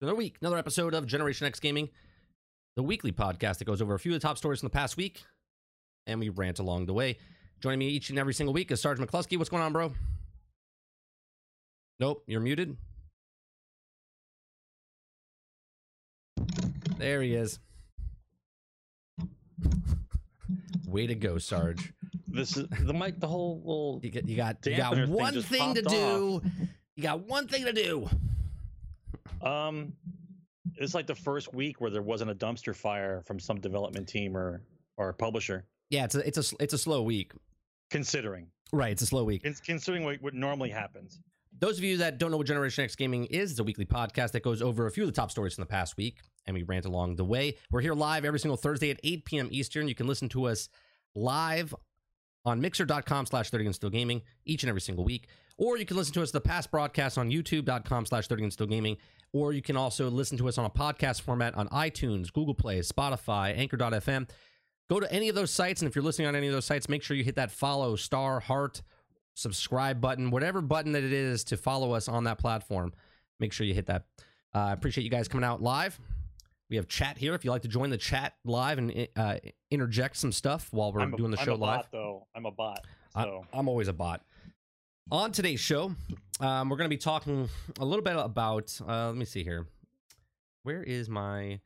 another week, another episode of Generation X Gaming, the weekly podcast that goes over a few of the top stories from the past week, and we rant along the way. Joining me each and every single week is Sarge McCluskey. What's going on, bro? Nope, you're muted. There he is. Way to go, Sarge. This is the mic. The whole little. You got you got, you got one thing to popped do. You got one thing to do. Um, it's like the first week where there wasn't a dumpster fire from some development team or or publisher. Yeah, it's a it's a it's a slow week. Considering, Right, it's a slow week. Cons- considering what, what normally happens. Those of you that don't know what Generation X Gaming is, it's a weekly podcast that goes over a few of the top stories from the past week, and we rant along the way. We're here live every single Thursday at 8 p.m. Eastern. You can listen to us live on mixer.com slash 30 and still gaming each and every single week. Or you can listen to us the past broadcasts on youtube.com slash 30 and still gaming. Or you can also listen to us on a podcast format on iTunes, Google Play, Spotify, Anchor.fm. Go to any of those sites, and if you're listening on any of those sites, make sure you hit that follow, star, heart, subscribe button, whatever button that it is to follow us on that platform. Make sure you hit that. Uh, I appreciate you guys coming out live. We have chat here. If you'd like to join the chat live and uh, interject some stuff while we're I'm a- doing the I'm show a live, Bot, though I'm a bot. I- I'm always a bot. On today's show, um, we're going to be talking a little bit about. Uh, let me see here. Where is my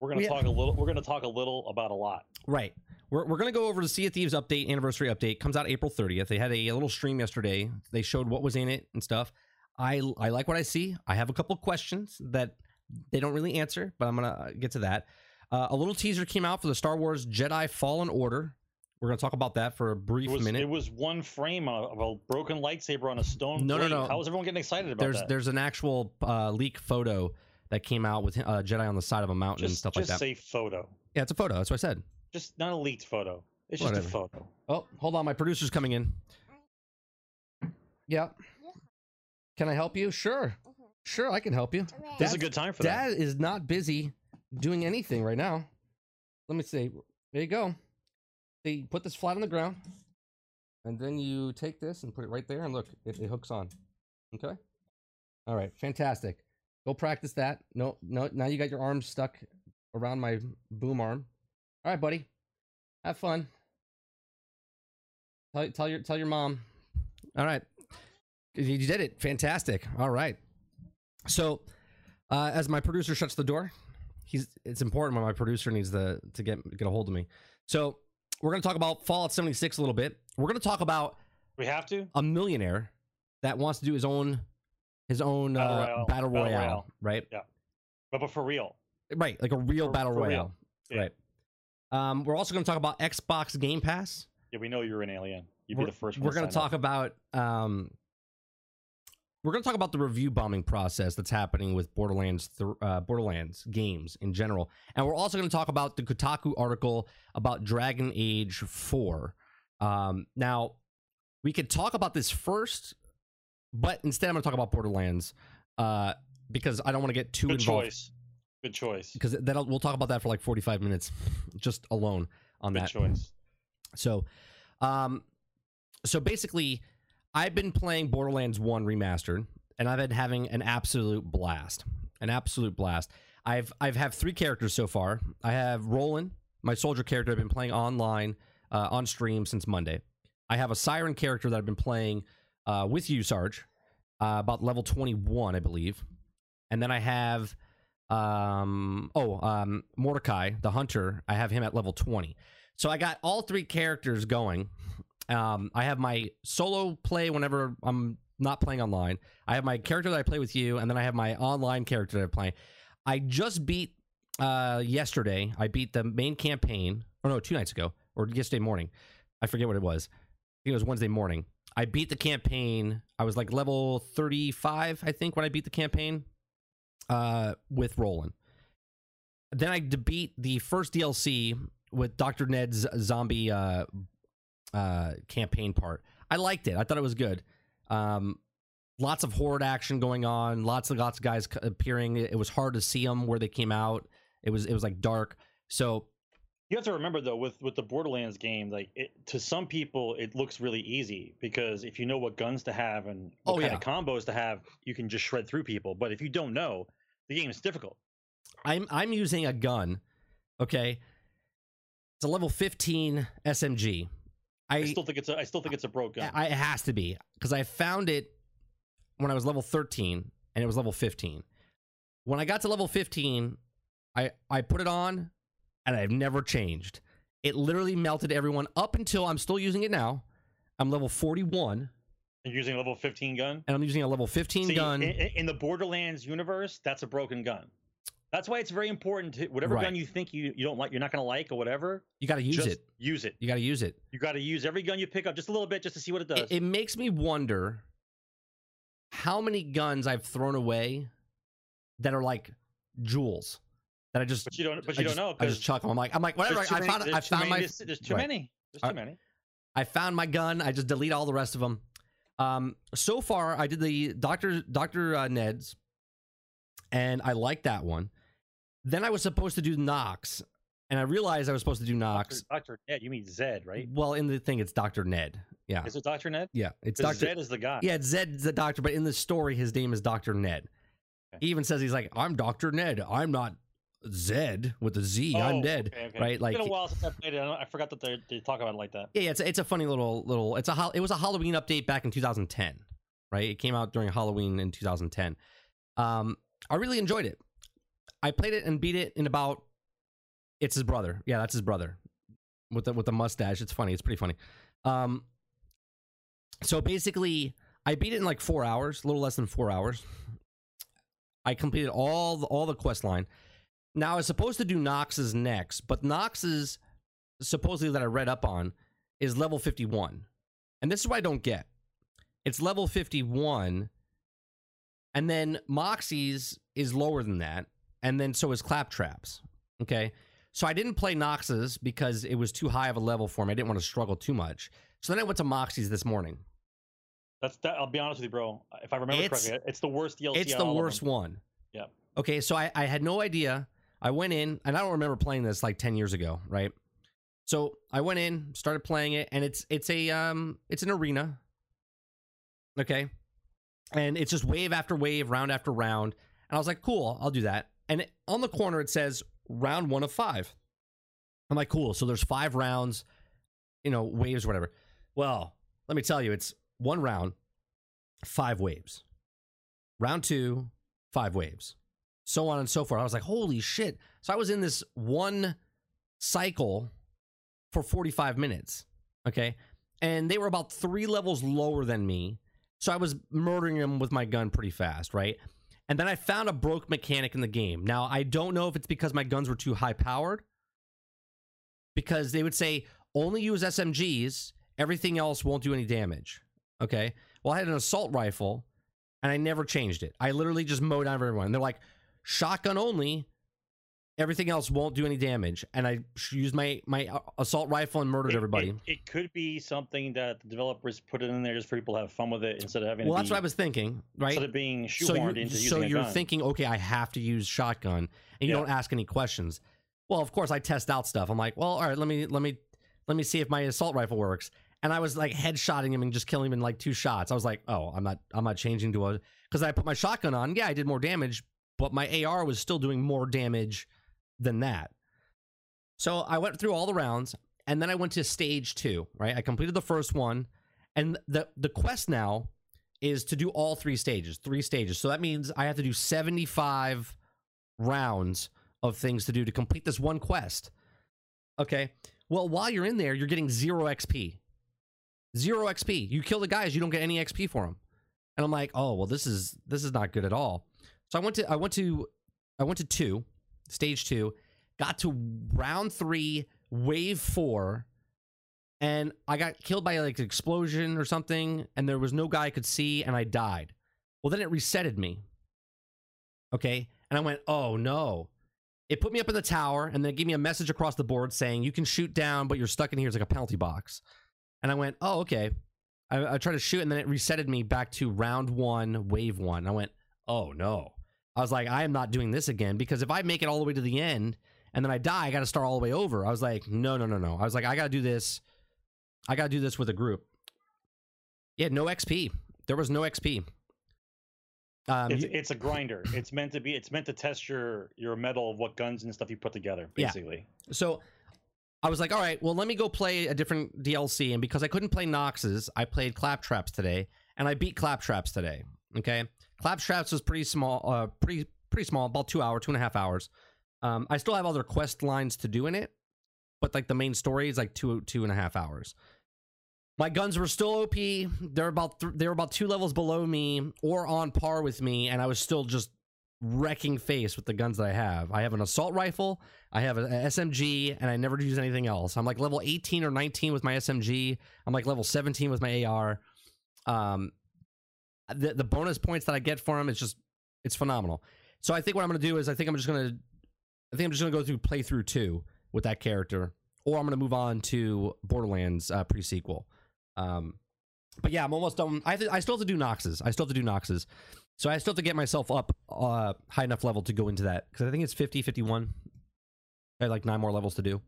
we're gonna we- talk a little. We're gonna talk a little about a lot. right? We're, we're going to go over the Sea of Thieves update, anniversary update. Comes out April 30th. They had a, a little stream yesterday. They showed what was in it and stuff. I I like what I see. I have a couple questions that they don't really answer, but I'm gonna get to that. Uh, a little teaser came out for the Star Wars Jedi Fallen Order. We're gonna talk about that for a brief It was, minute. it was one frame of a broken lightsaber on a stone. No, no, no. How was everyone getting excited about there's that? there's an actual uh, leak photo that came out with uh, Jedi on the side of a mountain and stuff like that. Just say photo. yeah, it's a photo. That's what I said. Just not a leaked photo. It's just a photo. Oh, hold on, my producer's coming in. Yeah. Can I help you? Sure. Sure, I can help you. This is a good time for that. Dad is not busy doing anything right now. Let me see. There you go. See, put this flat on the ground, and then you take this and put it right there, and look, it, it hooks on. Okay. All right, fantastic. Go practice that. No, no. Now you got your arms stuck around my boom arm. All right, buddy. Have fun. Tell, tell your tell your mom. All right. You did it. Fantastic. All right. So, uh, as my producer shuts the door, he's it's important when my producer needs to to get get a hold of me. So, we're going to talk about Fallout 76 a little bit. We're going to talk about We have to. a millionaire that wants to do his own his own Battle uh, royale. battle Battle royale, right? But, but for real. Right, like a real For- battle for real. royale, Yeah. right? Um, we're also going to talk about Xbox Game Pass. Yeah, we know you're an alien. You'd be we're, the first. We're going to talk up. about um, we're going to talk about the review bombing process that's happening with Borderlands th- uh, Borderlands games in general, and we're also going to talk about the Kotaku article about Dragon Age Four. Um, now, we could talk about this first, but instead, I'm going to talk about Borderlands uh, because I don't want to get too Good involved. choice. Good choice. Because that'll we'll talk about that for like 45 minutes, just alone on Good that. choice. So, um, so basically, I've been playing Borderlands One remastered, and I've been having an absolute blast, an absolute blast. I've I've have three characters so far. I have Roland, my soldier character. I've been playing online uh, on stream since Monday. I have a Siren character that I've been playing uh, with you, Sarge, uh, about level 21, I believe. And then I have um oh um Mordecai the hunter I have him at level 20 so I got all three characters going um I have my solo play whenever I'm not playing online. I have my character that I play with you and then I have my online character that I play I just beat uh yesterday. I beat the main campaign. Or no two nights ago or yesterday morning. I forget what it was. I think it was Wednesday morning. I beat the campaign. I was like level 35 I think when I beat the campaign uh, with Roland. Then I beat the first DLC with Dr. Ned's zombie uh, uh, campaign part. I liked it. I thought it was good. Um, lots of horde action going on. Lots of lots of guys appearing. It, was hard to see them where they came out. It was it was like dark. So You have to remember though, with with the Borderlands game, like it, to some people, it looks really easy because if you know what guns to have and what Oh, kind yeah. of combos to have, you can just shred through people. But if you don't know, the game is difficult. I'm I'm using a gun. Okay, it's a level 15 SMG. I, I still think it's a I still think it's a broke gun. I, it has to be because I found it when I was level 13 and it was level 15. When I got to level 15, I I put it on and I've never changed. It literally melted everyone up until I'm still using it now. I'm level 41 You're using a level 15 gun. and I'm using a level 15 See, gun. in, in the Borderlands universe, that's a broken gun. That's why it's very important to whatever Right. gun you think you, you don't like, you're not going to like or whatever. you got to use just it. Use it. You got to use it. You got to use every gun you pick up just a little bit just to see what it does. it. It makes me wonder how many guns I've thrown away that are like jewels that I just but you don't. But you just, don't know I just chuck them. I'm like, I'm like, whatever. I found, I found my, There's, there's too right. many. There's I- too many. I found my gun. I just delete all the rest of them. Um, so far, I did the Doctor Doctor uh, Ned's, and I like that one. Then I was supposed to do Knoxx, and I realized I was supposed to do Knoxx. Doctor Ned. You mean Zed, right? Well, in the thing, it's Doctor Ned. Yeah, Is it Doctor Ned? yeah, it's Doctor. Zed is the guy. Yeah, it's Zed's the doctor, but in the story, his name is Doctor Ned. Okay. He even says he's like, "I'm Doctor Ned. I'm not Zed with a Z. I'm Oh, Ned." okay, okay. right? It's Like- been a while since I played it. I, don't- I forgot that they they talk about it like that. Yeah, yeah, it's a, it's a funny little little. It's a it was a Halloween update back in 2010, right? It came out during Halloween in 2010. Um, I really enjoyed it. I played it and beat it in about. It's his brother. Yeah, that's his brother with the with the mustache. It's funny. It's pretty funny. Um, so basically, I beat it in like four hours, a little less than four hours. I completed all the, all the quest line. Now I was supposed to do Knoxx's next, but Knoxx's supposedly that I read up on is level 51. And this is what I don't get. It's level 51 and then Moxxi's is lower than that and then so is Claptrap's. Okay? So I didn't play Knoxx's because it was too high of a level for me. I didn't want to struggle too much. So then I went to Moxxi's this morning. That's that. I'll be honest with you, bro. If I remember It's- correctly, it's the worst DLC. It's the of all of worst one. Yeah. Okay, so I, I had no idea. I went in, and I don't remember playing this like ten years ago, right? So I went in, started playing it, and it's it's a um it's an arena. Okay. And it's just wave after wave, round after round. And I was like, cool, I'll do that. And on the corner it says round one of five. I'm like, cool. So there's five rounds, you know, waves, whatever. Well, let me tell you, it's one round, five waves. Round two, five waves. So on and so forth. I was like, holy shit. So I was in this one cycle for 45 minutes. Okay. And they were about three levels lower than me. So I was murdering them with my gun pretty fast, right? And then I found a broke mechanic in the game. Now, I don't know if it's because my guns were too high powered, because they would say only use SMGs, everything else won't do any damage. Okay. Well, I had an assault rifle and I never changed it. I literally just mowed down everyone. They're like, shotgun only, everything else won't do any damage. And I used my, my uh, assault rifle and murdered It- everybody. It, it could be something that the developers put it in there just for people to have fun with it instead of having. well, that's be, what I was thinking, right? Instead of being shoehorned you're, into using a you're thinking, okay, I have to use shotgun, and you Yeah. don't ask any questions. Well, of course, I test out stuff. I'm like, well, all right, let me let me let me see if my assault rifle works. And I was like headshotting him and just killing him in like two shots. I was like, oh, I'm not I'm not changing to a because I put my shotgun on. Yeah, I did more damage, but my AR was still doing more damage than that. So I went through all the rounds, and then I went to stage two. Right, I completed the first one, and the the quest now is to do all three stages, three stages. So that means I have to do 75 rounds of things to do to complete this one quest. Okay. Well, while you're in there, you're getting zero XP. Zero XP. You kill the guys, you don't get any XP for them. And I'm like, oh well, this is this is not good at all. So I went to I went to I went to two, stage two, got to round three, wave four, and I got killed by like an explosion or something, and there was no guy I could see, and I died. Well, then it resetted me. Okay. And I went, oh no. It put me up in the tower and then it gave me a message across the board saying you can shoot down, but you're stuck in here. It's like a penalty box. And I went, oh, okay. I, I tried to shoot and then it resetted me back to round one, wave one. I went, oh no. I was like, I am not doing this again because if I make it all the way to the end and then I die, I got to start all the way over. I was like, no, no, no, no. I was like, I got to do this. I got to do this with a group. Yeah, no XP. There was no XP. Um, it's, it's a grinder. It's meant to be. It's meant to test your your mettle of what guns and stuff you put together. Basically. Yeah. So I was like, all right, well, let me go play a different DLC. And because I couldn't play Knoxx's, I played Claptraps today, and I beat Claptraps today. Okay, Claptraps was pretty small, uh, pretty pretty small, about two hour, two and a half hours. Um, I still have other quest lines to do in it, but like the main story is like two two and a half hours. My guns were still OP. They're about th- they were about two levels below me or on par with me, and I was still just wrecking face with the guns that I have. I have an assault rifle, I have an SMG, and I never use anything else. I'm like level 18 or 19 with my SMG. I'm like level 17 with my AR. Um, the the bonus points that I get for them, it's just it's phenomenal. So I think what I'm gonna do is I think I'm just gonna I think I'm just gonna go through playthrough two with that character, or I'm gonna move on to Borderlands uh, pre sequel. Um, but yeah, I'm almost done. I th- I still have to do Knoxx's. I still have to do Knoxx's. So I still have to get myself up uh, high enough level to go into that because I think it's 50, 51. I like nine more levels to do.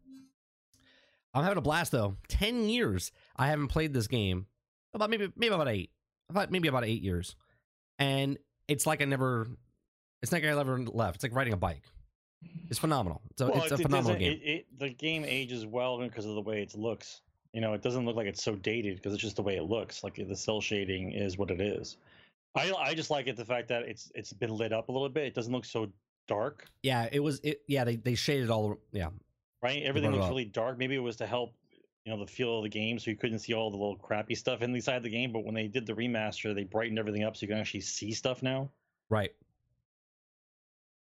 I'm having a blast though. Ten years I haven't played this game. About maybe maybe about eight. About maybe about eight years, and it's like I never. It's like I never left. It's like riding a bike. It's phenomenal. So well, it's a phenomenal game. It, it, the game ages well because of the way it looks. You know, it doesn't look like it's so dated because it's just the way it looks. Like the cell shading is what it is. I I just like it the fact that it's it's been lit up a little bit. It doesn't look so dark. Yeah, it was. It yeah, they they shaded all. Yeah, right. Everything looks really dark. Maybe it was to help you know the feel of the game, so you couldn't see all the little crappy stuff inside the game. But when they did the remaster, they brightened everything up so you can actually see stuff now. Right.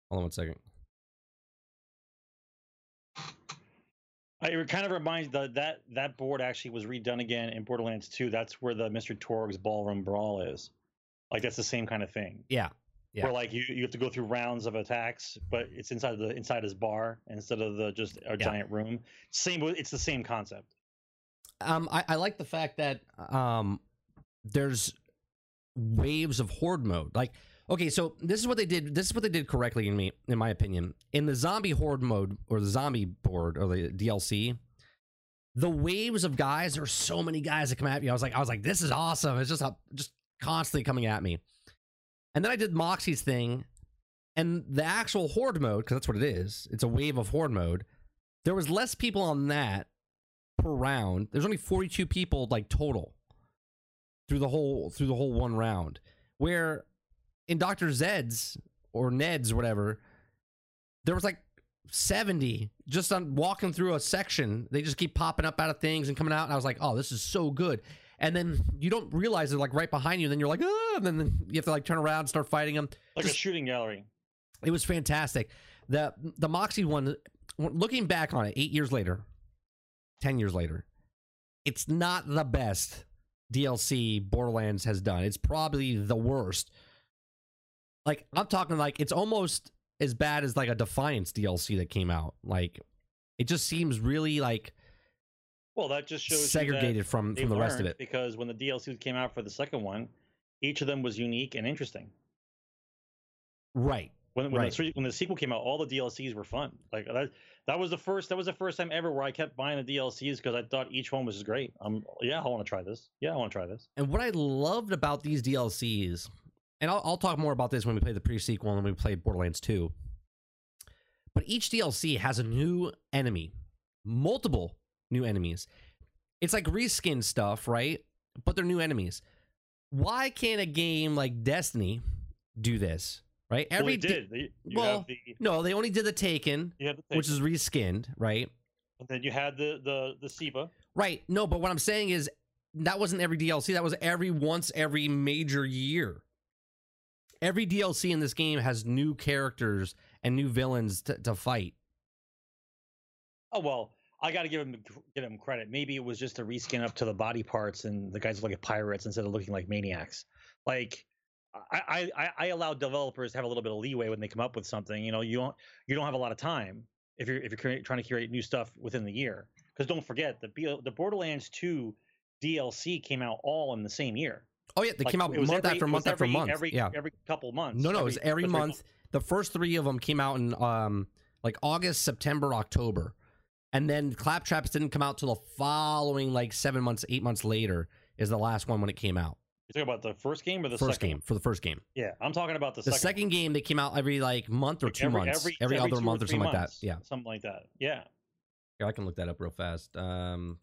Hold on one second. It kind of reminds the that that board actually was redone again in Borderlands 2. That's where the Mr. Torgue's Ballroom Brawl is. Like that's the same kind of thing. Yeah. Yeah. Where like you, you have to go through rounds of attacks, but it's inside the inside his bar instead of the just a yeah. giant room. Same, it's the same concept. Um, I, I like the fact that um, there's waves of horde mode. Like, okay, so this is what they did. This is what they did correctly in me, in my opinion. In the zombie horde mode or the zombie board or the DLC, the waves of guys. There are so many guys that come at me. I was like, I was like, this is awesome. It's just just constantly coming at me. And then I did Moxxi's thing, and the actual horde mode, because that's what it is. It's a wave of horde mode. There was less people on that per round. There's only 42 people like total through the whole through the whole one round. Where in Dr. Zed's or Ned's or whatever, there was like 70 just on walking through a section. They just keep popping up out of things and coming out. And I was like, oh, this is so good and then you don't realize they're like right behind you. And then you're like, ah, and then you have to like turn around and start fighting them. Like Just, a shooting gallery. It was fantastic. The the Moxxi one, looking back on it, eight years later, ten years later, it's not the best DLC Borderlands has done. It's probably the worst. Like I'm talking like it's almost as bad as like a Defiance DLC that came out. Like it just seems really like well, that just shows segregated from from the rest of it. Because when the DLCs came out for the second one, each of them was unique and interesting. Right. When when, right. The, when the sequel came out, all the DLCs were fun. Like that, that was the first. That was the first time ever where I kept buying the DLCs because I thought each one was great. Um, yeah, I want to try this. Yeah, I want to try this. And what I loved about these DLCs, and I'll, I'll talk more about this when we play the pre-sequel and when we play Borderlands Two. But each DLC has a new enemy, multiple new enemies. It's like reskin stuff, right? But they're new enemies. Why can't a game like Destiny do this? Right? Every well, did. Di- well, the, no, they only did the Taken, the Taken, which is reskinned, right? And then you had the the the SIVA. Right. No, but what I'm saying is that wasn't every DLC. That was every once every major year. Every DLC in this game has new characters and new villains to, to fight. Oh well, I got to give him give him credit. Maybe it was just a reskin up to the body parts, and the guys look like pirates instead of looking like maniacs. Like I, I I allow developers to have a little bit of leeway when they come up with something. You know, you don't you don't have a lot of time if you're if you're trying to create new stuff within the year. Because don't forget the the Borderlands 2 DLC came out all in the same year. Oh yeah, they Like, came out month every- after month after every- month. Every yeah. every couple months. No, no, it was every two month. The first three of them came out in um like August, September, October, and then Claptraps didn't come out till the following like seven months, eight months later is the last one when it came out. You talking about the first game or the first second? game for the first game. Yeah, I'm talking about the, The second game they came out every like month or Like two every, months, every, every, every other month or three something like that. Yeah, something like that. Yeah. Here, I can look that up real fast. Um,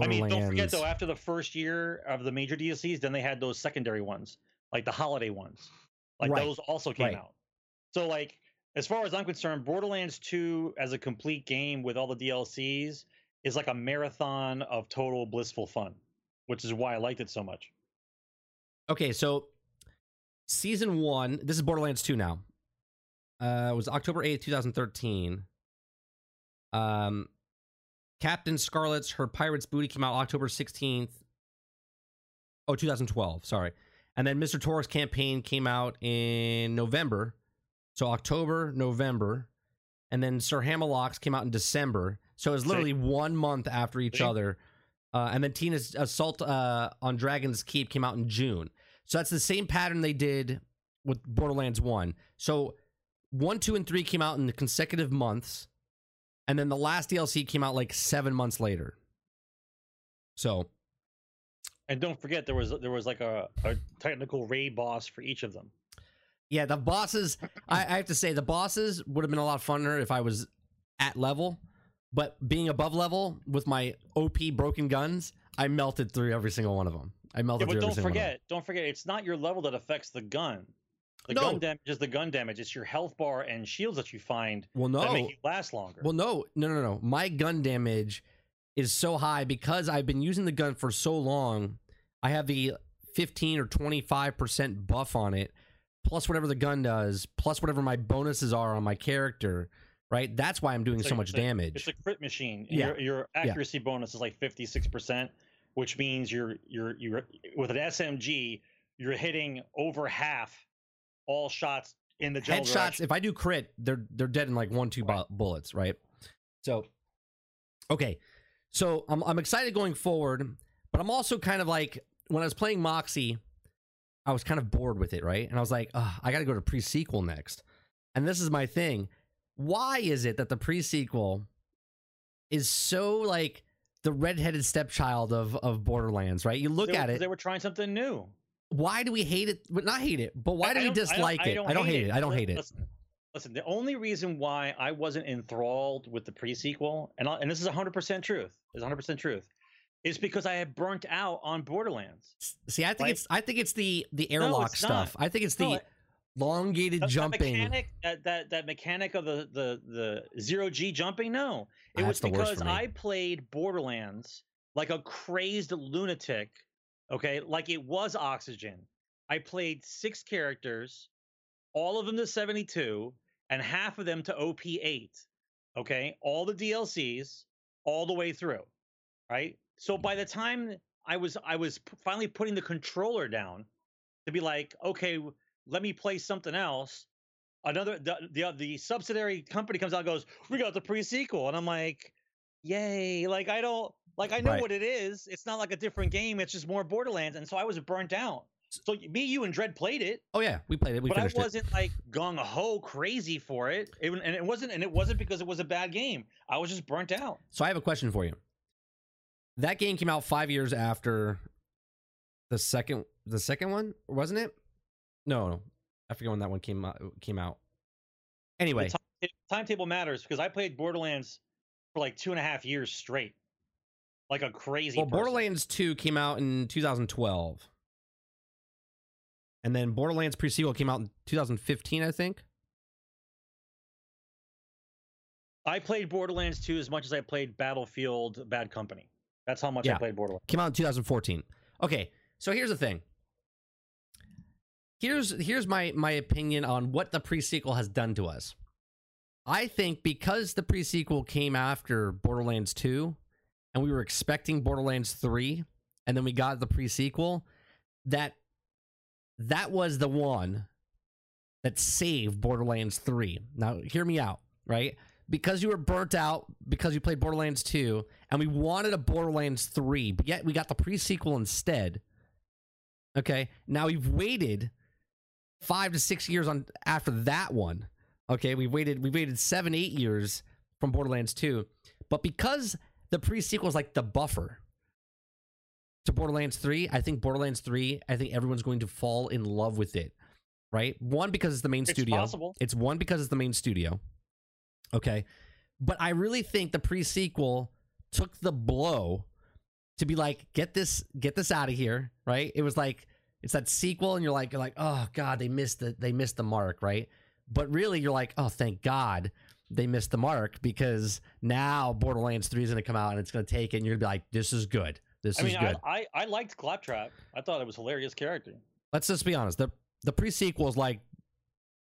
I mean, don't forget though, after the first year of the major DLCs, then they had those secondary ones, like the holiday ones. Like Right. those also came Right. out. So like as far as I'm concerned, Borderlands 2 as a complete game with all the DLCs is like a marathon of total blissful fun, which is why I liked it so much. Okay, so season one. This is Borderlands two now. Uh, it was October eighth, two thousand thirteen. Um, Captain Scarlet's Her Pirate's Booty came out October sixteenth. Oh, 2012. Sorry, and then Mr. Torgue's campaign came out in November. So October, November, and then Sir Hammerlocks came out in December. So it was See? literally one month after each See? other. Uh, and then Tina's Assault uh, on Dragon's Keep came out in June. So that's the same pattern they did with Borderlands 1. So 1, 2, and 3 came out in the consecutive months. And then the last DLC came out like seven months later. So, And don't forget there was there was like a, a technical raid boss for each of them. yeah, the bosses, I, I have to say, the bosses would have been a lot funner if I was at level. But being above level with my OP broken guns, I melted through every single one of them. I Yeah, melted but through every don't single one of them. forget, don't forget, it's not your level that affects the gun. The No. gun damage is the gun damage. It's your health bar and shields that you find Well, that make you last longer. Well, no, no, no, no. My gun damage is so high because I've been using the gun for so long. I have the 15 or 25% buff on it, plus whatever the gun does, plus whatever my bonuses are on my character, right? That's why I'm doing It's so much it's a- damage. It's a crit machine. Yeah. Your, your accuracy bonus is like fifty six percent, which means you're you're you're with an SMG, you're hitting over half all shots in the general Headshots, direction. if I do crit, they're they're dead in like one, two bu- bullets, right? So, okay. So I'm I'm excited going forward, but I'm also kind of like when I was playing Moxxi, I was kind of bored with it, right? And I was like, I got to go to pre sequel next. And this is my thing. Why is it that the pre sequel is so like the redheaded stepchild of of Borderlands, right? You look at it. They were trying something new. Why do we hate it? But not hate it. But why I- do I we don't- I don't- dislike it? I don't hate it. I don't hate it. Listen, the only reason why I wasn't enthralled with the pre-sequel, and I, and this is 100% truth, is 100% truth, is because I had burnt out on Borderlands. See, I think Like- it's I think it's the the No, airlock it's stuff. not. I think it's the No, elongated That- jumping. That mechanic, that, that that mechanic of the the the zero G jumping. No, it was that's worst because. I played Borderlands like a crazed lunatic. Okay, like it was Oxygen. I played six characters, all of them to seventy two, and half of them to OP eight. Okay, all the DLCs, all the way through. Right. So by the time I was I was p- finally putting the controller down to be like, okay, let me play something else. Another the the, uh, the subsidiary company comes out and goes, we got the pre sequel, and I'm like, yay! Like I don't like I know Right. what it is. It's not like a different game. It's just more Borderlands, and so I was burnt out. So me, you, and Dread played it, Oh yeah, we played it. We but I finished it. wasn't like gung ho crazy for it. it. And it wasn't, and it wasn't because it was a bad game. I was just burnt out. So I have a question for you. That game came out five years after the second the second one, wasn't it? No, no. I forget when that one came out came out. Anyway, The ti- timetable matters because I played Borderlands for like two and a half years straight, like a crazy. well, person. Borderlands 2 came out in 2012. And then Borderlands pre-sequel came out in 2015, I think. I played Borderlands 2 as much as I played Battlefield Bad Company. That's how much Yeah. I played Borderlands. Came out in 2014. Okay, so here's the thing. Here's here's my my opinion on what the pre-sequel has done to us. I think because the pre-sequel came after Borderlands 2 and we were expecting Borderlands 3 and then we got the pre-sequel that that was the one that saved Borderlands 3. Now, hear me out, right? Because you were burnt out, because you played Borderlands 2, and we wanted a Borderlands 3, but yet we got the pre sequel instead. Okay, now we've waited five to six years on after that one. Okay, we waited we waited seven eight years from Borderlands 2, but because the pre sequel is like the buffer to Borderlands 3, I think Borderlands 3, I think everyone's going to fall in love with it right? One because it's the main It's studio. possible. It's one because it's the main studio. Okay. But I really think the pre-sequel took the blow to be like, get this, get this out of here, right? It was like it's that sequel, and you're like, you're like, oh god, they missed the they missed the mark, right? But really, you're like, oh, thank God they missed the mark because now Borderlands 3 is going to come out and it's going to take it, and you're going to be like, this is good. This I is mean, good. I, I I liked Claptrap. I thought it was a hilarious character. let's just be honest. The the pre sequel is like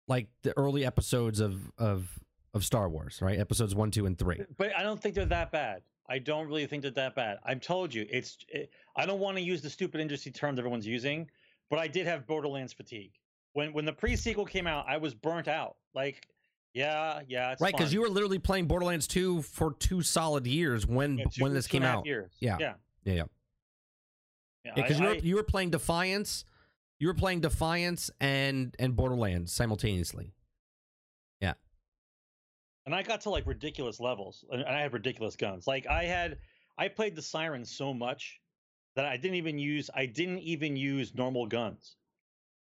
like the early episodes of of of Star Wars, right? Episodes one, two, and three. But I don't think they're that bad. I don't really think they're that bad. I've told you, it's. It, I don't want to use the stupid industry terms everyone's using, but I did have Borderlands fatigue. When when the pre sequel came out, I was burnt out. Like, yeah, yeah, it's Right, because you were literally playing Borderlands two for two solid years when Yeah, two- when this came and a half out. Years. Yeah. yeah, Yeah, yeah, yeah. because I- you were you were playing Defiance, you were playing Defiance and and Borderlands simultaneously. Yeah. And I got to like ridiculous levels, and and I had ridiculous guns. Like I had, I played the siren so much that I didn't even use, I didn't even use normal guns.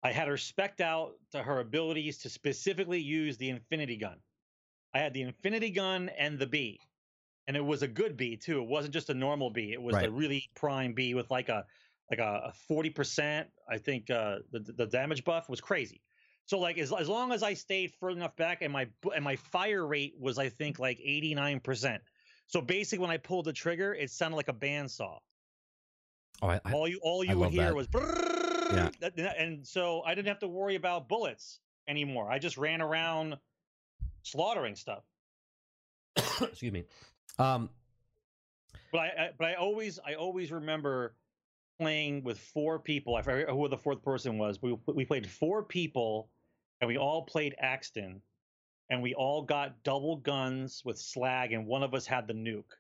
I had her specked out to her abilities to specifically use the infinity gun. I had the infinity gun and the Bee, and it was a good Bee too. It wasn't just a normal Bee. It was Right. a really prime Bee with like a like a forty percent. I think uh, the the damage buff was crazy. So like as as long as I stayed further enough back and my and my fire rate was I think like 89%. So basically when I pulled the trigger, it sounded like a bandsaw. Oh, I, I, All you all you I would hear that. was Yeah. and so I didn't have to worry about bullets anymore. I just ran around slaughtering stuff. excuse me. Um, But I, I but I always I always remember playing with four people. I forget who the fourth person was. We we played four people, and we all played Axton, and we all got double guns with slag, and one of us had the nuke,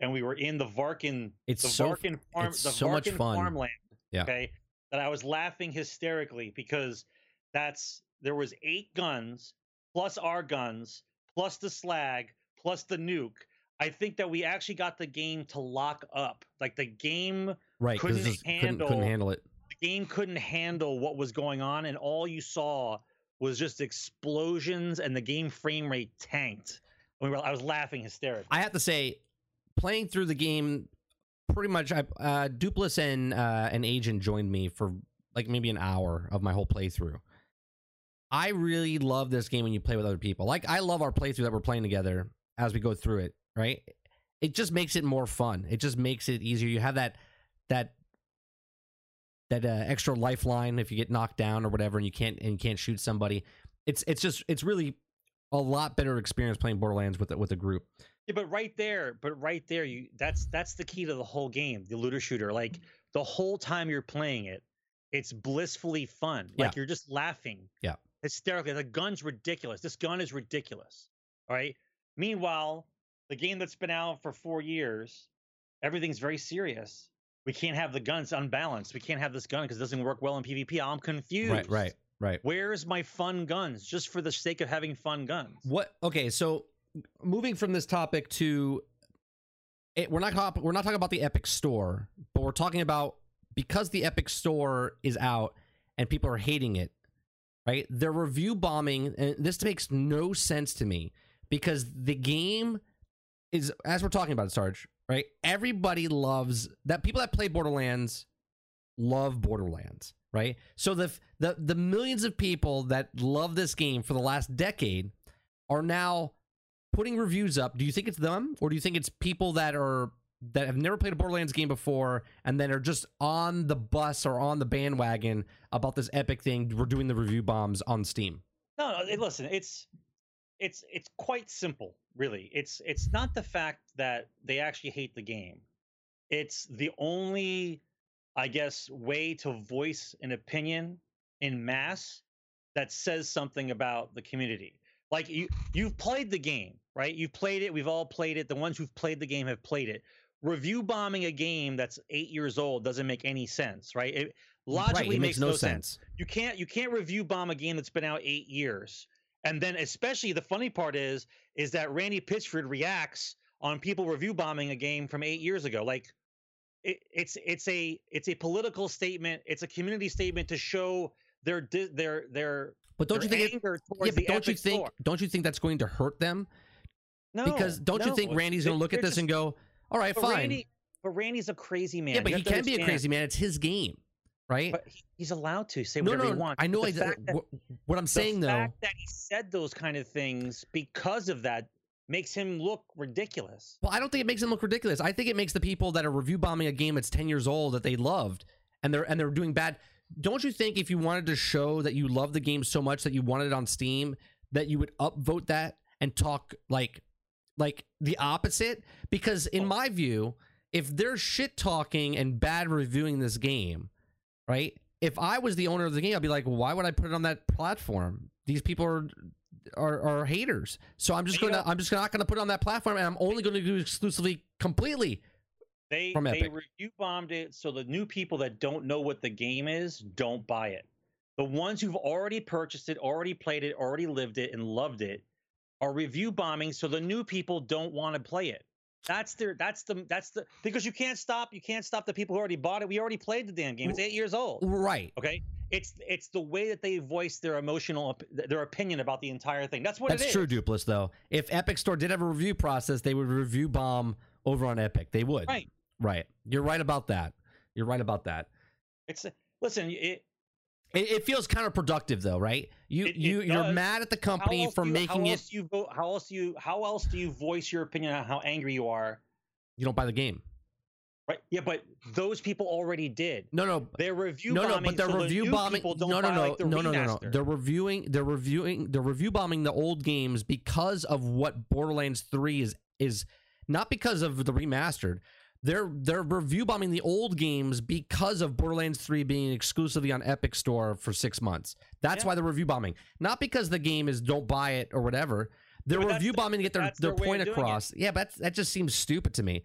and we were in the Varkid it's the so Varkid farm it's the so much Varkid fun. farmland. Yeah. Okay, that I was laughing hysterically because that's there was eight guns plus our guns plus the slag plus the nuke. I think that we actually got the game to lock up. Like the game, right couldn't couldn't, couldn't handle- handle it. the game couldn't handle what was going on, and all you saw was just explosions, and the game frame rate tanked. I was laughing hysterically. I have to say, playing through the game, pretty much, I, uh, Dupless and uh, an agent joined me for like maybe an hour of my whole playthrough. I really love this game when you play with other people. Like I love our playthrough that we're playing together as we go through it. Right? It just makes it more fun. It just makes it easier. You have that that that uh, extra lifeline if you get knocked down or whatever, and you can't and you can't shoot somebody. It's it's just it's really a lot better experience playing Borderlands with with a group. Yeah, but right there, but right there, you that's that's the key to the whole game, the looter shooter. Like mm-hmm. the whole time you're playing it, it's blissfully fun. Like Yeah. you're just laughing. Yeah. Hysterically. The gun's ridiculous. This gun is ridiculous. All right. Meanwhile, the game that's been out for four years, everything's very serious. We can't have the guns unbalanced. We can't have this gun because it doesn't work well in PvP. I'm confused. Right, right, right. Where's my fun guns? Just for the sake of having fun guns. What? Okay, so moving from this topic to it, we're not we're not talking about the Epic Store, but we're talking about because the Epic Store is out and people are hating it, right? They're review bombing, and this makes no sense to me because the game is as we're talking about it, Sarge, right? Everybody loves that. People that play Borderlands love Borderlands, right? So the the the millions of people that love this game for the last decade are now putting reviews up. Do you think it's them, or do you think it's people that are that have never played a Borderlands game before and then are just on the bus or on the bandwagon about this epic thing? We're doing the review bombs on Steam. No, no. Listen, it's it's it's quite simple, really. It's it's not the fact that they actually hate the game. It's the only, I guess, way to voice an opinion in mass that says something about the community. Like you you've played the game, right? You've played it. We've all played it. The ones who've played the game have played it. Review bombing a game that's eight years old doesn't make any sense, right? It logically right, it makes, makes no sense. You can't you can't review bomb a game that's been out eight years. And then especially the funny part is is that Randy Pitchford reacts on people review bombing a game from eight years ago. Like it, it's it's a it's a political statement. It's a community statement to show their their their. But don't their you think? It, anger yeah, towards but don't you think? Store. Don't you think that's going to hurt them? No, because don't you think. Randy's going to look at this and go, "All right, but fine." Randy, but Randy's a crazy man. yeah, but You he can be a crazy man. It's his game, right? But he's allowed to say whatever no, he wants. I know. I, that- what, what I'm saying the though, fact that he said those kind of things because of that makes him look ridiculous. Well, I don't think it makes him look ridiculous. I think it makes the people that are review bombing a game that's 10 years old that they loved and they're and they're doing bad. Don't you think if you wanted to show that you love the game so much that you wanted it on Steam that you would upvote that and talk like like the opposite? Because in my view, if they're shit talking and bad reviewing this game, right? If I was the owner of the game, I'd be like, why would I put it on that platform? These people are are, are haters. So I'm just gonna know- I'm just not gonna put it on that platform, and I'm only gonna do exclusively completely. They From they Epic. review bombed it so the new people that don't know what the game is don't buy it. The ones who've already purchased it, already played it, already lived it, and loved it are review bombing so the new people don't want to play it. That's their that's the that's the because you can't stop you can't stop the people who already bought it. We already played the damn game. It's eight years old. Right. Okay, it's it's the way that they voice their emotional their opinion about the entire thing. That's what it's That's true, Dupless. Though, if Epic Store did have a review process, they would review bomb over on Epic. They would. Right. Right. You're right about that. You're right about that. It's listen. It, It, it feels counterproductive, though, right? You It- you you're mad at the company for you, making how it. you vote? How else do you how else do you voice your opinion on how angry you are? You don't buy the game. Right? Yeah, but those people already did. No, no. They're review no, no, bombing. but they're so review the bombing. No, no, buy, no, like, the no, no, no, no. remaster. They're reviewing. They're reviewing. They're review bombing the old games because of what Borderlands Three is is not because of the remastered. They're they're review bombing the old games because of Borderlands 3 being exclusively on Epic Store for six months. That's Yeah. why they're review bombing. Not because the game is don't buy it or whatever. They're review bombing to get their, their their point across. Yeah, but that's, that just seems stupid to me.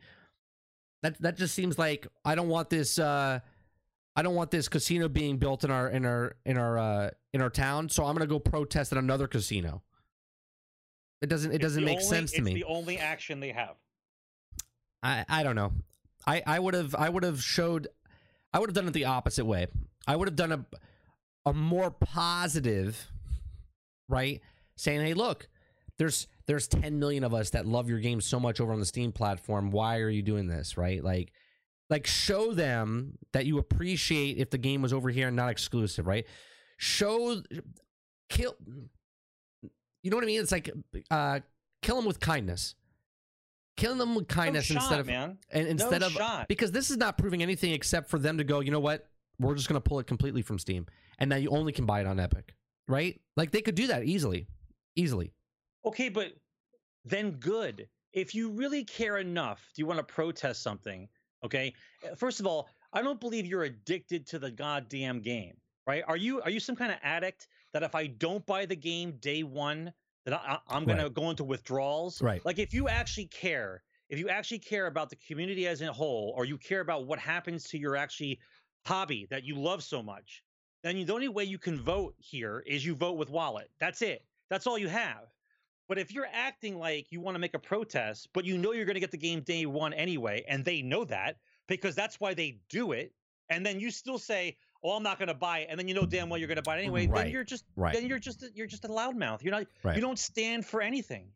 That that just seems like I don't want this uh I don't want this casino being built in our in our in our uh in our town, so I'm gonna go protest at another casino. It doesn't it doesn't make only- sense to it's me. the only action they have. I I don't know. I I would have I would have showed I would have done it the opposite way. I would have done a a more positive, right? Saying, "Hey, look, there's there's 10 million of us that love your game so much over on the Steam platform. Why are you doing this?" Right? Like like show them that you appreciate if the game was over here and not exclusive, right? Show kill you know what I mean? It's like uh kill them with kindness. Killing them with kindness no instead shot, of man. and instead no of shot. because this is not proving anything except for them to go, you know what? We're just going to pull it completely from Steam, and now you only can buy it on Epic, right? Like they could do that easily, easily. Okay, but then good. If you really care enough, do you want to protest something? Okay. First of all, I don't believe you're addicted to the goddamn game, right? Are you are you some kind of addict that if I don't buy the game day one, that I, I- I'm gonna go into withdrawals? Right. Like if you actually care, if you actually care about the community as a whole, or you care about what happens to your actually hobby that you love so much, then you, the only way you can vote here is you vote with wallet. That's it. That's all you have. But if you're acting like you want to make a protest, but you know you're going to get the game day one anyway, and they know that because that's why they do it, and then you still say, "Oh, I'm not going to buy it," and then you know damn well you're going to buy it anyway, Right. then you're just Right. then you're just a, you're just a loudmouth. You're not Right. you don't stand for anything.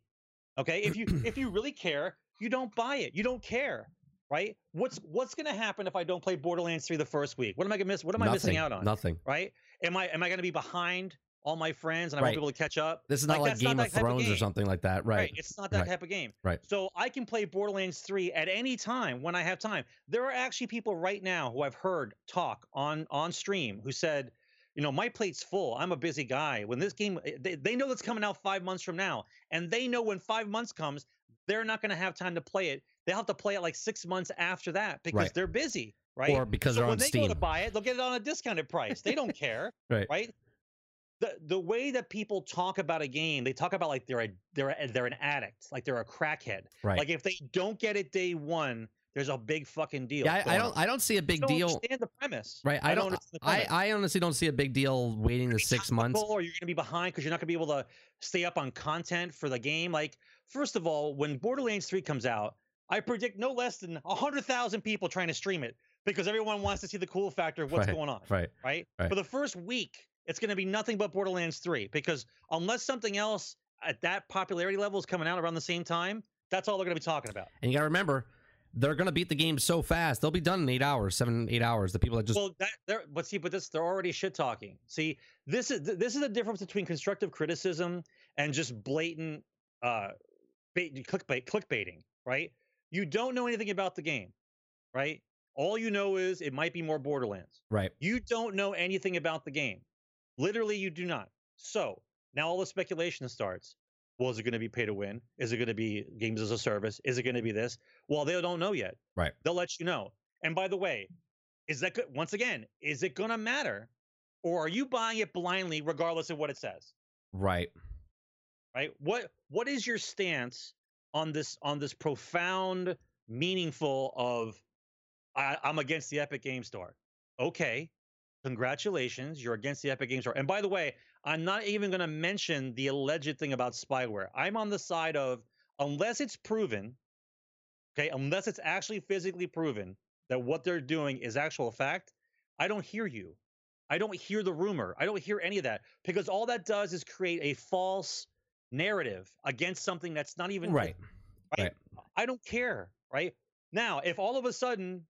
Okay, if you if you really care, you don't buy it. You don't care, right? What's what's going to happen if I don't play Borderlands 3 the first week? What am I going to miss? What am I missing out on? Nothing. Right? Am I am I going to be behind all my friends and I won't be able to catch up? This is not like, not Game that of type of Thrones or something like that, right? right. It's not that Right. type of game. Right. So I can play Borderlands 3 at any time when I have time. There are actually people right now who I've heard talk on on stream who said, you know, my plate's full. I'm a busy guy. When this game eh, they, they know that's coming out 5 months from now and they know when 5 months comes, they're not going to have time to play it. They'll have to play it like 6 months after that because Right. they're busy. right? Or because so they're when on they Steam. go to buy it, they'll get it on a discounted price. They don't care, Right. right? The the way that people talk about a game, they talk about like they're a they're a, they're an addict, like they're a crackhead. Right. Like if they don't get it day one, there's a big fucking deal. yeah, I, I don't. I don't see a big I don't deal. understand the premise. Right. I, don't. understand the I. I honestly don't see a big deal waiting the six months. or you're going to be behind because you're not going to be able to stay up on content for the game. Like, first of all, when Borderlands 3 comes out, I predict no less than 100,000 people trying to stream it because everyone wants to see the cool factor of what's Right, going on, Right. right? right. For the first week, it's going to be nothing but Borderlands 3 because unless something else at that popularity level is coming out around the same time, that's all they're going to be talking about. And you got to remember, they're going to beat the game so fast. They'll be done in eight hours, seven, eight hours. The people that just well, that they're but see, but this they're already shit talking. See, this is this is the difference between constructive criticism and just blatant uh bait, clickbait clickbaiting, right? You don't know anything about the game, right? All you know is it might be more Borderlands. right. You don't know anything about the game. Literally, you do not. So now all the speculation starts. Well, is it going to be pay to win? Is it going to be games as a service? Is it going to be this? Well, they don't know yet. Right. They'll let you know. And by the way, is that good? Once again, is it going to matter? Or are you buying it blindly regardless of what it says? Right. Right? What what is your stance on this on this profound, meaningful of I, I'm against the Epic Game Store? Okay. Congratulations, you're against the Epic Game Store. And by the way, I'm not even going to mention the alleged thing about spyware. I'm on the side of unless it's proven, okay, unless it's actually physically proven that what they're doing is actual fact, I don't hear you. I don't hear the rumor. I don't hear any of that because all that does is create a false narrative against something that's not even Right. right? I don't care, right? Now, if all of a sudden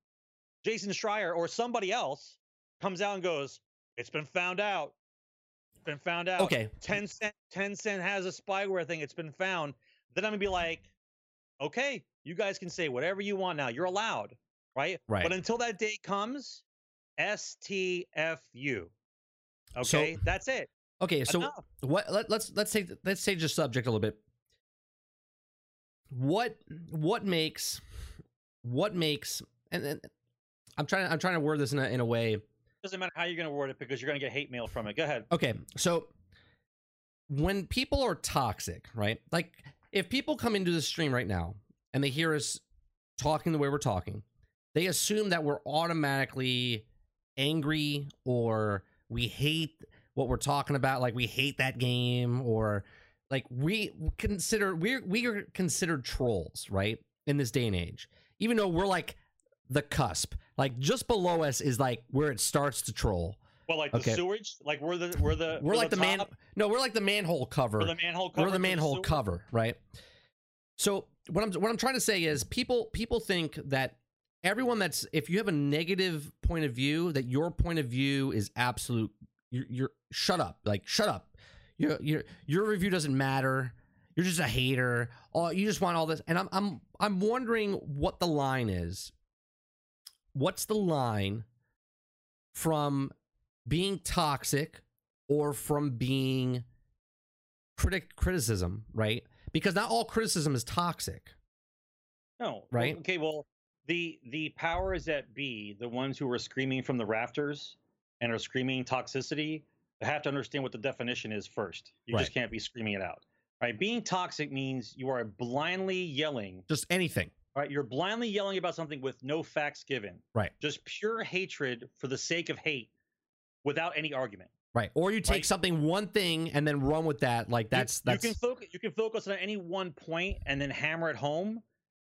Jason Schreier or somebody else comes out and goes, "It's been found out," it's been found out. Okay. Tencent, Tencent has a spyware thing. It's been found. Then I'm gonna be like, okay, you guys can say whatever you want now. You're allowed, right? Right. But until that day comes, STFU. So- Okay, that's it. Okay. So Enough. what? Let, let's let's take let's change the subject a little bit. What what makes what makes and, and I'm trying I'm trying to word this in a in a way Doesn't matter how you're gonna word it because you're gonna get hate mail from it. Go ahead. Okay, so when people are toxic, right? Like if people come into the stream right now and they hear us talking the way we're talking, they assume that we're automatically angry or we hate what we're talking about, like we hate that game or like we consider we're we are considered trolls, right? In this day and age. Even though we're like the cusp. Like just below us is like where it starts to troll. Well, like Okay. the sewage, like we're the we're the We're like the, man. No, we're like the manhole cover. we're the manhole cover. We're the manhole sewer. cover, right? So what I'm what I'm trying to say is people people think that everyone that's if you have a negative point of view that your point of view is absolute. You're, you're shut up, like shut up. Your your your review doesn't matter. You're just a hater. Oh, you just want all this, and I'm I'm I'm wondering what the line is. What's the line from being toxic or from being critic criticism, right? Because not all criticism is toxic. No, well, Right? okay, well, the the powers that be, the ones who are screaming from the rafters and are screaming toxicity, have to understand what the definition is first. You Right. just can't be screaming it out. Right? Being toxic means you are blindly yelling. Just anything. Right? You're blindly yelling about something with no facts given. Right. Just pure hatred for the sake of hate, without any argument. Right. Or you take Right. something one thing and then run with that. Like You- that's you, that's can focus you can focus on any one point and then hammer it home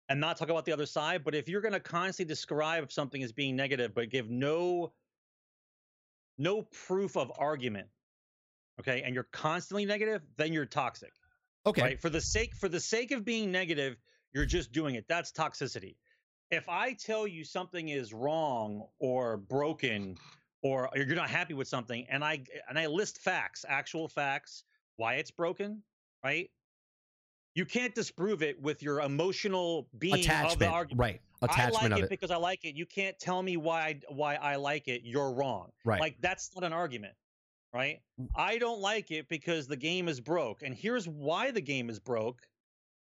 and not talk about the other side but if you're going to constantly describe something as being negative but give no no proof of argument okay and you're constantly negative then you're toxic okay. right for the sake for the sake of being negative you're just doing it that's toxicity if i tell you something is wrong or broken or you're not happy with something and i and i list facts actual facts why it's broken right you can't disprove it with your emotional being of the Attachment. argument Right. Attachment I like of it, it. because I like it. You can't tell me why I, why I like it. You're wrong. Right. Like that's not an argument, right? I don't like it because the game is broke, and here's why the game is broke.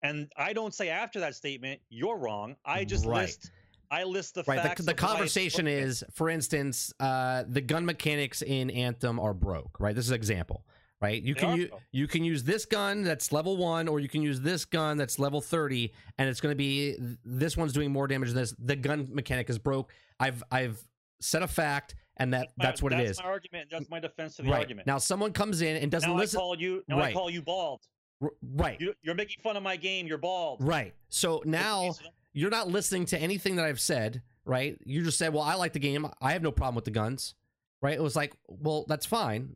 And I don't say after that statement, you're wrong. I just Right. list I list the right. facts. The, the of why it's conversation broken. is, for instance, uh, the gun mechanics in Anthem are broke. Right. This is an example. Right. You They can u- you can use this gun that's level one, or you can use this gun that's level thirty, and it's going to be this one's doing more damage than this. The gun mechanic is broke. I've I've set a fact, and that My- that's what it is. my argument. That's my defense to the Right argument. now, someone comes in and doesn't now listen. I call you. Now I call you bald. R- right. You, you're making fun of my game. You're bald. Right. So now you're not listening to anything that I've said, right? You just said, "Well, I like the game. I have no problem with the guns." Right? It was like, "Well, that's fine,"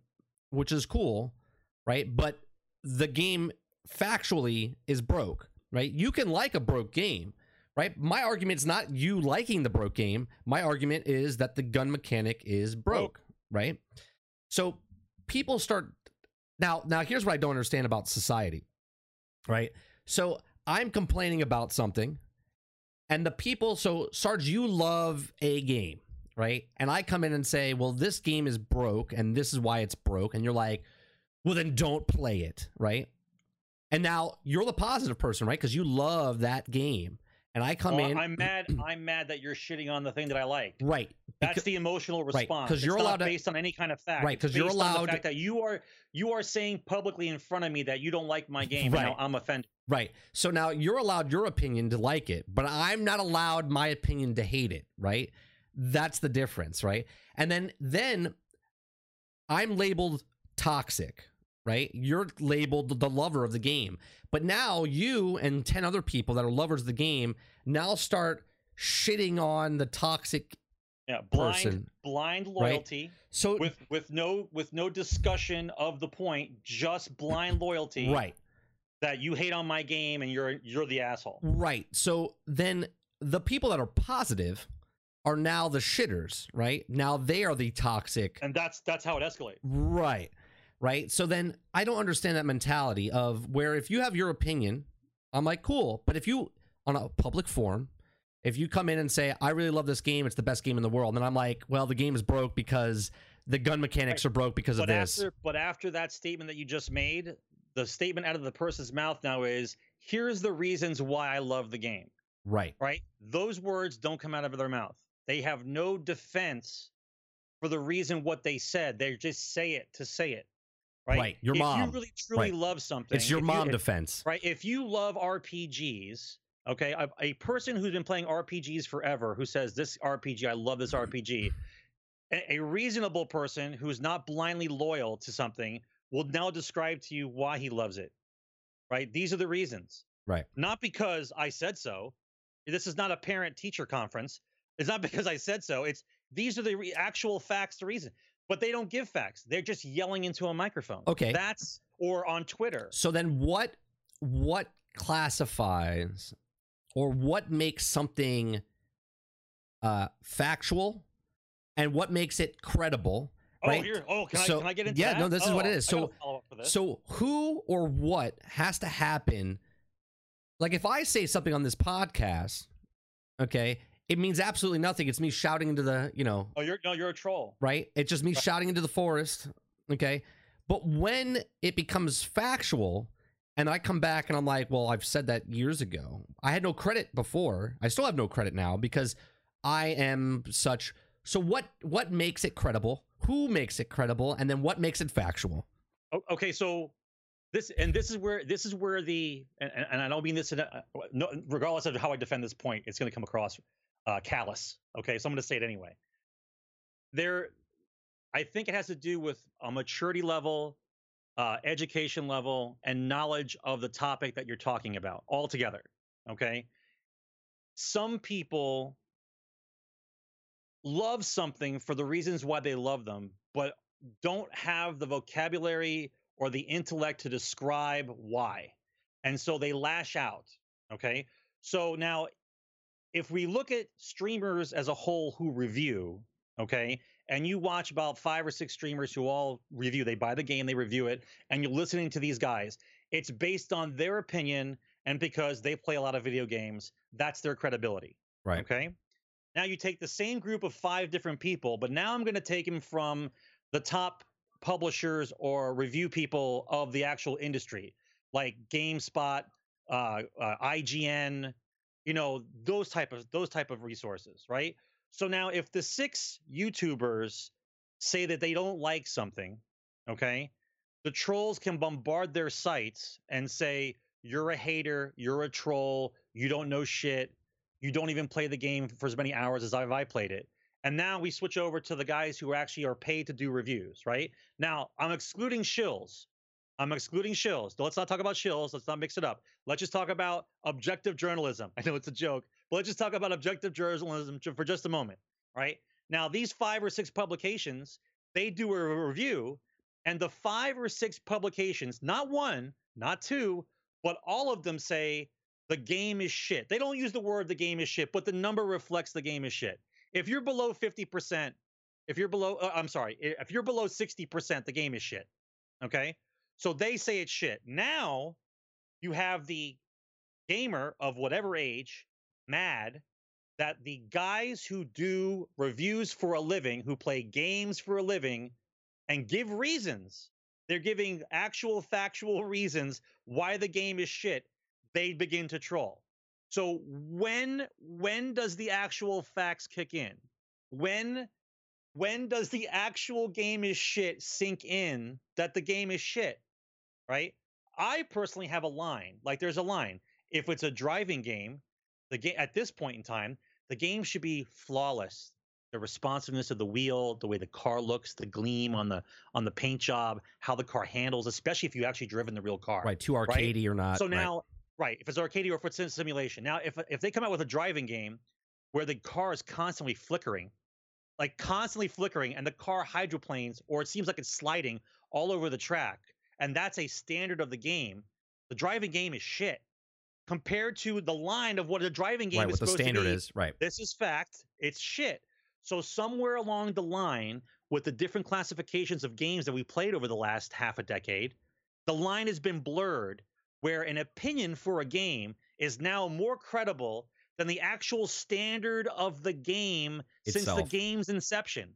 which is cool, right? But the game factually is broke, right? You can like a broke game, right? My argument is not you liking the broke game. My argument is that the gun mechanic is broke, right? So people start now now here's what I don't understand about society. Right? So I'm complaining about something and the people so Sarge you love a game, right? And I come in and say, "Well, this game is broke and this is why it's broke." And you're like, "Well, then don't play it," right? And now you're the positive person, right? Cuz you love that game. And I come Well, in I'm mad. I'm mad that you're shitting on the thing that I like. right. That's Because- the emotional response. Right, response. 'cause you're It's not allowed to- based on any kind of fact. Right, Because you're allowed- the fact that you are you are saying publicly in front of me that you don't like my game. Right. Now I'm offended. Right. So now you're allowed your opinion to like it, but I'm not allowed my opinion to hate it, right? That's the difference, right? And then then I'm labeled toxic, right? You're labeled the lover of the game. But now you and 10 other people that are lovers of the game now start shitting on the toxic Yeah, blind Person, blind loyalty so with with no with no discussion of the point, just blind loyalty. right. That you hate on my game and you're you're the asshole. Right. So then the people that are positive are now the shitters, right? Now they are the toxic. And that's that's how it escalates. Right. Right. So then I don't understand that mentality of where if you have your opinion, I'm like, cool. But if you, on a public forum, if you come in and say, I really love this game, it's the best game in the world, then I'm like, well, the game is broke because the gun mechanics are broke because of But this. after but after that statement that you just made, the statement out of the person's mouth now is here's the reasons why I love the game. right. right? Those words don't come out of their mouth. They have no defense for the reason what they said. They just say it to say it, right? Right, your if mom. you really truly Right. love something, It's your you- mom if- defense. right? If you love RPGs, okay, a, a person who's been playing RPGs forever who says this RPG, I love this mm-hmm. RPG, a, a reasonable person who's not blindly loyal to something will now describe to you why he loves it, right? These are the reasons Right. not because I said so. This is not a parent teacher conference. It's not because I said so. It's these are the re- actual facts, the reason. But they don't give facts. They're just yelling into a microphone. Okay. That's or on Twitter. So then what what classifies or what makes something uh factual and what makes it credible? Right? Oh, here. Oh, can So- I can I get into yeah, that? no, this is what it Oh, is. So- follow up for this. So who or what has to happen? Like if I say something on this podcast, okay, it means absolutely nothing. It's me shouting into the, you know, oh, you're no, you're a troll. right? It's just me Right. shouting into the forest, okay? But when it becomes factual and I come back and I'm like, well, I've said that years ago. I had no credit before. I still have no credit now because I am such so what what makes it credible? Who makes it credible? And then what makes it factual? Okay, so this and this is where this is where the and, and I don't mean this in a, no, regardless of how I defend this point, it's going to come across uh, callous. Okay, so I'm going to say it anyway. There, I think it has to do with a maturity level, uh, education level, and knowledge of the topic that you're talking about altogether. Okay, some people love something for the reasons why they love them, but don't have the vocabulary or the intellect to describe why. And so they lash out. Okay. So now, if we look at streamers as a whole who review, okay, and you watch about five or six streamers who all review, they buy the game, they review it, and you're listening to these guys, it's based on their opinion and because they play a lot of video games, that's their credibility. Right. Okay. Now you take the same group of five different people, but now I'm going to take them from the top publishers or review people of the actual industry, like GameSpot, uh, uh, IGN, you know those type of those type of resources right? So now if the six youtubers say that they don't like something okay the trolls can bombard their sites and say you're a hater you're a troll you don't know shit you don't even play the game for as many hours as I've I played it. And now we switch over to the guys who actually are paid to do reviews right? Now i'm excluding shills I'm excluding shills. Let's not talk about shills. Let's not mix it up. Let's just talk about objective journalism. I know it's a joke, but let's just talk about objective journalism for just a moment, right? Now, these five or six publications, they do a review, and the five or six publications, not one, not two, but all of them say the game is shit. They don't use the word the game is shit, but the number reflects the game is shit. If you're below 50%, if you're below, uh, I'm sorry, if you're below 60%, the game is shit. Okay. So they say it's shit. Now you have the gamer of whatever age mad that the guys who do reviews for a living, who play games for a living, and give reasons, they're giving actual factual reasons why the game is shit, they begin to troll. So when when does the actual facts kick in? When when does the actual game is shit sink in that the game is shit? Right? I personally have a line. Like there's a line. If it's a driving game, the game at this point in time, the game should be flawless. The responsiveness of the wheel, the way the car looks, the gleam on the on the paint job, how the car handles, especially if you actually driven the real car. Right, too arcadey right? or not. So now, right. right, if it's arcadey or if it's in simulation. Now, if if they come out with a driving game where the car is constantly flickering, like constantly flickering, and the car hydroplanes, or it seems like it's sliding all over the track, and that's a standard of the game. The driving game is shit compared to the line of what a driving game right, is what the supposed standard to be. is. Right. This is fact. It's shit. So somewhere along the line, with the different classifications of games that we played over the last half a decade, the line has been blurred where an opinion for a game is now more credible than the actual standard of the game since the game's inception,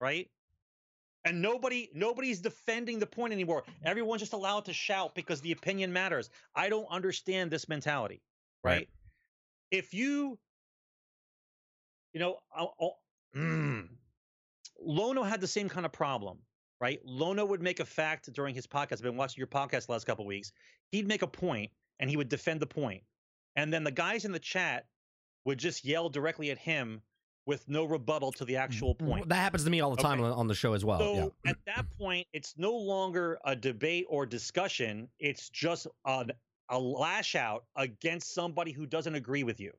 right? And nobody nobody's defending the point anymore. Everyone's just allowed to shout because the opinion matters. I don't understand this mentality, right? Right. If you you know, I'll, I'll- mm, Lono had the same kind of problem, right? Lono would make a fact during his podcast. I've been watching your podcast the last couple of weeks. He'd make a point and he would defend the point. And then the guys in the chat would just yell directly at him with no rebuttal to the actual mm-hmm. point. That happens to me all the time Okay. on, the show as well. So yeah. at that point, it's no longer a debate or discussion. It's just an, a lash out against somebody who doesn't agree with you,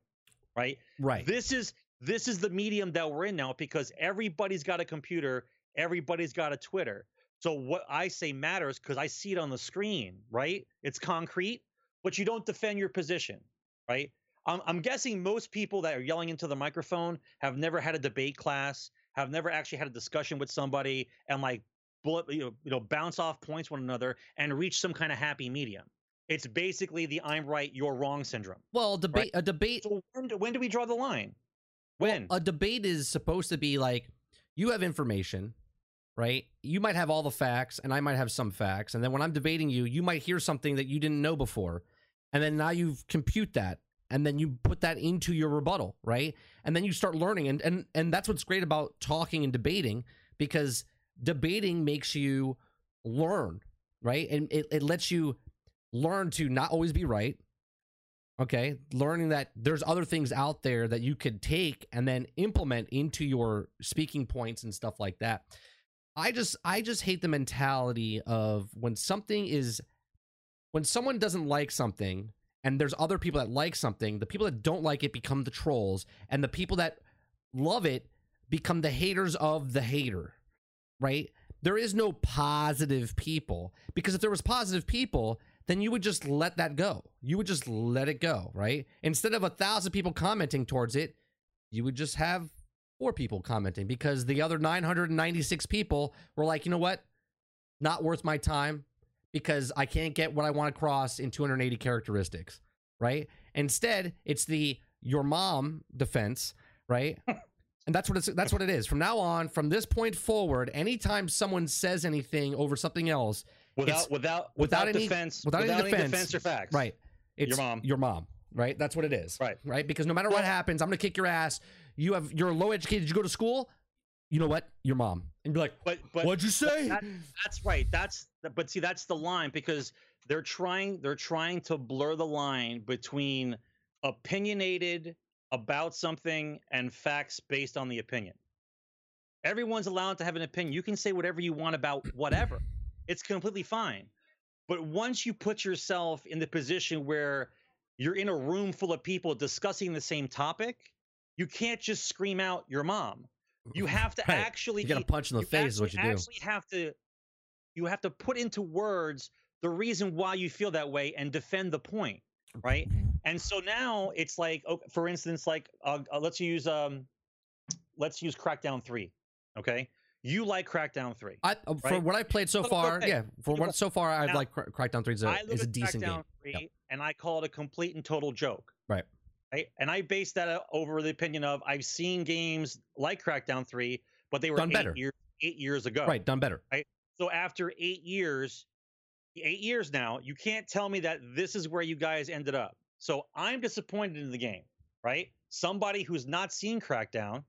right? Right. This is this is the medium that we're in now because everybody's got a computer, everybody's got a Twitter. So what I say matters because I see it on the screen, right? It's concrete, but you don't defend your position, right? I'm, I'm guessing most people that are yelling into the microphone have never had a debate class, have never actually had a discussion with somebody, and like bullet, you know, you know, bounce off points one another and reach some kind of happy medium. It's basically the "I'm right, you're wrong" syndrome. well, debate a debate So when do, when do we draw the line? When? a debate is supposed to be like you have information, right? You might have all the facts and I might have some facts, and then when I'm debating you, you might hear something that you didn't know before. And then now you compute that and then you put that into your rebuttal, right? And then you start learning and and and that's what's great about talking and debating because debating makes you learn, right? And it, it lets you learn to not always be right. Okay. Learning that there's other things out there that you could take and then implement into your speaking points and stuff like that. I just I just hate the mentality of when something is when someone doesn't like something and there's other people that like something, the people that don't like it become the trolls and the people that love it become the haters of the hater. Right? There is no positive people because if there was positive people, then you would just let that go. You would just let it go, right? Instead of a thousand people commenting towards it, you would just have four people commenting because the other 996 people were like, you know what? Not worth my time because I can't get what I want across in 280 characteristics, right? Instead, it's the your mom defense, right? and that's what it's that's what it is. From now on, from this point forward, anytime someone says anything over something else, without without without without any- defense without any defense, defense or facts. right? It's Your mom. Your mom. right? That's what it is. Right. Right? Because no matter what happens, I'm gonna kick your ass. You have you're low educated, you go to school? You know what? Your mom. And be like, But but What'd you say? that- that's right. That's but see that's the line because they're trying they're trying to blur the line between opinionated about something and facts based on the opinion. Everyone's allowed to have an opinion. You can say whatever you want about whatever. It's completely fine. But once you put yourself in the position where you're in a room full of people discussing the same topic, you can't just scream out your mom. You have to Right. actually you get a punch in the face is what you do. actually have to you have to put into words the reason why you feel that way and defend the point right and so now it's like for instance like uh, uh, let's use um let's use crackdown 3 okay you like crackdown 3 I, uh, for what I've played so far, yeah, for what so far I've like Cra- Crackdown 3 is a, I is a decent crackdown game. 3 Yep. and i call it a complete and total joke Right. right and i base that uh, over the opinion of i've seen games like crackdown 3 but they were Done eight better. years eight years ago Right, done better. So after eight years, eight years now, you can't tell me that this is where you guys ended up. So I'm disappointed in the game, right? Somebody who's not seen Crackdown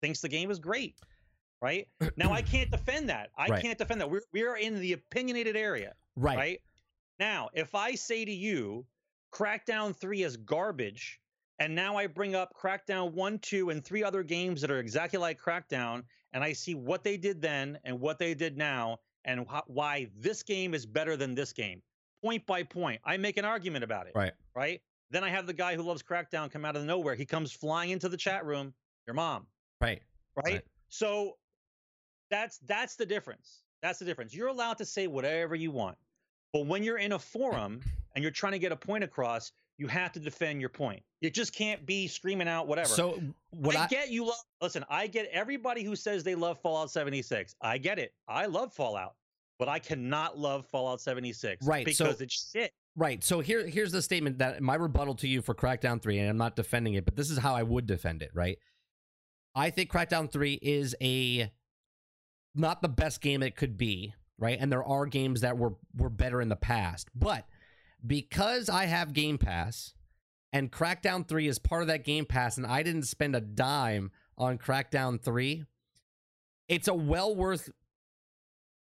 thinks the game is great, right? Now I can't defend that. I Right. can't defend that. We're we are in the opinionated area, Right. right? Now, if I say to you, Crackdown 3 is garbage, and now I bring up Crackdown 1, 2, and three other games that are exactly like Crackdown, and I see what they did then and what they did now, and wh- why this game is better than this game, point by point. I make an argument about it. Right. Right. Then I have the guy who loves Crackdown come out of nowhere. He comes flying into the chat room. Your mom Right. right? Right. So that's that's the difference. That's the difference. You're allowed to say whatever you want, but when you're in a forum and you're trying to get a point across, you have to defend your point. You just can't be screaming out whatever. So what I, I, get you love. Listen, I get everybody who says they love Fallout 76. I get it. I love Fallout, but I cannot love Fallout 76 Right, so- because it's shit. Right. So here here's the statement that my rebuttal to you for Crackdown 3 and I'm not defending it, but this is how I would defend it, right? I think Crackdown 3 is a not the best game it could be, right? And there are games that were were better in the past. But because I have Game Pass and Crackdown 3 is part of that Game Pass and I didn't spend a dime on Crackdown 3, it's a well worth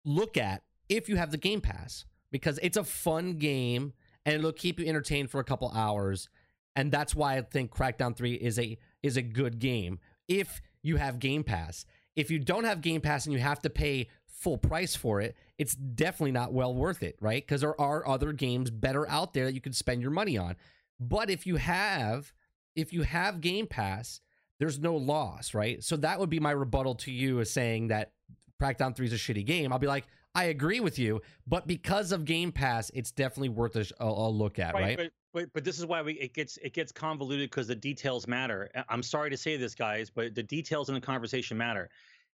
look at if you have the Game Pass because it's a fun game and it'll keep you entertained for a couple hours and that's why I think Crackdown 3 is a is a good game if you have Game Pass. If you don't have Game Pass and you have to pay full price for it, it's definitely not well worth it, right? Because there are other games better out there that you could spend your money on. But if you have if you have Game Pass, there's no loss, right? So that would be my rebuttal to you as saying that Crackdown 3 is a shitty game. I'll be like, I agree with you, but because of Game Pass, it's definitely worth a, a, a look at, right? But, but but this is why we it gets it gets convoluted because the details matter. I'm sorry to say this, guys, but the details in the conversation matter.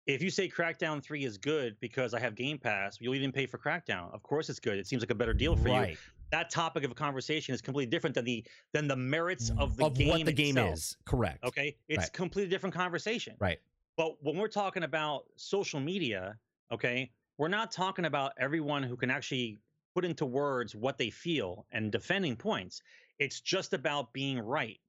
If you say Crackdown Three is good because I have Game Pass, you'll even pay for Crackdown. Of course, it's good. It seems like a better deal for you. That topic of a conversation is completely different than the than the merits of the of game what the game itself, is. Correct. Okay, it's Right. completely different conversation. Right. But when we're talking about social media, okay, we're not talking about everyone who can actually put into words what they feel and defending points. It's just about being right.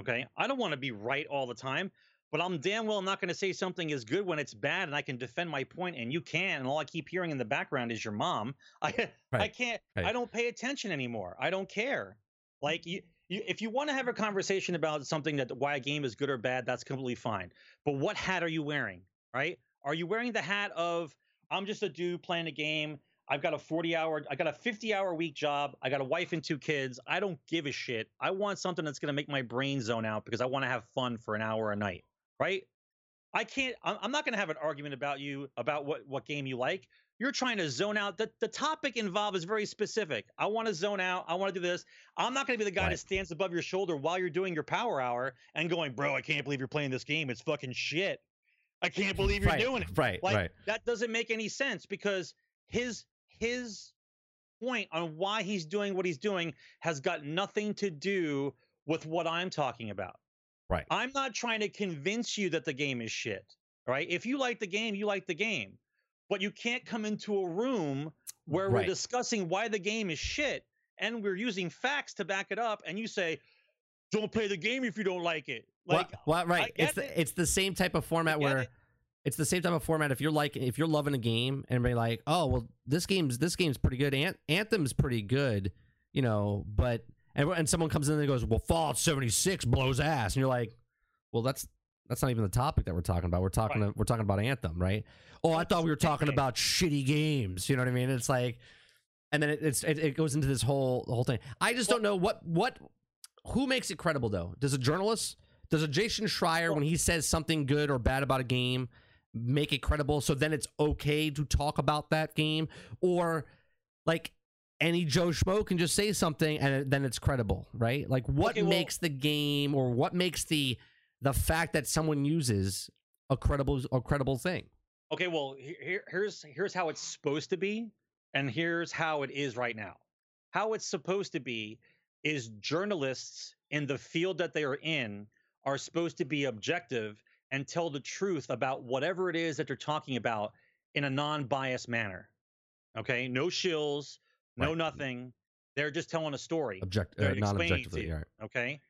Okay. I don't want to be right all the time, but I'm damn well not going to say something is good when it's bad and I can defend my point and you can. And all I keep hearing in the background is your mom. I I can't right. I don't pay attention anymore. I don't care. Like you, you if you want to have a conversation about something that why a game is good or bad, that's completely fine. But what hat are you wearing? Right? Are you wearing the hat of I'm just a dude playing a game. I've got a 40 hour, I got a 50 hour week job. I got a wife and two kids. I don't give a shit. I want something that's going to make my brain zone out because I want to have fun for an hour a night. Right? I can't, I'm not going to have an argument about you about what, what game you like. You're trying to zone out. The, the topic involved is very specific. I want to zone out. I want to do this. I'm not going to be the guy Right. that stands above your shoulder while you're doing your power hour and going, bro, I can't believe you're playing this game. It's fucking shit. I can't believe you're right. doing it Right. like right. that doesn't make any sense because his his point on why he's doing what he's doing has got nothing to do with what I'm talking about. Right. I'm not trying to convince you that the game is shit. Right? If you like the game, you like the game. But you can't come into a room where we're discussing why the game is shit and we're using facts to back it up and you say don't play the game if you don't like it. Like, well, right. It's the it. it's the same type of format where it. it's the same type of format. If you're like if you're loving a game and be like, oh well, this game's this game's pretty good. Ant- Anthem's pretty good, you know, but and, and someone comes in and goes, well, Fallout 76 blows ass, and you're like, well, that's that's not even the topic that we're talking about. We're talking Right. we're talking about Anthem, right? Oh, I thought we were talking about shitty games. You know what I mean? It's like, and then it, it's it, it goes into this whole whole thing. I just don't know what what who makes it credible though. Does a journalist? Does a Jason Schreier when he says something good or bad about a game make it credible? So then it's okay to talk about that game, or like any Joe Schmo can just say something and then it's credible, right? Like what Okay, well- makes the game or what makes the the fact that someone uses a credible a credible thing? Okay, well, here, here's here's how it's supposed to be, and here's how it is right now. How it's supposed to be is journalists in the field that they are in are supposed to be objective and tell the truth about whatever it is that they're talking about in a non-biased manner. Okay, no shills, no Right. nothing. They're just telling a story. Object uh, non-objectively, you. right? okay?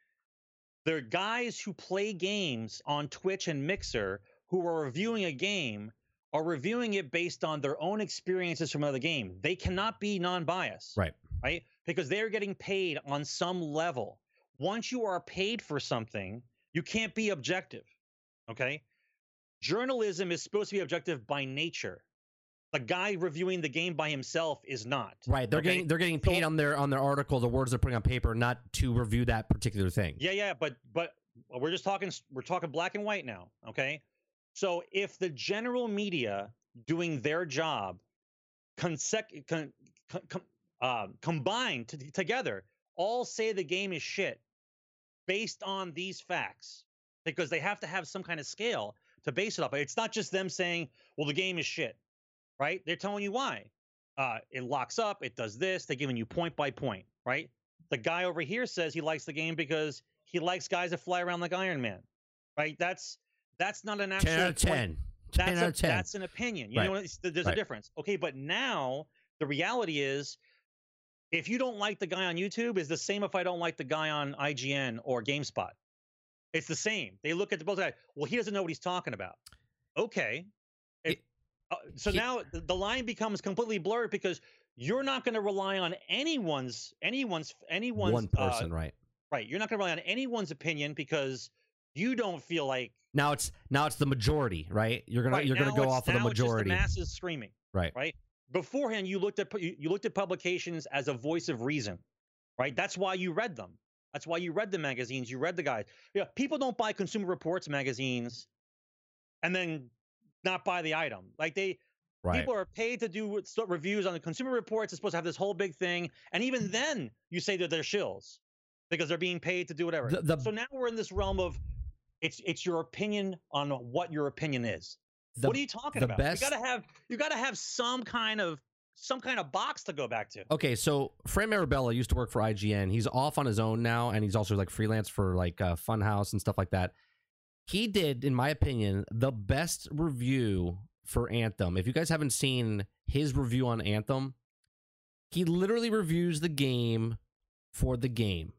There are guys who play games on Twitch and Mixer who are reviewing a game are reviewing it based on their own experiences from another game. They cannot be non-biased. Right. Right? Because they're getting paid on some level. Once you are paid for something, you can't be objective. Okay? Journalism is supposed to be objective by nature. The guy reviewing the game by himself is not. Right. They're okay? getting they're getting So- paid on their on their article, the words they're putting on paper, not to review that particular thing. Yeah, yeah, but but we're just talking we're talking black and white now, okay? So if the general media doing their job consec- con- con- uh, combined t- together all say the game is shit based on these facts because they have to have some kind of scale to base it up. It's not just them saying, "Well, the game is shit," right? They're telling you why. Uh, it locks up. It does this. They're giving you point by point, right? The guy over here says he likes the game because he likes guys that fly around like Iron Man, right? That's that's not an actual Ten out of point. ten. That's Ten out of ten. that's an opinion. You Right. know, there's Right. a difference. Okay, but now the reality is, if you don't like the guy on YouTube, is the same if I don't like the guy on IGN or GameSpot. It's the same. They look at the both guys. Well, he doesn't know what he's talking about. Okay. If- uh, so he- now the the line becomes completely blurred because you're not going to rely on anyone's anyone's anyone's One uh, person, right? right. You're not going to rely on anyone's opinion because you don't feel like Now it's now it's the majority, right? You're gonna Right, you're gonna go off of the now it's just majority, masses screaming. right? right? Beforehand, you looked at you you looked at publications as a voice of reason, right? That's why you read them. That's why you read the magazines. You read the guys. Yeah, people don't buy Consumer Reports magazines and then not buy the item. Like they Right. people are paid to do reviews on the Consumer Reports. It's supposed to have this whole big thing, and even then, you say that they're shills because they're being paid to do whatever. The- the- so now we're in this realm of it's it's your opinion on what your opinion is The- what are you talking about? best- You gotta have you gotta have some kind of some kind of box to go back to. Okay, so Fran Mirabella used to work for IGN. He's off on his own now, and he's also like freelance for like uh, Funhouse and stuff like that. He did, in my opinion, the best review for Anthem. If you guys haven't seen his review on Anthem, he literally reviews the game for the game.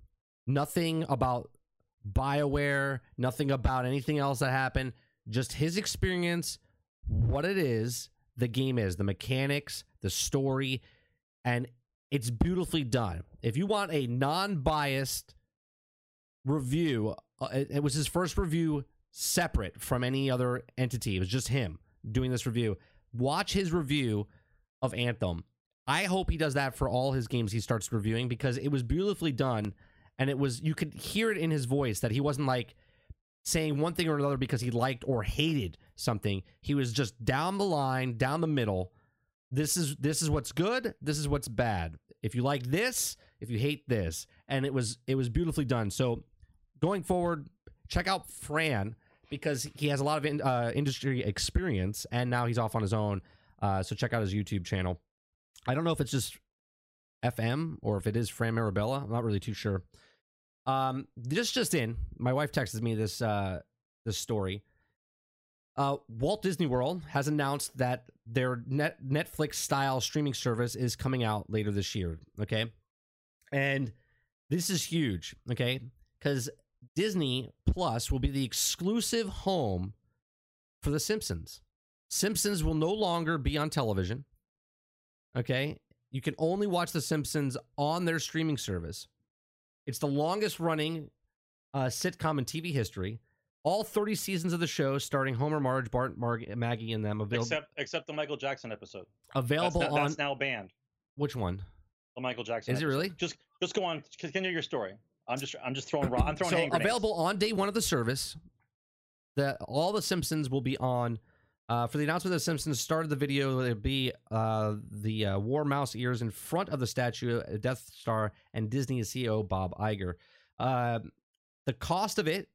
Nothing about BioWare, nothing about anything else that happened. Just his experience, what it is, the game is, the mechanics, the story, and it's beautifully done. If you want a non-biased review, uh, it was his first review separate from any other entity. It was just him doing this review. Watch his review of Anthem. I hope he does that for all his games he starts reviewing because it was beautifully done and it was you could hear it in his voice that he wasn't like saying one thing or another because he liked or hated something. He was just down the line, down the middle. This is this is what's good, this is what's bad. If you like this, if you hate this. And it was it was beautifully done. So going forward, check out Fran because he has a lot of in, uh, industry experience and now he's off on his own. Uh, so check out his YouTube channel. I don't know if it's just FM or if it is Fran Mirabella. I'm not really too sure. Um, just just in, my wife texted me this uh this story. Uh, Walt Disney World has announced that their net Netflix style streaming service is coming out later this year. Okay, and this is huge. Okay, because Disney Plus will be the exclusive home for The Simpsons. Simpsons will no longer be on television. Okay. You can only watch The Simpsons on their streaming service. It's the longest running uh, sitcom in TV history. All 30 seasons of the show, starting Homer, Marge, Bart, Marg- Maggie, and them, available. Except except the Michael Jackson episode. available that's, now, on that's now banned. which one? The Michael Jackson. Is it really? Just just go on. Continue your story. I'm just I'm just throwing raw. I'm throwing so available on day one of the service. The all the Simpsons will be on. Uh, for the announcement, of the Simpsons started the video. It'll be uh, the uh, war mouse ears in front of the statue, of Death Star, and Disney CEO Bob Iger. Uh, the cost of it,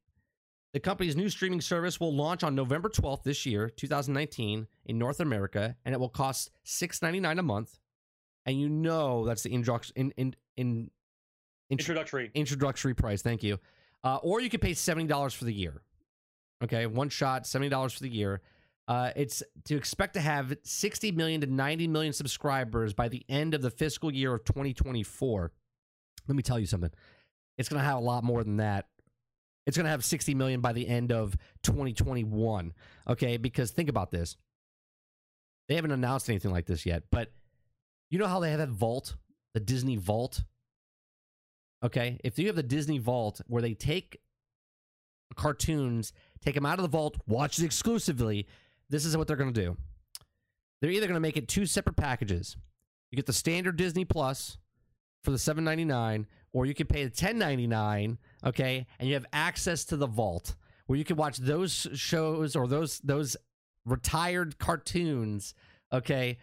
the company's new streaming service will launch on November 12th this year, 2019, in North America, and it will cost $6.99 a month. And you know that's the in in in intro- Introductory. introductory price. Thank you. Uh, or you could pay seventy dollars for the year. Okay, one shot, seventy dollars for the year. Uh, it's to expect to have sixty million to ninety million subscribers by the end of the fiscal year of twenty twenty four. Let me tell you something. It's going to have a lot more than that. It's going to have sixty million by the end of twenty twenty one. Okay, because think about this. They haven't announced anything like this yet, but you know how they have that vault, the Disney Vault. Okay, if you have the Disney Vault where they take cartoons, take them out of the vault, watch it exclusively, this is what they're going to do. They're either going to make it two separate packages. You get the standard Disney Plus for the 7.99 or you can pay the 10.99, okay, and you have access to the vault where you can watch those shows or those those retired cartoons, okay,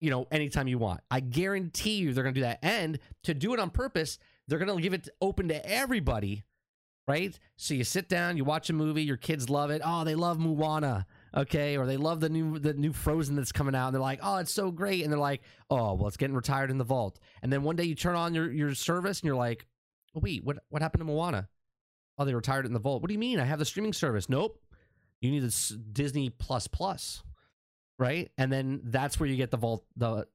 you know, anytime you want. I guarantee you they're going to do that. And to do it on purpose, they're going to give it open to everybody, right? So you sit down, you watch a movie, your kids love it. Oh, they love Moana, okay, or they love the new the new Frozen that's coming out, and they're like, oh, it's so great, and they're like, oh, well, it's getting retired in the vault. And then one day you turn on your your service, and you're like, oh, wait, what what happened to Moana? Oh, they retired it in the vault. What do you mean? I have the streaming service. Nope, you need Disney Plus Plus, right? And then that's where you get the vault the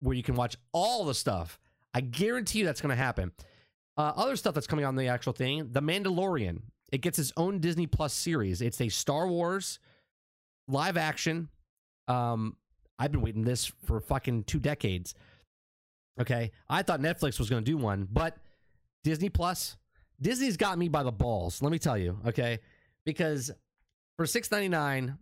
where you can watch all the stuff. I guarantee you that's going to happen. Uh, other stuff that's coming on the actual thing, The Mandalorian. It gets its own Disney Plus series. It's a Star Wars live action. Um, I've been waiting this for fucking two decades. Okay, I thought Netflix was going to do one, but Disney Plus, Disney's got me by the balls. Let me tell you, okay, because for six ninety nine,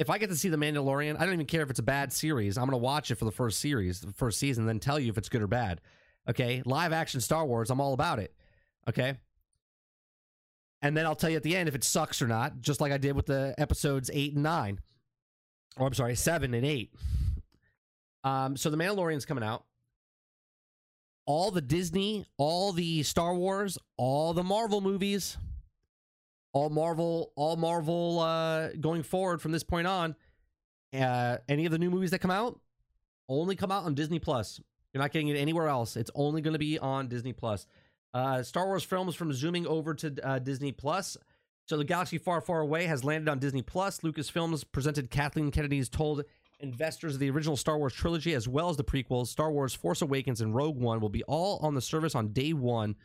if I get to see The Mandalorian, I don't even care if it's a bad series. I'm going to watch it for the first series, the first season, then tell you if it's good or bad. Okay, live action Star Wars, I'm all about it. Okay. And then I'll tell you at the end if it sucks or not, just like I did with the episodes eight and nine. Or I'm sorry, seven and eight. Um, so the Mandalorian's coming out. All the Disney, all the Star Wars, all the Marvel movies, all Marvel, all Marvel uh, going forward from this point on. Uh, any of the new movies that come out only come out on Disney Plus. You're not getting it anywhere else. It's only going to be on Disney Plus. Uh, Star Wars films from zooming over to uh, Disney Plus. So the galaxy far, far away has landed on Disney Plus. Lucasfilms presented Kathleen Kennedy's told investors of the original Star Wars trilogy as well as the prequels, Star Wars Force Awakens and Rogue One will be all on the service on day one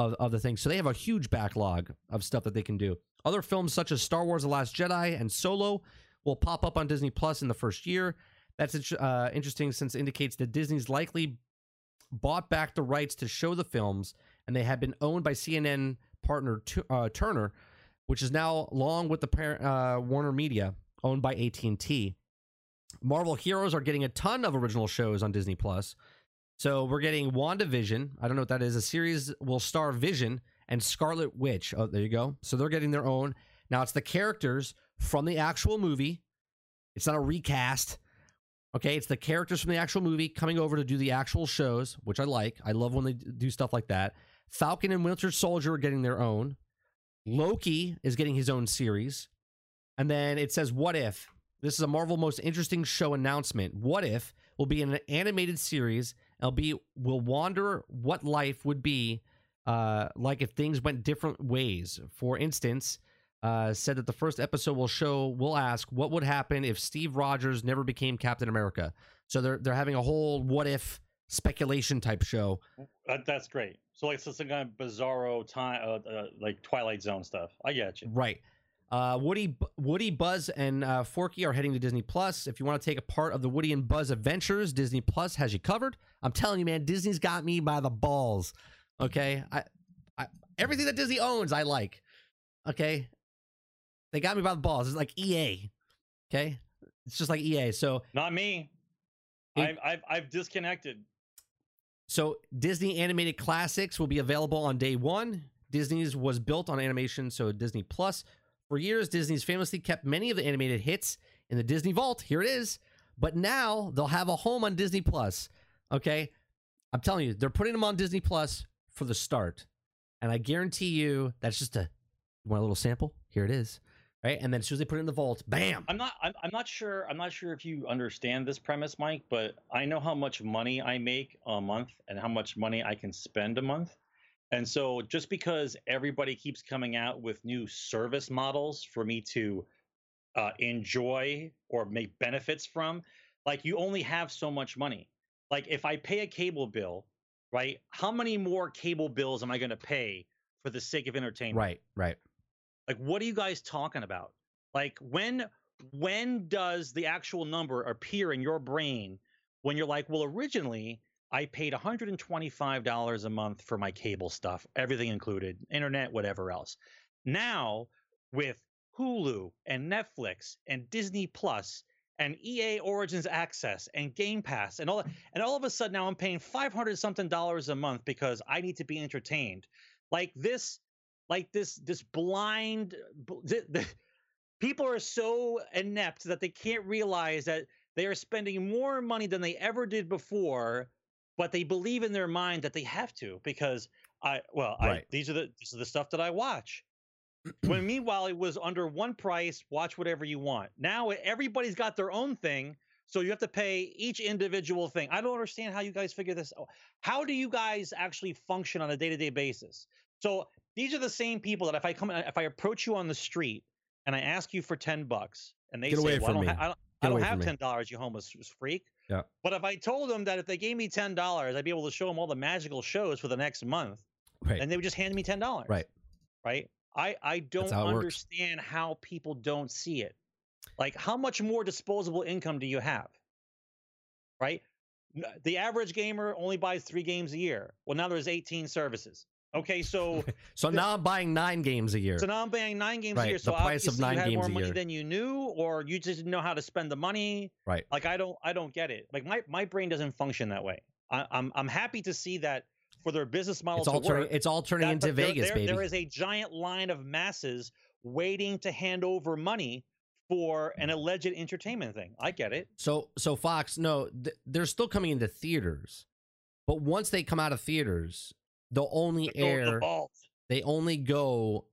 of, of the thing. So they have a huge backlog of stuff that they can do. Other films such as Star Wars The Last Jedi and Solo will pop up on Disney Plus in the first year. That's uh, interesting since it indicates that Disney's likely bought back the rights to show the films and they had been owned by CNN partner uh, Turner, which is now along with the parent uh, Warner Media, owned by AT and T. Marvel Heroes are getting a ton of original shows on Disney Plus. So we're getting WandaVision. I don't know what that is. A series will star Vision and Scarlet Witch. Oh, there you go. So they're getting their own. Now it's the characters from the actual movie. It's not a recast. Okay, it's the characters from the actual movie coming over to do the actual shows, which I like. I love when they do stuff like that. Falcon and Winter Soldier are getting their own. Loki is getting his own series. And then it says, What If? This is a Marvel most interesting show announcement. What If will be an animated series. It'll wonder what life would be uh, like if things went different ways. For instance, uh, said that the first episode will show, will ask, what would happen if Steve Rogers never became Captain America? So they're, they're having a whole what if speculation type show. That, that's great. So like so some kind of bizarro time, uh, uh, like Twilight Zone stuff. I get you. Right. Uh, Woody, Woody, Buzz, and uh, Forky are heading to Disney Plus. If you want to take a part of the Woody and Buzz adventures, Disney Plus has you covered. I'm telling you, man, Disney's got me by the balls. Okay, I, I everything that Disney owns, I like. Okay, they got me by the balls. It's like EA. Okay, it's just like EA. So not me. It- I've, I've I've disconnected. So Disney animated classics will be available on day one. Disney's was built on animation, so Disney Plus. For years, Disney's famously kept many of the animated hits in the Disney Vault. Here it is. But now they'll have a home on Disney Plus. Okay. I'm telling you, they're putting them on Disney Plus for the start. And I guarantee you that's just a you want a little sample? Here it is. Right? And then as soon as they put it in the vault, bam. I'm not. I'm, I'm not sure. I'm not sure if you understand this premise, Mike. But I know how much money I make a month and how much money I can spend a month. And so, just because everybody keeps coming out with new service models for me to uh, enjoy or make benefits from, like you only have so much money. Like if I pay a cable bill, right? How many more cable bills am I going to pay for the sake of entertainment? Right, right. Like, what are you guys talking about? Like, when when does the actual number appear in your brain when you're like, well, originally I paid $125 a month for my cable stuff, everything included, internet, whatever else. Now, with Hulu and Netflix and Disney Plus and EA Origins Access and Game Pass and all and all of a sudden now I'm paying 500 something dollars a month because I need to be entertained. Like this like this this blind people are so inept that they can't realize that they are spending more money than they ever did before but they believe in their mind that they have to because i well I, these are the this is the stuff that i watch. When meanwhile it was under one price watch whatever you want. Now everybody's got their own thing so you have to pay each individual thing. I don't understand how you guys figure this out. How do you guys actually function on a day-to-day basis? So these are the same people that if I come, if I approach you on the street and I ask you for ten bucks, and they Get say, away well, I don't, me. ha- I don't, I don't have ten dollars, you homeless freak. Yeah. But if I told them that if they gave me ten dollars, I'd be able to show them all the magical shows for the next month, Right. and they would just hand me ten dollars. Right. Right. I I don't how it works. understand how people don't see it. Like, how much more disposable income do you have? Right. The average gamer only buys three games a year. Well, now there's 18 services. Okay, so So now I'm buying nine games a year. so now I'm buying nine games Right, a year. the So price of nine you had games more a money year. than you knew, or you just didn't know how to spend the money. Right. Like I don't, I don't get it. Like my my brain doesn't function that way. I, I'm I'm happy to see that for their business model It's to all turning. work. It's all turning that- into there- Vegas, there- baby. There is a giant line of masses waiting to hand over money for an alleged entertainment thing. I get it. So so Fox, no, th- they're still coming into theaters, but once they come out of theaters, they'll only to the air. vault. They only go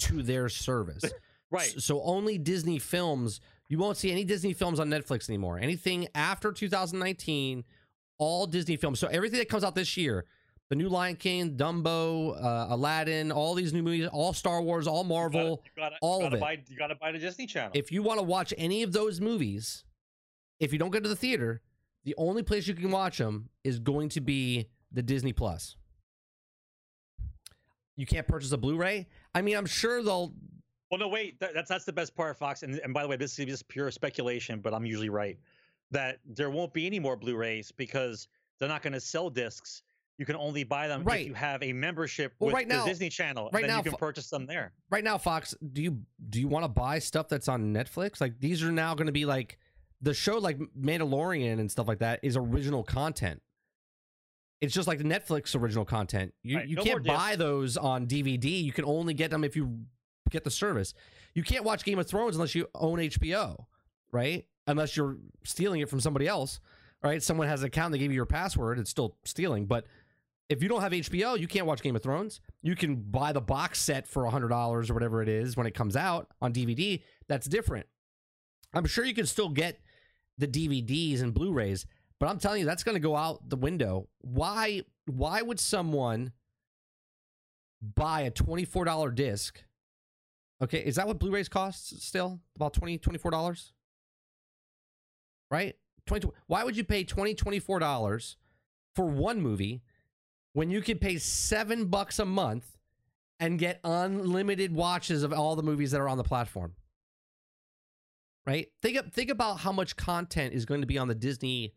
to their service. Right. So only Disney films. You won't see any Disney films on Netflix anymore. Anything after 2019, all Disney films. So everything that comes out this year, the new Lion King, Dumbo, uh, Aladdin, all these new movies, all Star Wars, all You Marvel. gotta, you gotta, all of it. Buy, you gotta buy the Disney Channel. if you want to watch any of those movies, if you don't go to the theater, the only place you can watch them is going to be the Disney Plus. You can't purchase a Blu-ray. I mean, I'm sure they'll. Well, no, wait. That, that's that's the best part, of Fox. And and by the way, this is just pure speculation, but I'm usually right. That there won't be any more Blu-rays because they're not going to sell discs. You can only buy them Right. if you have a membership Well, with right the Disney Channel. right and then now, you can purchase them there. Right now, Fox, do you do you want to buy stuff that's on Netflix? Like these are now going to be like the show, like Mandalorian and stuff like that, is original content. It's just like the Netflix original content. You Right, you no can't buy those on DVD. You can only get them if you get the service. You can't watch Game of Thrones unless you own HBO, right? Unless you're stealing it from somebody else, right? Someone has an account, they gave you your password. It's still stealing, but if you don't have HBO, you can't watch Game of Thrones. You can buy the box set for $100 or whatever it is when it comes out on DVD. That's different. I'm sure you can still get the DVDs and Blu-rays, but I'm telling you that's going to go out the window. Why why would someone buy a $24 disc? Okay, is that what Blu-rays cost still? About 20 $24? Right? 20 Why would you pay 20 $24 for one movie when you could pay seven bucks a month and get unlimited watches of all the movies that are on the platform? Right? Think think about how much content is going to be on the Disney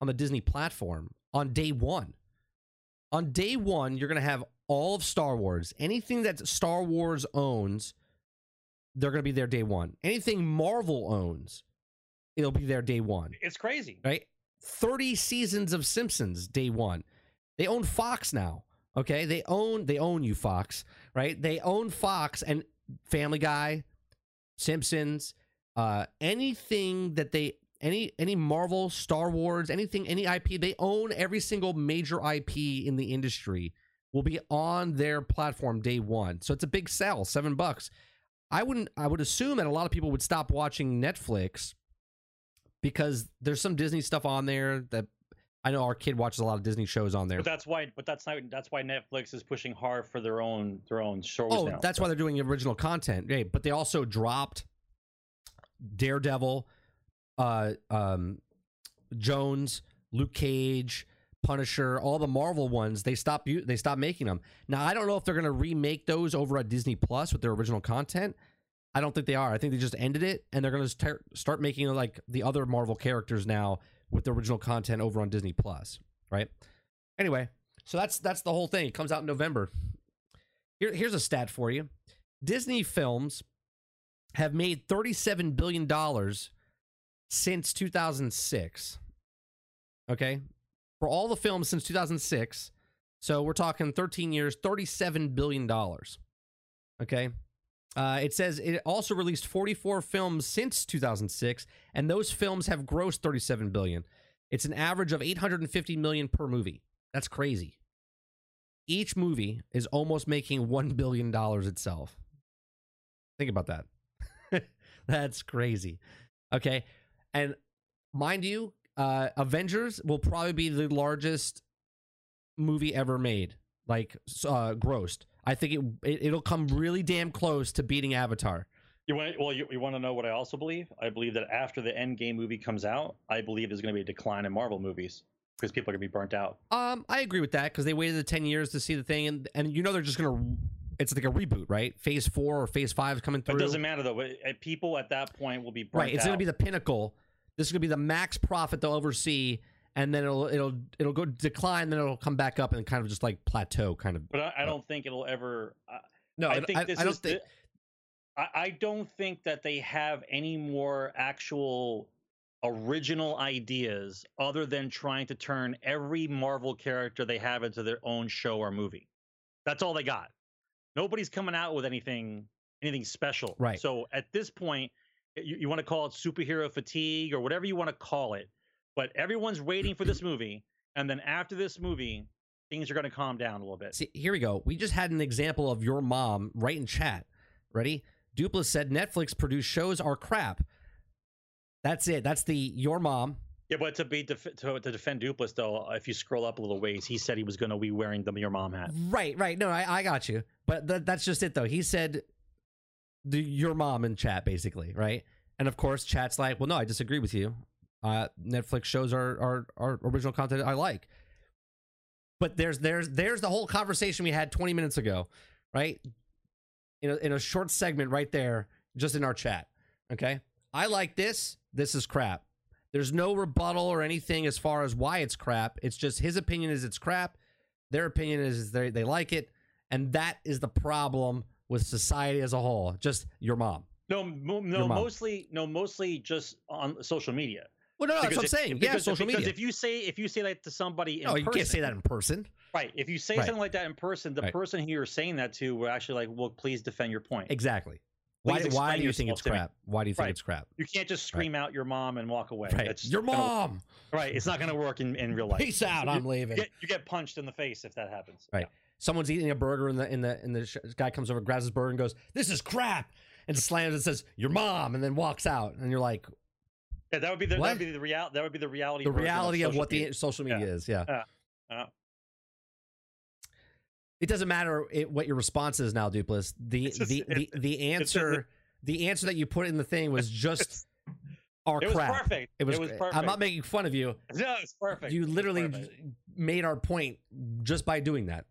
on the Disney platform on day one. On day one, you're going to have all of Star Wars. Anything that Star Wars owns, they're going to be there day one. Anything Marvel owns, it'll be there day one. It's crazy. Right? 30 seasons of Simpsons day one. They own Fox now. Okay? They own they own you Fox, right? They own Fox and Family Guy, Simpsons, uh anything that they any any Marvel, Star Wars, anything any IP, they own every single major IP in the industry will be on their platform day 1. So it's a big sell, 7 bucks. I wouldn't I would assume that a lot of people would stop watching Netflix because there's some Disney stuff on there that I know our kid watches a lot of Disney shows on there. But that's why. But that's not. That's why Netflix is pushing hard for their own their own shows. Oh, now. that's why they're doing original content. Yeah, but they also dropped Daredevil, uh, um, Jones, Luke Cage, Punisher, all the Marvel ones. They stopped. They stop making them. Now I don't know if they're to remake those over at Disney Plus with their original content. I don't think they are. I think they just ended it, and they're going to start making like the other Marvel characters now with the original content over on Disney Plus, right? Anyway, so that's that's the whole thing. It comes out in November. Here, here's a stat for you: Disney films have made 37 billion dollars since 2006. Okay, for all the films since 2006. So we're talking 13 years, 37 billion dollars. Okay. Uh, it says it also released 44 films since 2006, and those films have grossed 37 billion. It's an average of 850 million per movie. That's crazy. Each movie is almost making one billion dollars itself. Think about that. That's crazy. Okay, and mind you, uh, Avengers will probably be the largest movie ever made, like uh, grossed. I think it, it will come really damn close to beating Avatar. You want well, you, you want to know what I also believe? I believe that after the Endgame movie comes out, I believe there's going to be a decline in Marvel movies because people are going to be burnt out. Um, I agree with that because they waited the ten years to see the thing, and and you know they're just going to. It's like a reboot, right? Phase four or phase five is coming through. It doesn't matter though. People at that point will be burnt right. It's going to be the pinnacle. This is going to be the max profit they'll ever see and then it'll it'll it'll go decline, then it'll come back up and kind of just like plateau, kind of. But I, I don't think it'll ever. Uh, no, I think I, this I don't is think. The, I, I don't think that they have any more actual original ideas other than trying to turn every Marvel character they have into their own show or movie. That's all they got. Nobody's coming out with anything anything special. Right. So at this point, you, you want to call it superhero fatigue or whatever you want to call it but everyone's waiting for this movie, and then after this movie, things are going to calm down a little bit. See, here we go. We just had an example of your mom right in chat. Ready? Duplass said Netflix produced shows are crap. That's it. That's the your mom. Yeah, but to be def- to, to defend Duplass though, if you scroll up a little ways, he said he was going to be wearing the your mom hat. Right, right. No, I, I got you. But th- that's just it though. He said the your mom in chat basically, right? And of course, chat's like, well, no, I disagree with you uh, Netflix shows are, are are original content I like. But there's there's there's the whole conversation we had 20 minutes ago, right? In a, in a short segment right there, just in our chat. Okay, I like this. This is crap. There's no rebuttal or anything as far as why it's crap. It's just his opinion is it's crap. Their opinion is they they like it, and that is the problem with society as a whole. Just your mom. No, no, mostly no, mostly just on social media. Well, no, no that's what I'm saying. Because, yeah, social because media. if you say if you say that to somebody, in no, you person, can't say that in person. Right. If you say right. something like that in person, the right. person who you're saying that to will actually like, well, please defend your point. Exactly. why, why do you think it's crap? Why do you think right. it's crap? You can't just scream out your mom and walk away. Right. That's your mom. Gonna, right. It's not going to work in, in real life. Peace out. I'm leaving. You get, you get, punched in the face if that happens. Right. Yeah. Someone's eating a burger and the in the and the sh- guy comes over, grabs his burger, and goes, "This is crap," and slams and says, "Your mom," and then walks out, and you're like, yeah, that would be the that would be the real that would be the reality. The reality of, of what media. the social media yeah. is. Yeah. yeah. yeah. It doesn't matter it, what your response is now, Duplass. The just, the, the the answer the answer that you put in the thing was just our it crap. Was perfect. It was, it was perfect. I'm not making fun of you. No, it's perfect. You literally perfect. made our point just by doing that.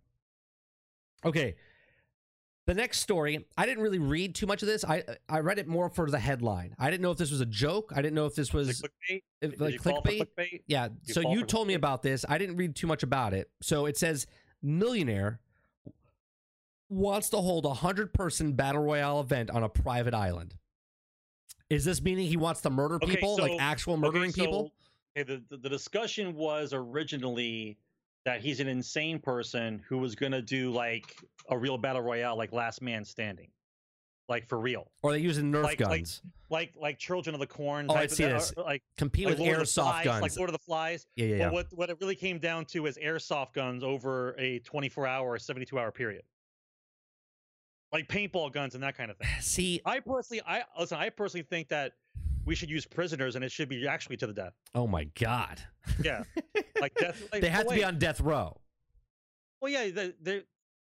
Okay. The next story, I didn't really read too much of this. I I read it more for the headline. I didn't know if this was a joke. I didn't know if this was it clickbait? if, like you fall for clickbait. clickbait? Yeah. You so you told me about this. I didn't read too much about it. So it says millionaire wants to hold a hundred person battle royale event on a private island. Is this meaning he wants to murder Okay, people, like so- actual Okay, murdering so- people? Okay, the, the the discussion was originally that he's an insane person who was gonna do like a real battle royale, like Last Man Standing, like for real, Or they using Nerf like- like guns? like like Children of the Corn. Oh, I type of- see uh, this. uh, Like, Compete like with Lord of airsoft Flies, guns. like Lord of the Flies. yeah, yeah, yeah. But what what it really came down to is airsoft guns over a 24 hour or 72 hour period, like paintball guns and that kind of thing. See, I personally, I listen. I personally think that we should use prisoners, and it should be actually to the death. oh my god, Yeah, like death. Like, they have but to be wait. on death row. Well, yeah, they, they,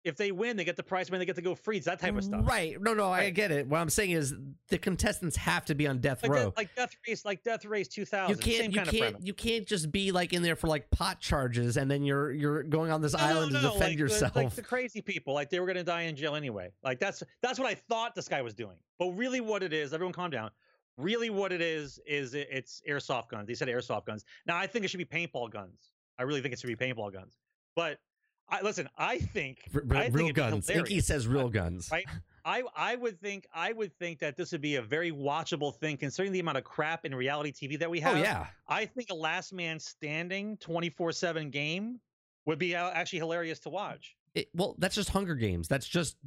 if they win, they get the prize money, they get to go free. It's that type of stuff. Right? No, no, I get it. What I'm saying is the contestants have to be on death Like, row. death, like Death Race, like Death Race 2000. you can't you kind can't you can't just be like in there for like pot charges and then you're you're going on this No, no, island no, to defend like the- yourself. like the crazy people, like they were gonna die in jail anyway. Like that's that's what I thought this guy was doing. But really, what it is, everyone, calm down. Really, what it is is it, it's airsoft guns. They said airsoft guns. Now, I think it should be paintball guns. I really think it should be paintball guns. But I listen. I think R- I think real it'd guns. Inky says real guns. right? I I would think I would think that this would be a very watchable thing, considering the amount of crap in reality TV that we have. Oh yeah. I think a Last Man Standing 24/7 game would be uh, actually hilarious to watch. It- well, that's just Hunger Games. That's just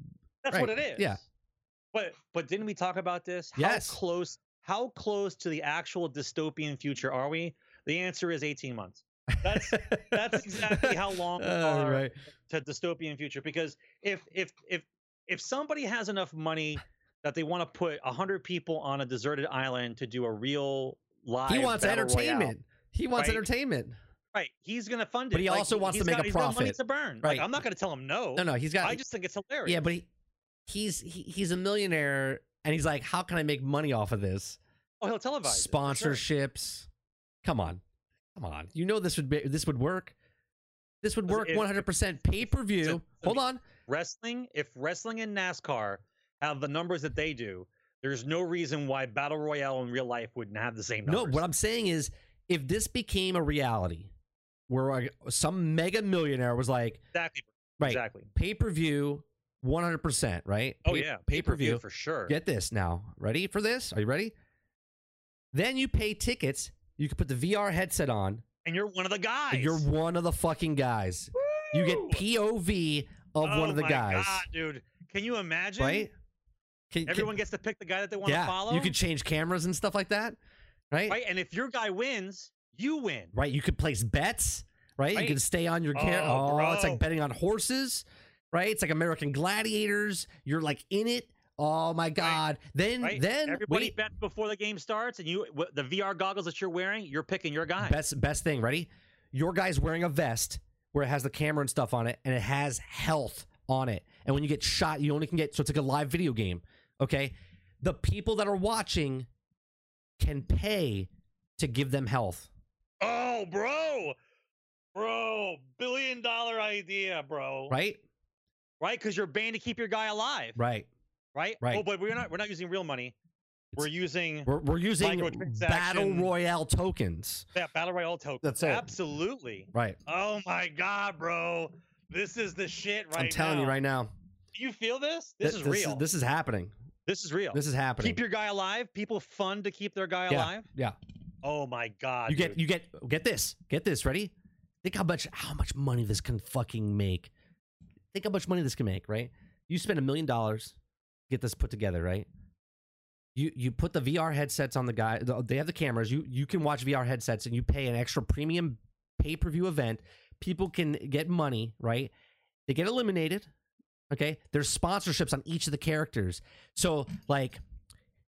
That's what it is. yeah. But but didn't we talk about this? How Yes. close how close to the actual dystopian future are we? The answer is 18 months. That's that's exactly how long we Uh, are right. to dystopian future because if if if if somebody has enough money that they want to put 100 people on a deserted island to do a real live He wants battle royale, entertainment. He wants right? entertainment. right he's going to fund it But he Like, also wants to make got- a he's got money to burn Right. like, i'm not going to tell him no No, no, he's got. i just think it's hilarious yeah, but he, he's he, he's a millionaire, and he's like, how can I make money off of this? oh he'll televise for sure. Sponsorships. Come on, come on. You know this would be this would work. This would work one hundred percent pay per view. Hold on. wrestling if wrestling and nascar have the numbers that they do there's no reason why battle royale in real life wouldn't have the same No, what I'm saying is, if this became a reality, where some mega millionaire was like, exactly right, exactly pay per view, one hundred percent, right? oh yeah pay per view. for sure Get this now. Ready for this? Are you ready? Then you pay tickets. You can put the VR headset on. and you're one of the guys You're one of the fucking guys. You get POV of one Oh of the oh my guys, God, dude. Can you imagine? right? Can, can- Everyone gets to pick the guy that they want to follow. you could change cameras and stuff like that, right? right, and if your guy wins, you win. Right. You could place bets, right? You Right. can stay on your camera. Oh, Oh, it's like betting on horses, right? It's like American Gladiators. You're like in it. Oh my God. Then, Right? then Everybody wait. bets before the game starts, and you the VR goggles that you're wearing, you're picking your guy. Best best thing, ready? Your guy's wearing a vest where it has the camera and stuff on it, and it has health on it. And when you get shot, you only can get so it's like a live video game. Okay, the people that are watching can pay to give them health. Oh, bro, bro, billion dollar idea, bro. Right, Right, because you're paying to keep your guy alive. right. Right. Right. Oh, but we're not. We're not using real money. We're using We're we're using battle royale tokens. that battle royale tokens. That's it. Absolutely. Right. Oh my god, bro. This is the shit right I'm telling now. you right now. Do you feel this? This th- is real. This is happening. This is real. This is happening. Keep your guy alive. People fund to keep their guy Yeah. alive. yeah. Oh my god. You get you get get this. Get this. Ready? Think how much how much money this can fucking make. Think how much money this can make, right? You spend a million dollars, get this put together, right? You you put the VR headsets on the guy. They have the cameras. You you can watch VR headsets, and you pay an extra premium pay per view event. People can get money, right? They get eliminated. Okay, there's sponsorships on each of the characters. So like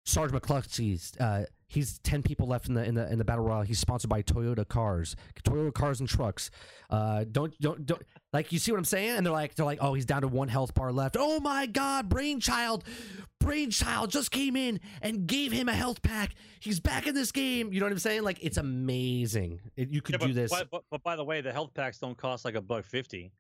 Sarge McCluskey's, uh, He's ten people left in the in the in the battle royale. He's sponsored by Toyota cars, Toyota cars and trucks. Uh, don't don't don't like you see what I'm saying? And they're like they're like, oh, he's down to one health bar left. Oh my God, Brainchild, Brainchild just came in and gave him a health pack. He's back in this game. You know what I'm saying? Like it's amazing. It, you could Yeah, do this. But, but, but by the way, the health packs don't cost like a buck fifty.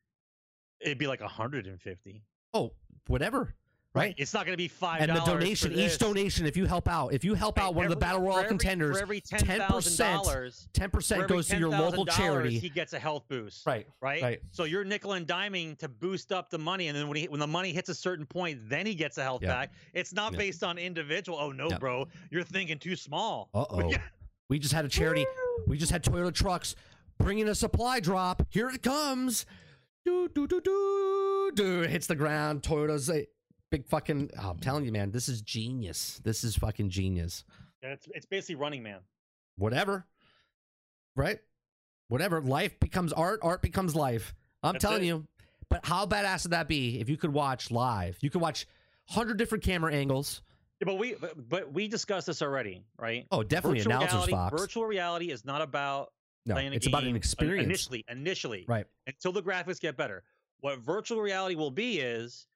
It'd be like a hundred and fifty. Oh, whatever. Right. It's not going to be five. And the donation, each donation, if you help out, if you help out one of the battle royale contenders, for every 10%, ten percent goes to your local charity. He gets a health boost. Right. Right. Right. So you're nickel and diming to boost up the money, and then when he, when the money hits a certain point, then he gets a health Yeah. pack. It's not Yeah. based on individual. Oh no, Yeah. bro, you're thinking too small. Uh oh. We just had a charity. We just had Toyota trucks bringing a supply drop. Here it comes. Do do do do do. It hits the ground. Toyota's a big fucking. Oh, I'm telling you, man, this is genius. This is fucking genius. Yeah, it's it's basically Running Man. Whatever. Right. Whatever. Life becomes art. Art becomes life. I'm That's telling it. you. But how badass would that be if you could watch live? You could watch hundred different camera angles. Yeah, but we but, but we discussed this already, right? Oh, definitely virtual announcers reality, Fox. Virtual reality is not about no, playing a it's about an uh, experience. initially. Initially, Right. until the graphics get better. What virtual reality will be is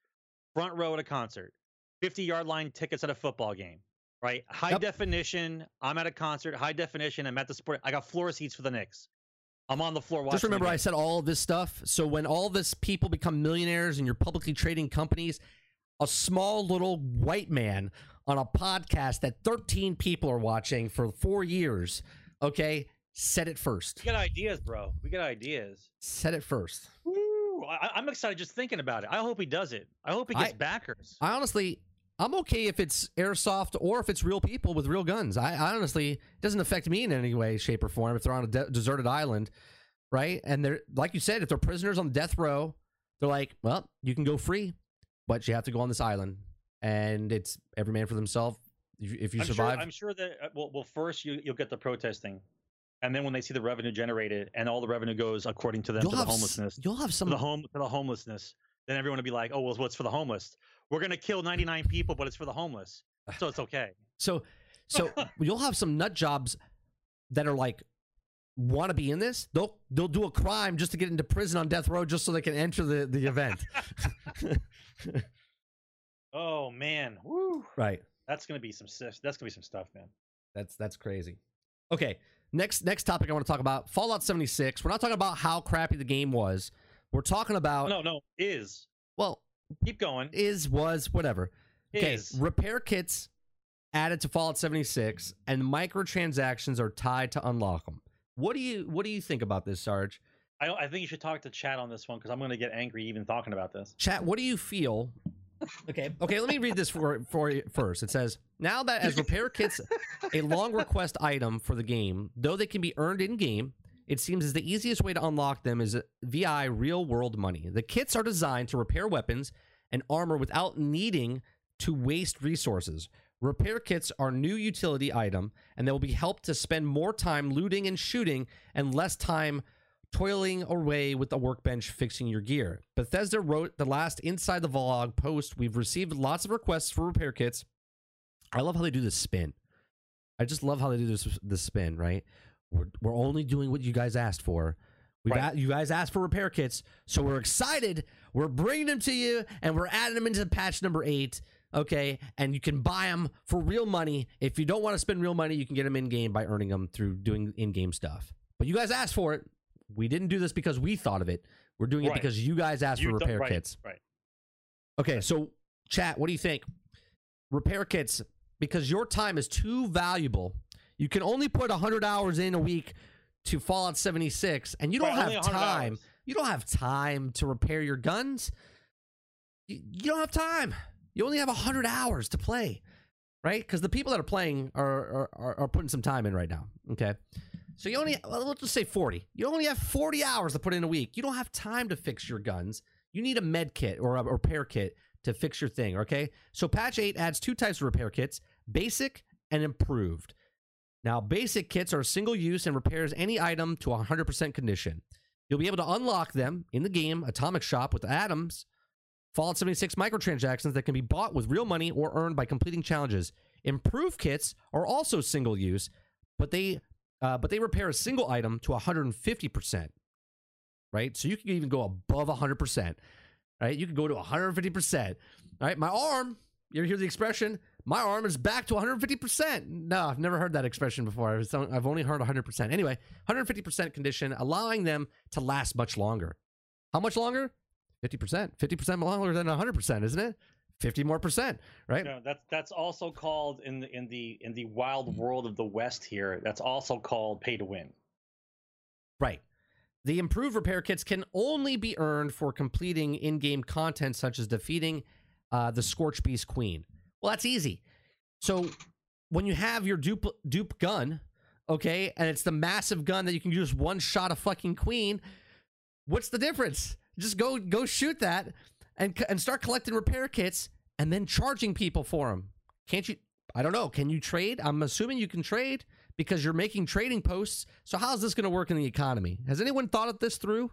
front row at a concert, 50 yard line tickets at a football game, right? High Yep. definition. I'm at a concert, high definition. I'm at the sport. I got floor seats for the Knicks. I'm on the floor watching. Just remember, I said all of this stuff. So when all this people become millionaires and you're publicly trading companies, a small little white man on a podcast that 13 people are watching for four years, okay, said it first. we got ideas, bro. We got ideas. Said it first. Woo! I, I'm excited just thinking about it. I hope he does it. I hope he gets I- backers. I honestly, I'm okay if it's airsoft or if it's real people with real guns. I, I honestly, it doesn't affect me in any way, shape, or form if they're on a de- deserted island, right? And they're, like you said, if they're prisoners on death row, they're like, well, you can go free, but you have to go on this island. And it's every man for themselves. If you, if you I'm survive, Sure, I'm sure that uh, well, well, first you you'll get the protesting, and then when they see the revenue generated and all the revenue goes according to them you'll to the homelessness, you'll have to some the home to the homelessness, then everyone will be like, oh well, what's for the homeless? We're gonna kill 99 people, but it's for the homeless, so it's okay. So, so you'll have some nut jobs that are like want to be in this. They'll they'll do a crime just to get into prison on death row, just so they can enter the the event. Oh man, woo! right. That's gonna be some that's gonna be some stuff, man. That's that's crazy. Okay, next next topic I want to talk about Fallout 76. We're not talking about how crappy the game was. We're talking about No, no, is well, keep going. is was whatever. Okay, Is repair kits added to Fallout 76 and microtransactions are tied to unlock them. What do you what do you think about this, Sarge? I, I think you should talk to chat on this one because I'm gonna get angry even talking about this. Chat, what do you feel? Okay, okay, let me read this for for you first. It says, "Now that as repair kits a long request item for the game, though they can be earned in game, it seems as the easiest way to unlock them is VI real world money. The kits are designed to repair weapons and armor without needing to waste resources. Repair kits are new utility item and they will be helped to spend more time looting and shooting and less time toiling away with the workbench fixing your gear. Bethesda wrote the last Inside the Vault post. We've received lots of requests for repair kits. I love how they do this spin. I just love how they do this this spin, right? We're, we're only doing what you guys asked for. We've Right. a- you guys asked for repair kits, so we're excited. We're bringing them to you, and we're adding them into patch number eight. Okay, and you can buy them for real money. If you don't want to spend real money, you can get them in game by earning them through doing in game stuff. But you guys asked for it. We didn't do this because we thought of it. We're doing it because you guys asked You for repair right, kits. right? Okay, so chat, what do you think? Repair kits, because your time is too valuable. You can only put 100 hours in a week to Fallout 76, and you don't Right, have time. hours. You don't have time to repair your guns. You, you don't have time. You only have 100 hours to play, right? Because the people that are playing are, are, are putting some time in right now, okay? So you only, well, let's just say 40. You only have 40 hours to put in a week. You don't have time to fix your guns. You need a med kit or a repair kit to fix your thing, okay? So patch 8 adds two types of repair kits, basic and improved. Now, basic kits are single use and repairs any item to 100% condition. You'll be able to unlock them in the game Atomic Shop with atoms, Fallout 76 microtransactions that can be bought with real money or earned by completing challenges. Improved kits are also single use, but they uh, but they repair a single item to 150 percent. Right, so you can even go above 100 percent. Right, you can go to 150 percent. All right, my arm. You ever hear the expression? My arm is back to 150 percent. No, I've never heard that expression before. I've only heard 100 percent. Anyway, 150 percent condition, allowing them to last much longer. How much longer? 50%. 50% longer than 100%, isn't it? 50 more percent, right? No, that's that's also called in the in the in the wild world of the West here. That's also called pay to win. Right. The improved repair kits can only be earned for completing in-game content such as defeating uh, the Scorch Beast Queen. Well, that's easy. So when you have your dupe dupe gun, okay, and it's the massive gun that you can use one shot a fucking queen, what's the difference? Just go go shoot that and and start collecting repair kits and then charging people for them. Can't you? I don't know. Can you trade? I'm assuming you can trade because you're making trading posts. So how's this going to work in the economy? Has anyone thought of this through?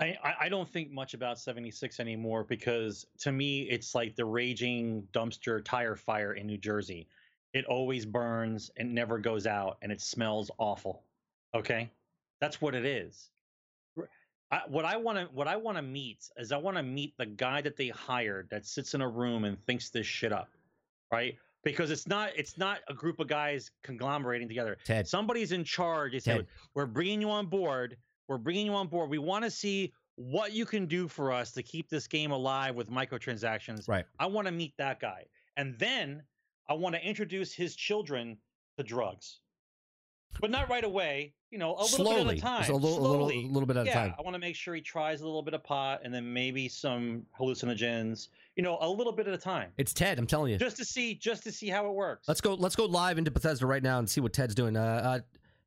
I, I don't think much about 76 anymore because to me it's like the raging dumpster tire fire in New Jersey. It always burns and never goes out and it smells awful. Okay? That's what it is. I, what I want to what I want to meet is I want to meet the guy that they hired that sits in a room and thinks this shit up, right? Because it's not it's not a group of guys conglomerating together. Ted. Somebody's in charge. They say, "We're bringing you on board. We're bringing you on board. We want to see what you can do for us to keep this game alive with microtransactions." Right. I want to meet that guy, and then I want to introduce his children to drugs but not right away. You know, a little Slowly. bit at a time. Just a little, a little, Slowly. a little bit at yeah, a time. I want to make sure he tries a little bit of pot and then maybe some hallucinogens. You know, a little bit at a time, It's Ted. I'm telling you. just to see, just to see how it works. Let's go. Let's go live into Bethesda right now and see what Ted's doing. Uh, uh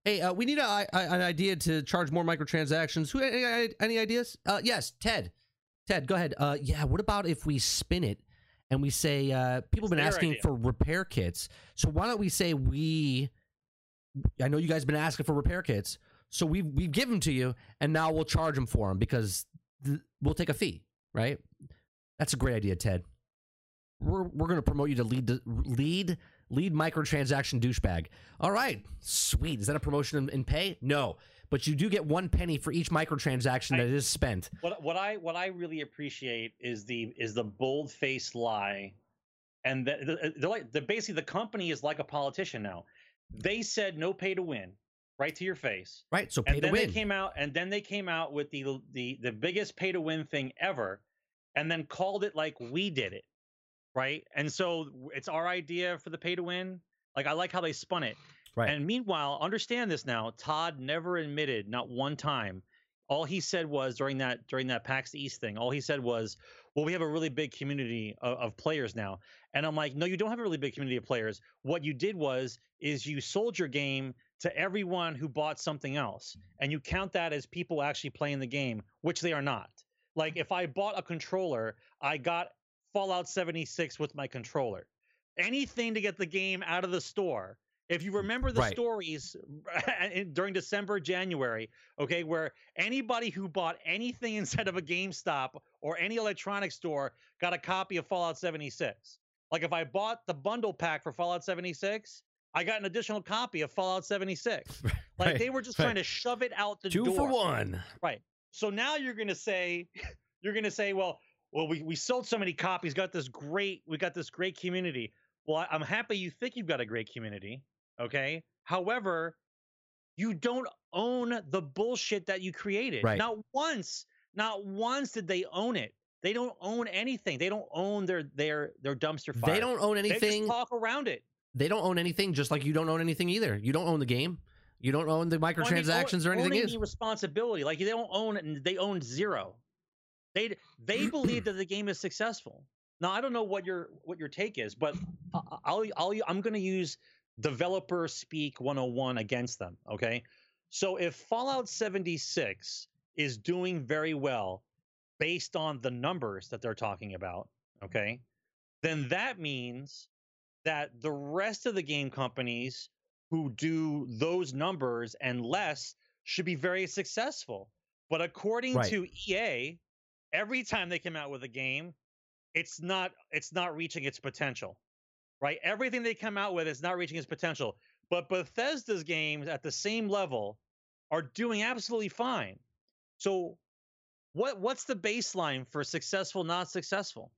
hey, uh, we need a, a, an idea to charge more microtransactions. Who any, any ideas? Uh, yes, Ted. Ted, go ahead. Uh, yeah. What about if we spin it and we say uh, people have been asking idea. for repair kits? So why don't we say we? I know you guys have been asking for repair kits, so we we give them to you, and now we'll charge them for them because th- we'll take a fee, right? That's a great idea, Ted. We're we're going to promote you to lead the lead lead microtransaction douchebag. All right, sweet. Is that a promotion in, in pay? No, but you do get one penny for each microtransaction I- that is spent. what what I what I really appreciate is the is the bold faced lie, and the, the, they're like the basically the company is like a politician now. They said no pay to win, right to your face. Right, so pay and to then win. they came out and then they came out with the the the biggest pay to win thing ever and then called it like we did it right and so it's our idea for the pay to win like i like how they spun it right. and meanwhile understand this now todd never admitted not one time all he said was during that during that pax east thing all he said was well we have a really big community of, of players now. And i'm like no you don't have a really big community of players. What you did was is you sold your game to everyone who bought something else and you count that as people actually playing the game which they are not. Like if i bought a controller i got fallout 76 with my controller. Anything to get the game out of the store if you remember the Right. stories during december january okay where anybody who bought anything instead of a gamestop or any electronics store got a copy of fallout 76 like if i bought the bundle pack for fallout 76 i got an additional copy of fallout 76 like Right, they were just right. trying to shove it out the Two door for one. Right. So now you're going to say, you're going to say, well, well, we, we sold so many copies, got this great, we got this great community. Well, I'm happy you think you've got a great community. Okay. However, you don't own the bullshit that you created. Right. Not once, not once did they own it. They don't own anything. They don't own their their their dumpster fire. They don't own They anything. just talk around it. they don't own anything, just like you don't own anything either. You don't own the game. You don't own the Well, I mean, microtransactions own- or anything. owning Is responsibility. Like they don't own it, they own zero. They they believe that the game is successful. Now I don't know what your what your take is, but I'll I'll I'm going to use developer speak 101 against them. Okay, so if Fallout 76 is doing very well based on the numbers that they're talking about, okay, then that means that the rest of the game companies who do those numbers and less should be very successful. But according Right. to EA, every time they come out with a game, it's not it's not reaching its potential. Right? Everything they come out with is not reaching its potential. But Bethesda's games at the same level are doing absolutely fine. So what what's the baseline for successful, not successful?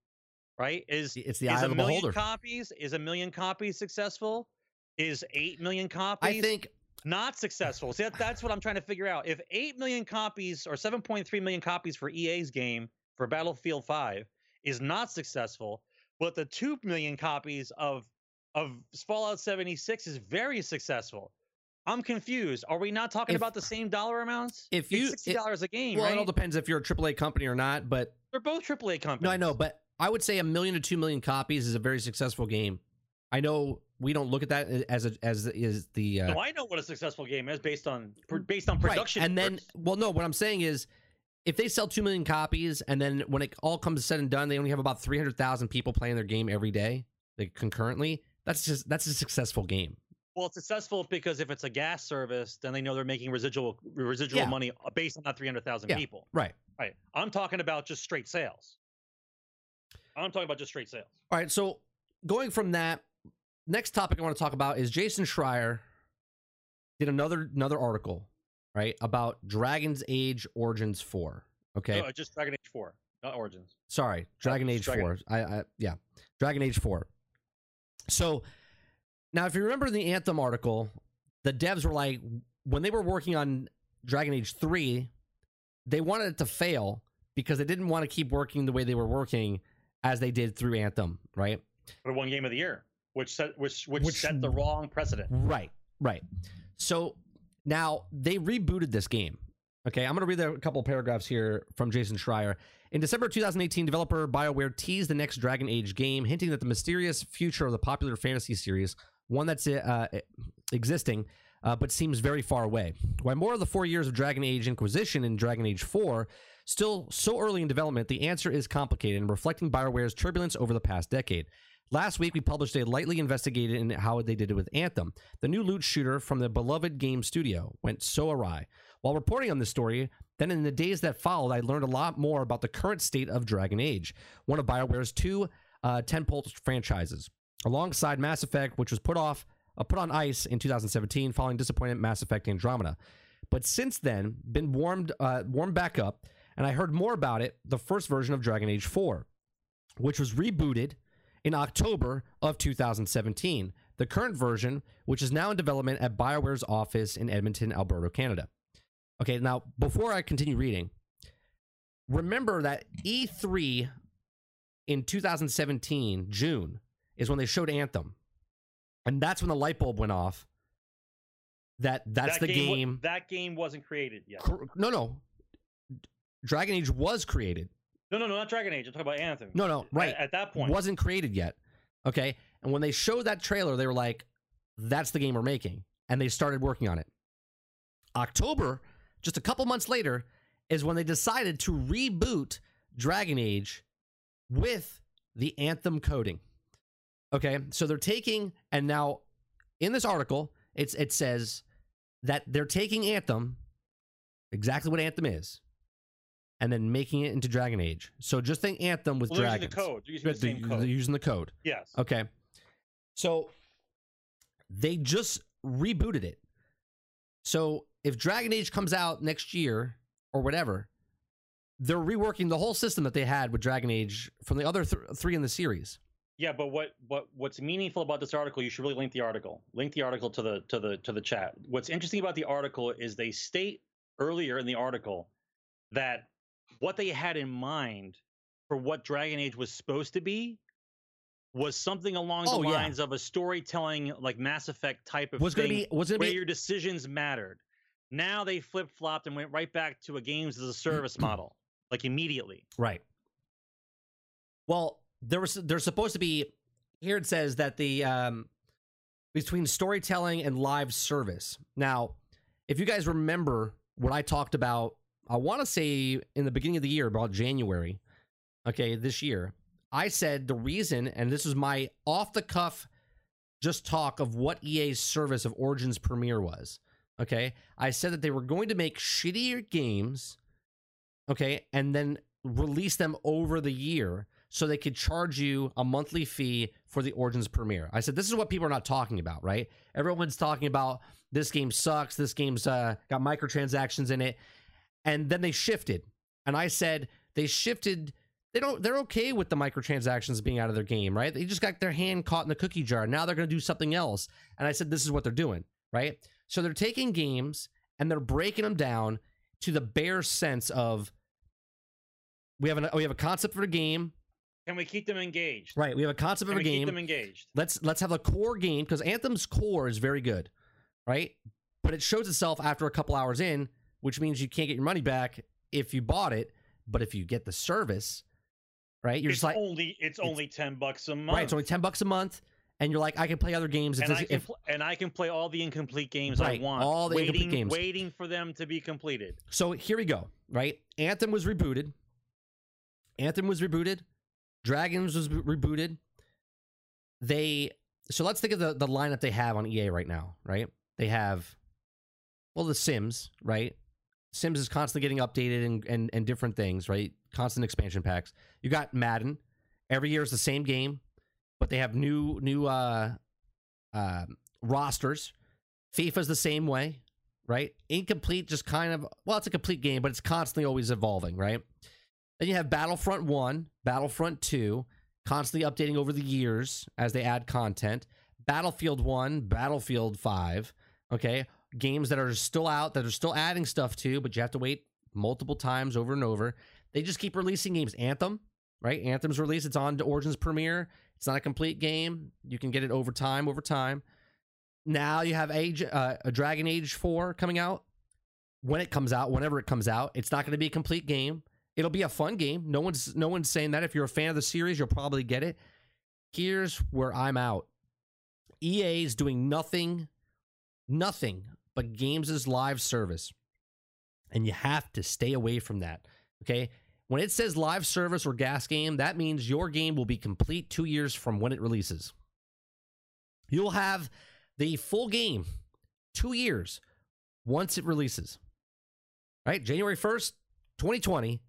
Right? Is It's the is eye a million beholder. copies? Is a million copies successful? Is eight million copies I think not successful? See, that, that's what I'm trying to figure out. If eight million copies or 7.3 million copies for EA's game for Battlefield 5 is not successful, but the two million copies of of Fallout 76 is very successful. I'm confused. Are we not talking If- about the same dollar amounts? if It's you- sixty it- dollars a game, well, right? it all depends if you're a AAA company or not. But They're both AAA companies. no, I know. But I would say a million to two million copies is a very successful game. I know we don't look at that as a, as is the uh, no, I know what a successful game is based on based on Right, production. And then, well, no, what I'm saying is, if they sell two million copies, and then when it all comes said and done, they only have about three hundred thousand people playing their game every day, like concurrently. That's just that's a successful game. Well, it's successful because if it's a GaaS service, then they know they're making residual residual Yeah. money uh, based on that three hundred thousand Yeah. people. Right. Right. I'm talking about just straight sales. I'm talking about just straight sales. All right. So going from that, next topic I want to talk about is Jason Schreier did another another article, right, about Dragon's Age Origins Four. Okay. No, uh, just Dragon Age Four, not Origins. Sorry, uh, Dragon it's Age Dragon Four. I, I yeah, Dragon Age Four. So now, if you remember the Anthem article, the devs were like, when they were working on Dragon Age Three, they wanted it to fail because they didn't want to keep working the way they were working as they did through Anthem, right? For one game of the year, which set which which, Which- set the wrong precedent. Right, right. So now they rebooted this game. Okay, I'm going to read a couple paragraphs here from Jason Schreier. In December 2018, developer BioWare teased the next Dragon Age game, hinting that the mysterious future of the popular fantasy series, one that's uh, existing, uh, but seems very far away. Why more of the four years of Dragon Age Inquisition and Dragon Age 4 still so early in development? The answer is complicated and reflecting BioWare's turbulence over the past decade. Last week, we published a lightly investigated in how they did it with Anthem. The new loot shooter from the beloved game studio went so awry. While reporting on this story, then in the days that followed, I learned a lot more about the current state of Dragon Age, one of BioWare's two uh, tentpole franchises, alongside Mass Effect, which was put off, uh, put on ice in 2017 following disappointing Mass Effect Andromeda. But since then, been warmed, uh, warmed back up, and I heard more about it. The first version of Dragon Age 4, which was rebooted in October of 2017. The current version, which is now in development at BioWare's office in Edmonton, Alberta, Canada. Okay, now before I continue reading, remember that E3 in 2017, June, is when they showed Anthem. And that's when the light bulb went off. That that's that the game. game. that game wasn't created yet. No, no. Dragon Age was created. No, no, no, not Dragon Age. I'm talking about Anthem. No, no, right. At, that point, It wasn't created yet. Okay. And when they showed that trailer, they were like, that's the game we're making. And they started working on it. October, just a couple months later, is when they decided to reboot Dragon Age with the Anthem coding. Okay. So they're taking, and now in this article, it's it says that they're taking Anthem, exactly what Anthem is, and then making it into Dragon Age. So just think Anthem with well, they're dragons. using the code. They're using the They're, same they're code. using the code. Yes. Okay. So they just rebooted it. So if Dragon Age comes out next year or whatever, they're reworking the whole system that they had with Dragon Age from the other th- three in the series. Yeah, but what what what's meaningful about this article? You should really link the article. Link the article to the to the to the chat. What's interesting about the article is they state earlier in the article that what they had in mind for what Dragon Age was supposed to be was something along Oh, the yeah. lines of a storytelling like Mass Effect type of Was thing to be was where be your decisions mattered. Now they flip flopped and went right back to a games as a service model, like immediately. right. Well, there was there's supposed to be here it says that the um between storytelling and live service. Now, if you guys remember what I talked about, I want to say in the beginning of the year, about January, okay, this year, I said the reason, and this was my off the cuff just talk of what EA's service of Origins Premiere was. Okay. I said that they were going to make shittier games, okay, and then release them over the year so they could charge you a monthly fee for the Origins premiere. I said, this is what people are not talking about, right? Everyone's talking about this game sucks, this game's uh, got microtransactions in it. And then they shifted. And I said, they shifted. They don't. They're okay with the microtransactions being out of their game, right? They just got their hand caught in the cookie jar. Now they're going to do something else. And I said, this is what they're doing, right? So they're taking games and they're breaking them down to the bare sense of we have an we have a concept for a game, Can we keep them engaged? right? We have a concept Can of a we keep game. them engaged? Let's let's have a core game because Anthem's core is very good, right? But it shows itself after a couple hours in, which means you can't get your money back if you bought it. But if you get the service, right, you're it's just like, only it's, it's- only ten bucks a month. right, it's only ten bucks a month, and you're like, I can play other games. And I can if, pl- and I can play all the incomplete games Right, I want. all the waiting, incomplete games. waiting for them to be completed. So here we go, right? Anthem was rebooted. Anthem was rebooted. Dragons was re- rebooted. They so let's think of the the lineup they have on EA right now, right? They have well the Sims, right? Sims is constantly getting updated and and, and different things, right? Constant expansion packs. You got Madden. Every year is the same game, but they have new new uh, uh, rosters. FIFA's the same way, right? Incomplete, just kind of well, it's a complete game, but it's constantly always evolving, right? Then you have Battlefront One, Battlefront Two, constantly updating over the years as they add content. Battlefield One, Battlefield Five, okay, games that are still out that are still adding stuff to, but you have to wait multiple times over and over. They just keep releasing games. Anthem, right? Anthem's released. It's on to Origins Premiere. It's not a complete game. You can get it over time, over time. Now you have Age, uh, a Dragon Age Four coming out. When it comes out, whenever it comes out, it's not going to be a complete game. It'll be a fun game. No one's no one's saying that. If you're a fan of the series, you'll probably get it. Here's where I'm out. EA is doing nothing, nothing but games is live service, and you have to stay away from that. Okay. When it says live service or GaaS game, that means your game will be complete two years from when it releases. You'll have the full game two years once it releases. Right? January 1st, 2020.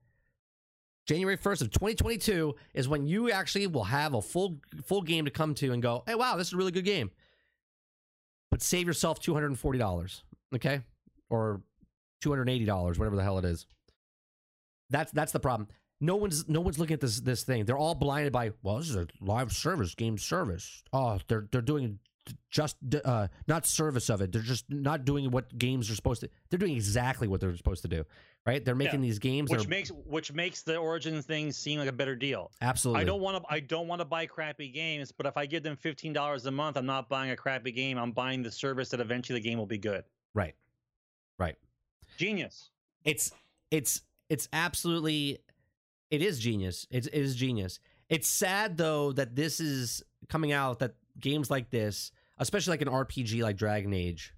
January 1st of 2022 is when you actually will have a full full game to come to and go, hey, wow, this is a really good game. But save yourself $240, okay? Or $280, whatever the hell it is. That's that's the problem. No one's no one's looking at this this thing. They're all blinded by well, this is a live service, game service. Oh, they're they're doing just uh not service of it. They're just not doing what games are supposed to. They're doing exactly what they're supposed to do, right? They're making these games. Which are, makes which makes the origin thing seem like a better deal. absolutely. I don't want to. I don't want to buy crappy games, but if I give them fifteen dollars a month, I'm not buying a crappy game. I'm buying the service that eventually the game will be good. right. Right. Genius. It's it's it's absolutely it is genius. It's it is genius. It's sad though that this is coming out that games like this, especially like an RPG like Dragon Age,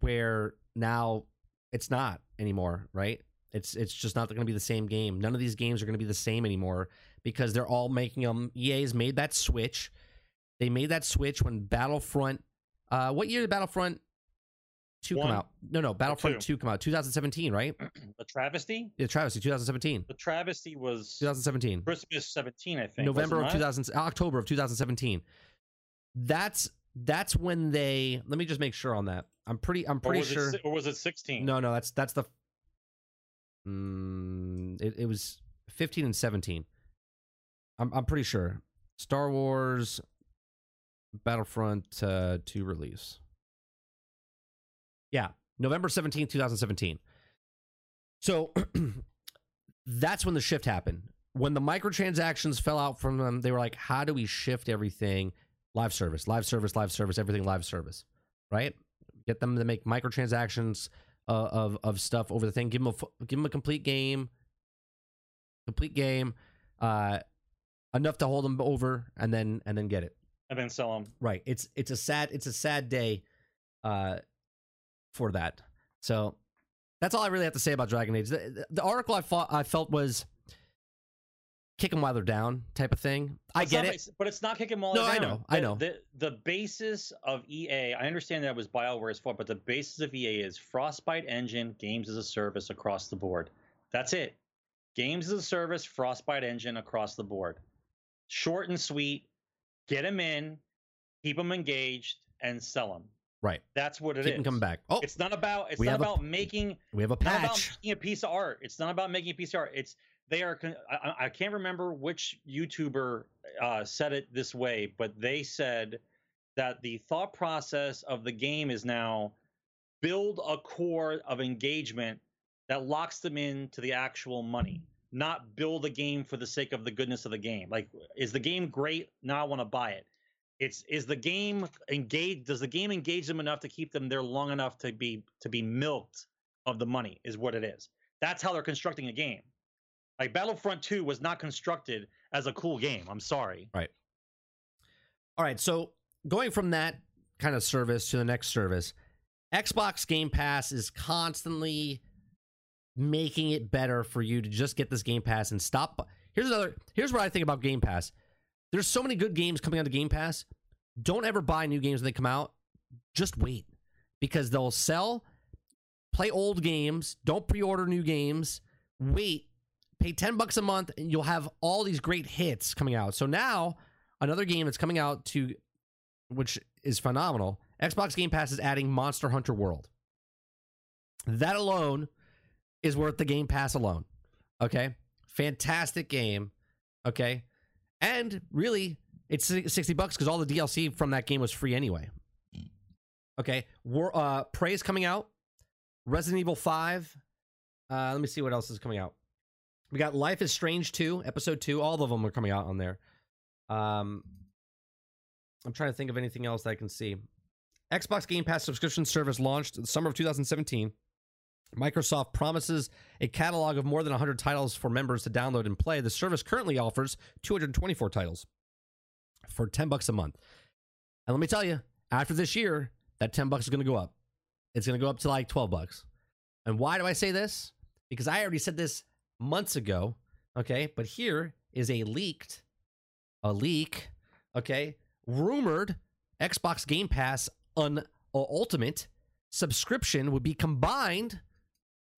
where now it's not anymore, right? It's it's just not going to be the same game. None of these games are going to be the same anymore because they're all making them. EA's made that switch. They made that switch when Battlefront. Uh, what year did Battlefront two come out? No, no, Battlefront two. two come out. 2017, right? The travesty. Yeah, travesty 2017. The travesty was 2017. Christmas 17, I think. November of wasn't 2000 October of 2017. That's that's when they let me just make sure on that. I'm pretty I'm pretty it sure si- or was it 16? No, no, that's that's the mm, it, it was 15 and 17. I'm I'm pretty sure. Star Wars Battlefront uh 2 release. Yeah, November 17th, 2017. So that's when the shift happened. When the microtransactions fell out from them, they were like, how do we shift everything? Live service, live service, live service, everything live service, right? Get them to make microtransactions uh, of of stuff over the thing. Give them a give them a complete game, complete game, uh, enough to hold them over, and then and then get it. And then sell them. Right. It's it's a sad it's a sad day uh for that. So that's all I really have to say about Dragon Age. The, the article I thought I felt was kick them while they're down type of thing. I It's get not- it. but it's not kicking them all No, I down. know, I The- know. The, the basis of EA, I understand that was BioWare's fault, but the basis of EA is Frostbite engine, games as a service across the board. That's it. games as a service, Frostbite engine across the board. Short and sweet. Get them in, keep them engaged, and sell them. Right. That's what it is. Keep coming back. Oh, It's not about. It's We not have a- making. we have a patch. Not about making a piece of art. It's not about making a piece of art. It's they are. I, I- can't remember which YouTuber uh, said it this way, but they said that the thought process of the game is now build a core of engagement that locks them into the actual money, not build a game for the sake of the goodness of the game. Like, is the game great? Now I want to buy it. It's is the game engaged? Does the game engage them enough to keep them there long enough to be to be milked of the money? Is what it is. That's how they're constructing a game. Like Battlefront 2 was not constructed as a cool game. I'm sorry. Right. All right, so going from that kind of service to the next service, Xbox Game Pass is constantly making it better for you to just get this Game Pass and stop. Here's another. Here's what I think about Game Pass. There's so many good games coming out of Game Pass. Don't ever buy new games when they come out. Just wait because they'll sell. Play old games. Don't pre-order new games. Wait. Pay 10 bucks a month and you'll have all these great hits coming out. So now another game that's coming out to which is phenomenal. Xbox Game Pass is adding Monster Hunter World. That alone is worth the Game Pass alone. Okay? Fantastic game. Okay? And really, it's 60 bucks because all the DLC from that game was free anyway. Okay? War, uh, Prey is coming out. Resident Evil 5. Uh, let me see what else is coming out. We got Life is Strange 2, Episode 2. All of them are coming out on there. Um, I'm trying to think of anything else that I can see. Xbox Game Pass subscription service launched in the summer of 2017. Microsoft promises a catalog of more than 100 titles for members to download and play. The service currently offers 224 titles for 10 bucks a month. And let me tell you, after this year, that 10 bucks is going to go up. It's going to go up to like 12 bucks. And why do I say this? Because I already said this months ago, okay? But here is a leaked a leak, okay? Rumored Xbox Game Pass on uh, Ultimate subscription would be combined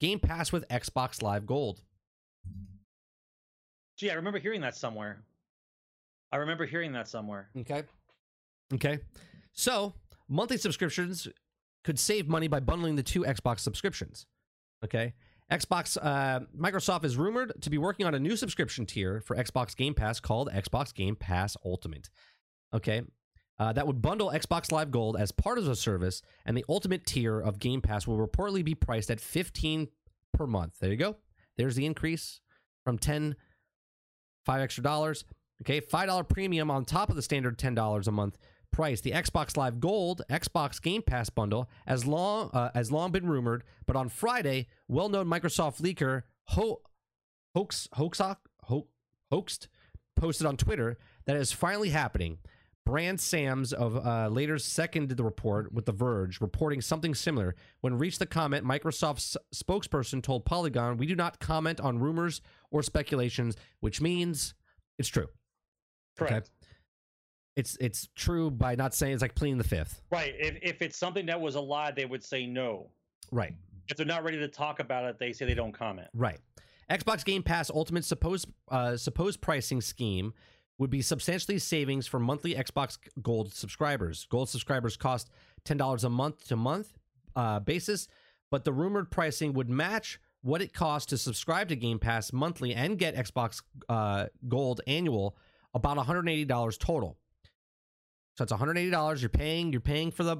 Game Pass with Xbox Live Gold. Gee, I remember hearing that somewhere. I remember hearing that somewhere. Okay. Okay. So, monthly subscriptions could save money by bundling the two Xbox subscriptions. Okay. Xbox, uh, Microsoft is rumored to be working on a new subscription tier for Xbox Game Pass called Xbox Game Pass Ultimate. Okay. Uh, that would bundle Xbox Live Gold as part of the service, and the ultimate tier of Game Pass will reportedly be priced at 15 per month. There you go. There's the increase from 10, five extra dollars. Okay, $5 premium on top of the standard $10 a month price. The Xbox Live Gold Xbox Game Pass bundle has long uh, has long been rumored, but on Friday, well-known Microsoft leaker Ho- Hoax Hoaxock Ho- h0x0d posted on Twitter that it is finally happening. Brad Sams of uh, later seconded the report with The Verge, reporting something similar. When reached the comment, Microsoft's spokesperson told Polygon, "We do not comment on rumors or speculations," which means it's true. Correct. It's it's true by not saying it's like pleading the fifth. Right. If if it's something that was a lie, they would say no. Right. If they're not ready to talk about it, they say they don't comment. Right. Xbox Game Pass Ultimate supposed uh, supposed pricing scheme would be substantially savings for monthly Xbox Gold subscribers. Gold subscribers cost ten dollars a month to month uh, basis, but the rumored pricing would match what it costs to subscribe to Game Pass monthly and get Xbox uh, Gold annual, about one hundred eighty dollars total. So it's one hundred eighty dollars. You're paying. You're paying for the.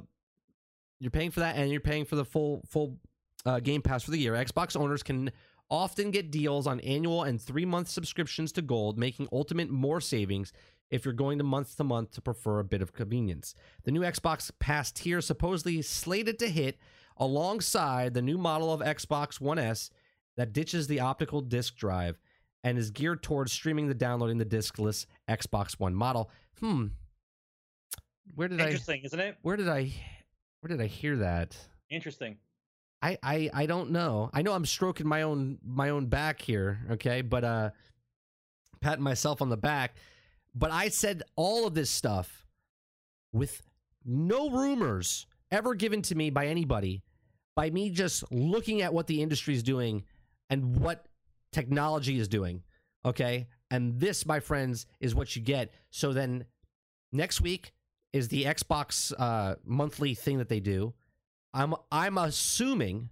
You're paying for that, and you're paying for the full full uh, Game Pass for the year. Xbox owners can often get deals on annual and three month subscriptions to Gold, making Ultimate more savings if you're going to month to month to prefer a bit of convenience. The new Xbox Pass tier supposedly slated to hit alongside the new model of Xbox One S that ditches the optical disc drive and is geared towards streaming the downloading the discless Xbox One model. Hmm. Where did I Interesting, isn't it? where did I where did I hear that? Interesting. I, I I don't know. I know I'm stroking my own my own back here, okay? But uh patting myself on the back. But I said all of this stuff with no rumors ever given to me by anybody, by me just looking at what the industry is doing and what technology is doing. Okay. And this, my friends, is what you get. So then next week is the Xbox uh, monthly thing that they do. I'm I'm assuming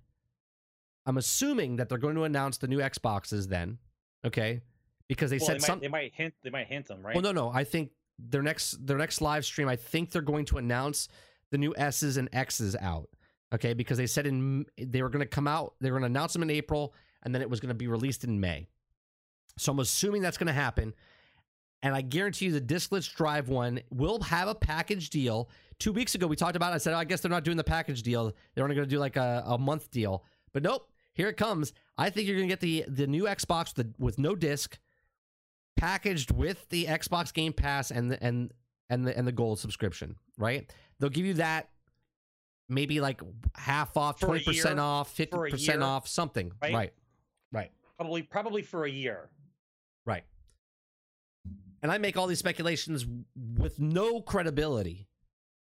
I'm assuming that they're going to announce the new Xboxes then. Okay. Because they Well, said they, might, some they might hint. They might hint them, right? well, no, no. I think their next their next live stream. I think they're going to announce the new S's and X's out. Okay, because they said in they were going to come out. They were going to announce them in April, and then it was going to be released in May. So I'm assuming that's going to happen. And I guarantee you, the diskless drive one will have a package deal. Two weeks ago, we talked about. it. I said, oh, I guess they're not doing the package deal. They're only going to do like a, a month deal. But nope, here it comes. I think you're going to get the the new Xbox with, with no disc, packaged with the Xbox Game Pass and the, and and the and the gold subscription. Right? They'll give you that maybe like half off, twenty percent off, fifty percent off, something. Right? right, right. probably probably for a year. Right. And I make all these speculations with no credibility.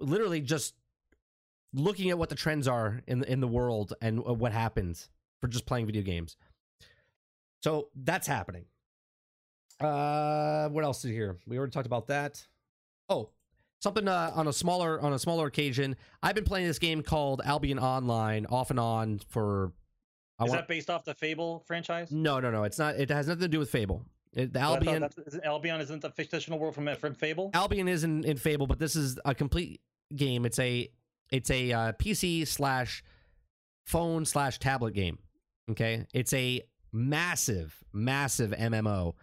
Literally just looking at what the trends are in the, in the world and what happens for just playing video games. So that's happening. Uh what else is here? We already talked about that. Oh, something uh, on a smaller on a smaller occasion. I've been playing this game called Albion Online off and on for I Is want that based off the Fable franchise? No, no, no. It's not it has nothing to do with Fable. It, the Well, I thought Albion Albion isn't the fictional world from from Fable? Albion is in, in Fable, but this is a complete game. It's a it's a uh, PC slash phone slash tablet game. Okay, it's a massive, massive MMO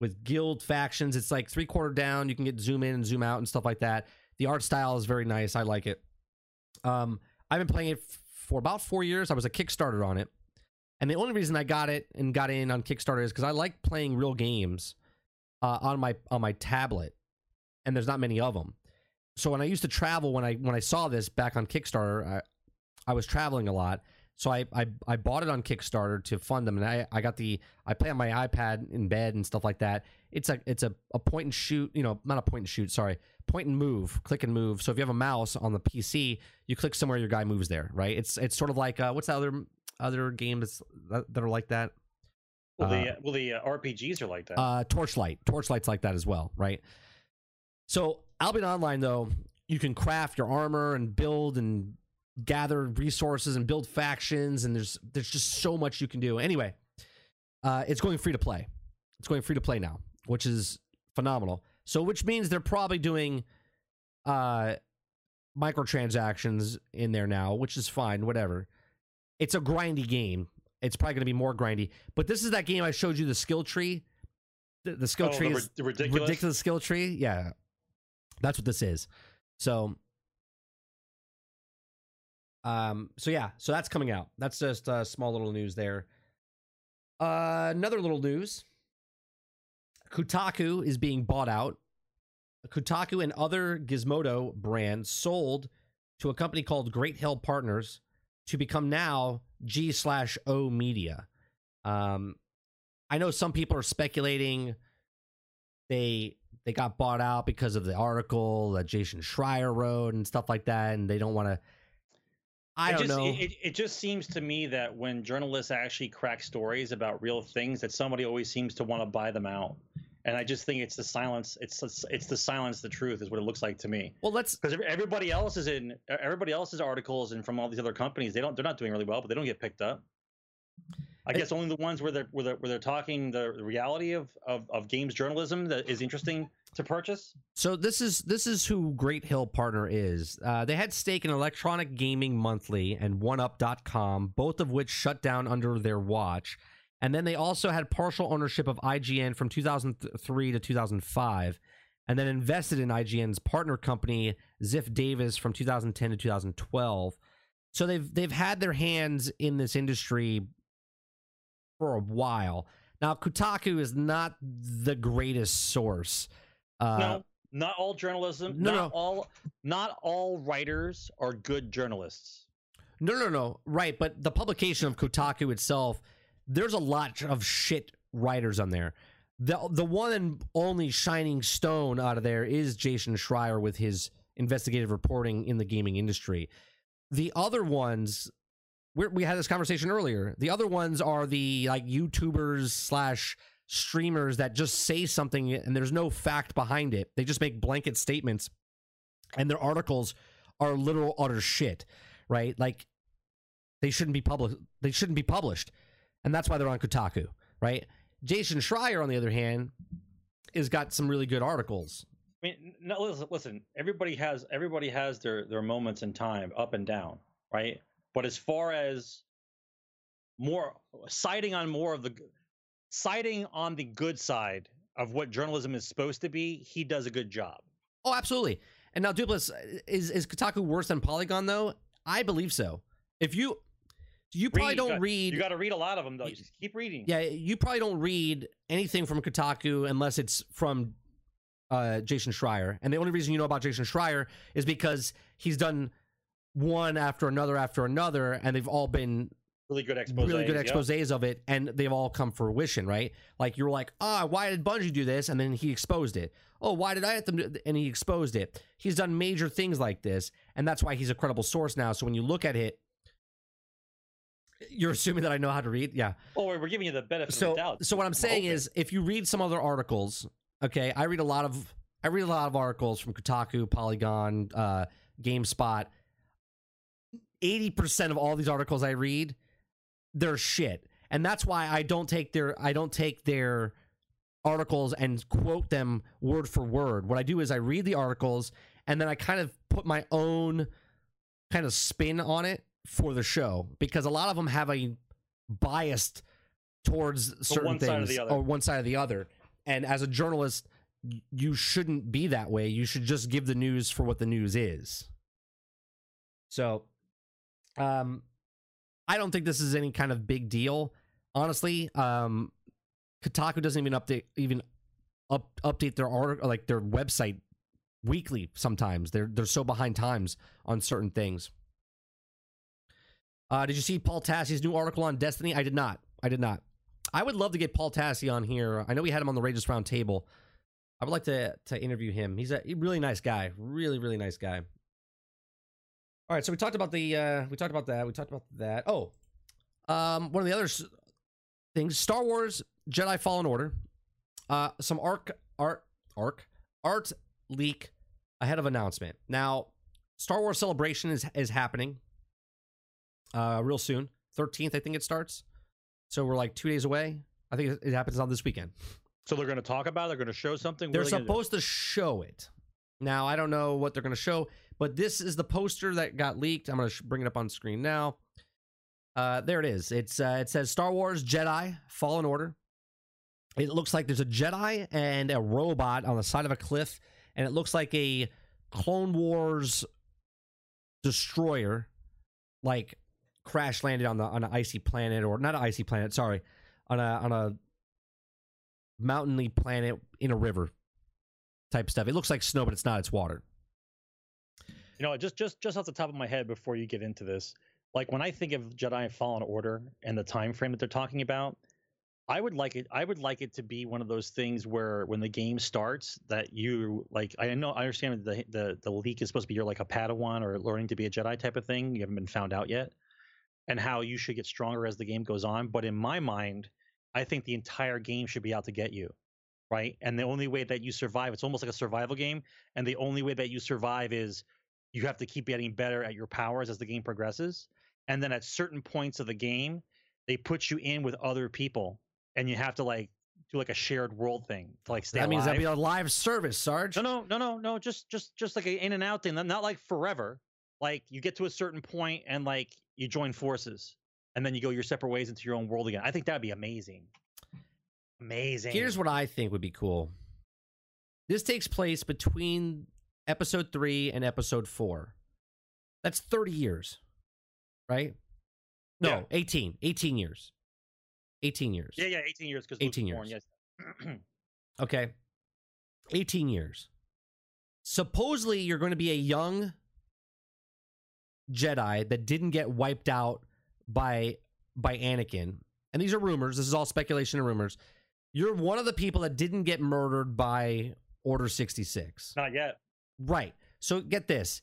with guild factions. It's like three quarter down. You can get zoom in and zoom out and stuff like that. The art style is very nice. I like it. Um, I've been playing it f- for about four years. I was a Kickstarter on it, and the only reason I got it and got in on Kickstarter is because I like playing real games uh, on my on my tablet and there's not many of them. So when I used to travel, when I when I saw this back on Kickstarter, I, I was traveling a lot. So I, I I bought it on Kickstarter to fund them, and I, I got the I play on my iPad in bed and stuff like that. It's a it's a, a point and shoot, you know, not a point and shoot, sorry, point and move, click and move. So if you have a mouse on the PC, you click somewhere, your guy moves there, right? It's it's sort of like uh, what's the other other games that, that are like that? Well, the Uh, well the uh, RPGs are like that. Uh, Torchlight. Torchlight's like that as well, right? So Albion Online, though, you can craft your armor and build and gather resources and build factions, and there's there's just so much you can do. Anyway, uh, it's going free to play. It's going free to play now, which is phenomenal. So, which means they're probably doing uh, microtransactions in there now, which is fine. Whatever. It's a grindy game. It's probably going to be more grindy. But this is that game I showed you the skill tree. The, the skill oh, tree the, is the ridiculous. ridiculous skill tree. Yeah, that's what this is. So, um, so yeah, so that's coming out. That's just a small little news there. Uh, another little news: Kotaku is being bought out. Kotaku and other Gizmodo brands sold to a company called Great Hill Partners to become now G slash O Media. Um, I know some people are speculating they they got bought out because of the article that Jason Schreier wrote and stuff like that, and they don't want to. I It don't just, know. It, it, it just seems to me that when journalists actually crack stories about real things, that somebody always seems to want to buy them out. And I just think it's the silence. It's it's, the silence. The truth is what it looks like to me. well, let's. Because everybody else is in everybody else's articles and from all these other companies, they don't they're not doing really well, but they don't get picked up. I guess only the ones where they're where they're, where they're talking the reality of, of of games journalism that is interesting to purchase. So this is this is who Great Hill Partner is. Uh, they had stake in Electronic Gaming Monthly and 1UP.com, both of which shut down under their watch. And then they also had partial ownership of IGN from 2003 to 2005, and then invested in IGN's partner company Ziff Davis from 2010 to 2012. So they've they've had their hands in this industry for a while. Now Kotaku is not the greatest source. Uh, no, not all journalism. no, not no. all not all writers are good journalists. No, no, no. Right, but the publication of Kotaku itself, there's a lot of shit writers on there. The the one and only shining stone out of there is Jason Schreier with his investigative reporting in the gaming industry. The other ones, we had this conversation earlier. The other ones are the like YouTubers slash streamers that just say something and there's no fact behind it. They just make blanket statements, and their articles are literal utter shit, right? Like they shouldn't be published. They shouldn't be published, and that's why they're on Kotaku, right? Jason Schreier, on the other hand, has got some really good articles. I mean, no, listen, listen. Everybody has everybody has their their moments in time, up and down, right? But as far as more citing on more of the citing on the good side of what journalism is supposed to be, he does a good job. Oh, absolutely. And now, Duplass, is is Kotaku worse than Polygon though? I believe so. If you you probably Read, don't you got, read You got to read a lot of them though. Just keep reading. Yeah, you probably don't read anything from Kotaku unless it's from uh, Jason Schreier. And the only reason you know about Jason Schreier is because he's done one after another after another, and they've all been Really good exposes. really good yep. exposés of it, and they've all come fruition, right? Like you're like, ah, why did Bungie do this? And then he exposed it. Oh, why did I have them? And he exposed it. He's done major things like this, and that's why he's a credible source now. So when you look at it, you're assuming that I know how to read, yeah. Oh, we're giving you the benefit So, of the doubt. so what I'm saying Okay. is, if you read some other articles, okay, I read a lot of I read a lot of articles from Kotaku, Polygon, uh, GameSpot. Eighty percent of all these articles I read, they're shit, and that's why I don't take their I don't take their articles and quote them word for word. What I do is I read the articles and then I kind of put my own kind of spin on it for the show because a lot of them have a biased towards certain one things side or the other. or one side or the other. And as a journalist, you shouldn't be that way. You should just give the news for what the news is. So, um, I don't think this is any kind of big deal. Honestly, um, Kotaku doesn't even update even up update their article like their website weekly. Sometimes they're they're so behind times on certain things. Uh, did you see Paul Tassi's new article on Destiny? I did not. I did not. I would love to get Paul Tassi on here. I know we had him on the Rages Round Table. I would like to to interview him. He's a really nice guy. Really, really nice guy. All right, so we talked about the uh we talked about that. We talked about that. Oh, um, one of the other things: Star Wars Jedi Fallen Order. Uh, some arc art arc art leak ahead of announcement. Now, Star Wars Celebration is is happening uh real soon. Thirteenth, I think it starts. So we're like two days away. I think it- happens on this weekend. So they're going to talk about. it? They're going to show something. They're they supposed to show it. Now, I don't know what they're going to show, but this is the poster that got leaked. I'm going to bring it up on screen now. Uh, there it is. It's uh, it says Star Wars Jedi Fallen Order. It looks like there's a Jedi and a robot on the side of a cliff, and it looks like a Clone Wars destroyer, like crash landed on the on an icy planet or not an icy planet. Sorry, on a on a mountainy planet in a river type stuff. It looks like snow, but it's not. It's water. You know, just just just off the top of my head, before you get into this, like when I think of Jedi Fallen Order and the time frame that they're talking about, I would like it. I would like it to be one of those things where when the game starts, that you like. I know I understand the the the leak is supposed to be you're like a Padawan or learning to be a Jedi type of thing. You haven't been found out yet, and how you should get stronger as the game goes on. But in my mind, I think the entire game should be out to get you. Right. And the only way that you survive, it's almost like a survival game. And the only way that you survive is you have to keep getting better at your powers as the game progresses. And then at certain points of the game, they put you in with other people and you have to like do like a shared world thing to like stay that means that'd be a live service, Sarge. No, no, no, no, no. Just, just, just like an in and out thing. Not like forever. Like you get to a certain point and like you join forces, and then you go your separate ways into your own world again. I think that'd be amazing. Amazing. Here's what I think would be cool. This takes place between episode three and episode four. That's 30 years, right? No, Yeah. 18. 18 years. 18 years. Yeah, yeah. 18 years because 18 Born, yes. Okay. 18 years. Supposedly, you're going to be a young Jedi that didn't get wiped out by by Anakin. And these are rumors. This is all speculation and rumors. You're one of the people that didn't get murdered by Order 66. Not yet. Right. So get this.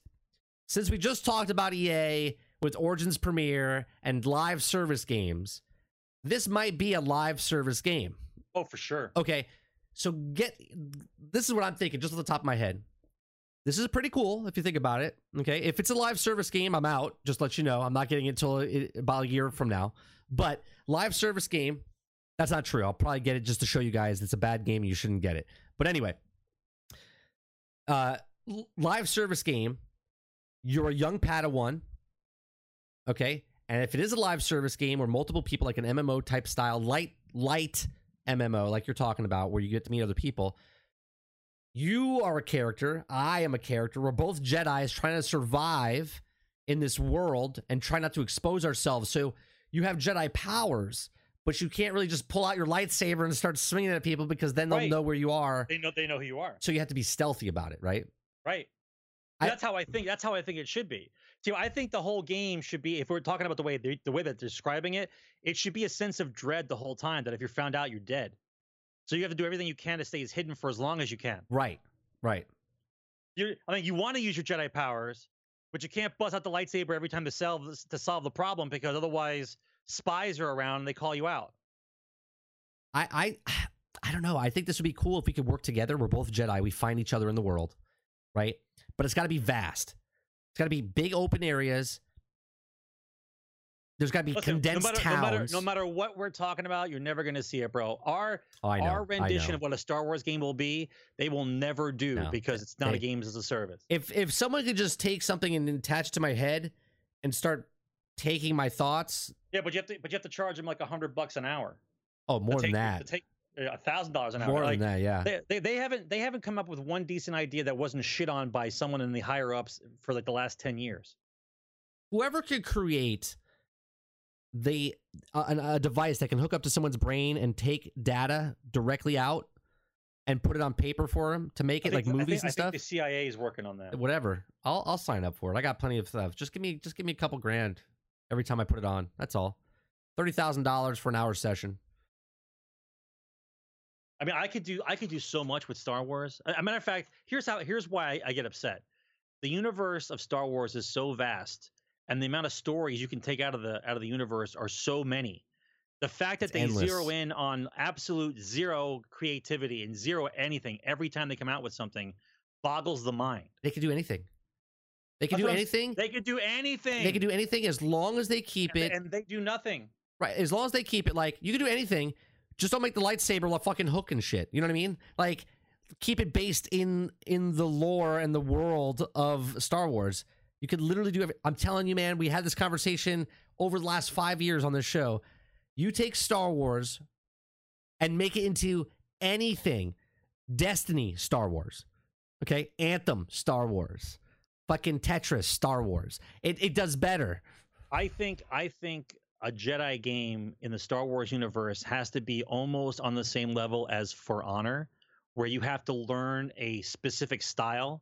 Since we just talked about EA with Origins Premiere and live service games, this might be a live service game. Oh, for sure. Okay, so get this is what I'm thinking, just off the top of my head. This is pretty cool if you think about it. Okay, if it's a live service game, I'm out. Just let you know, I'm not getting it until about a year from now. But live service game, that's not true. I'll probably get it just to show you guys it's a bad game. You shouldn't get it. But anyway, uh, live service game. You're a young Padawan. Okay, and if it is a live service game where multiple people, like an MMO type style, light light MMO, like you're talking about, where you get to meet other people. You are a character. I am a character. We're both Jedi's trying to survive in this world and try not to expose ourselves. So you have Jedi powers, but you can't really just pull out your lightsaber and start swinging at people because then they'll Right. know where you are. They know they know who you are. So you have to be stealthy about it, right? Right. I- that's how I think. That's how I think it should be. See, I think the whole game should be. If we're talking about the way they, the way that they're describing it, it should be a sense of dread the whole time. That if you're found out, you're dead. So you have to do everything you can to stay as hidden for as long as you can. Right. Right. You, I mean, you want to use your Jedi powers, but you can't bust out the lightsaber every time to solve this, to solve the problem because otherwise spies are around and they call you out. I I I don't know. I think this would be cool if we could work together. We're both Jedi. We find each other in the world, right? But it's got to be vast. It's got to be big open areas. There's got to be Listen, condensed no matter, towns. No matter, no matter what we're talking about, you're never going to see it, bro. Our oh, know. our rendition of what a Star Wars game will be, they will never do No. because it's not They- a games as a service. if if someone could just take something and attach it to my head and start taking my thoughts, Yeah, but you have to but you have to charge them like a hundred bucks an hour. oh, more than that, take uh, a thousand dollars an hour. more Like, than that, yeah. They, they, they haven't they haven't come up with one decent idea that wasn't shit on by someone in the higher ups for like the last ten years. Whoever could create the a, a device that can hook up to someone's brain and take data directly out and put it on paper for them to make it like think- movies think, and I stuff. think the CIA is working on that. whatever. I'll I'll sign up for it. I got plenty of stuff. Just give me just give me a couple grand every time I put it on. That's all. Thirty thousand dollars for an hour session. I mean, I could do I could do so much with Star Wars. A a matter of fact, here's how here's why I, I get upset. The universe of Star Wars is so vast, and the amount of stories you can take out of the out of the universe are so many. The fact that It's they endless. zero in on absolute zero creativity and zero anything every time they come out with something boggles the mind. They can do anything. They can That's do anything. They can do anything. They can do anything as long as they keep and, it and they do nothing. right. As long as they keep it like you can do anything. Just don't make the lightsaber a fucking hook and shit. You know what I mean? Like keep it based in in the lore and the world of Star Wars. You could literally do every, I'm telling you, man, we had this conversation over the last five years on this show. You take Star Wars and make it into anything. Destiny, Star Wars. Okay? Anthem, Star Wars. Fucking Tetris, Star Wars. It, it does better. I think I think a Jedi game in the Star Wars universe has to be almost on the same level as For Honor, where you have to learn a specific style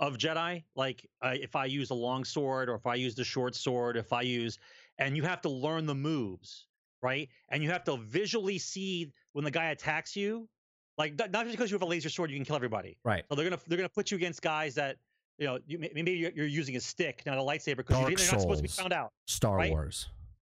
of Jedi. Like uh, if I use a long sword, or if I use the short sword, if I use, and you have to learn the moves, right? And you have to visually see when the guy attacks you. Like not just because you have a laser sword, you can kill everybody. Right. So they're gonna they're gonna put you against guys that you know you, maybe you're, you're using a stick, not a lightsaber, because they're not supposed to be found out. Star Right? Wars.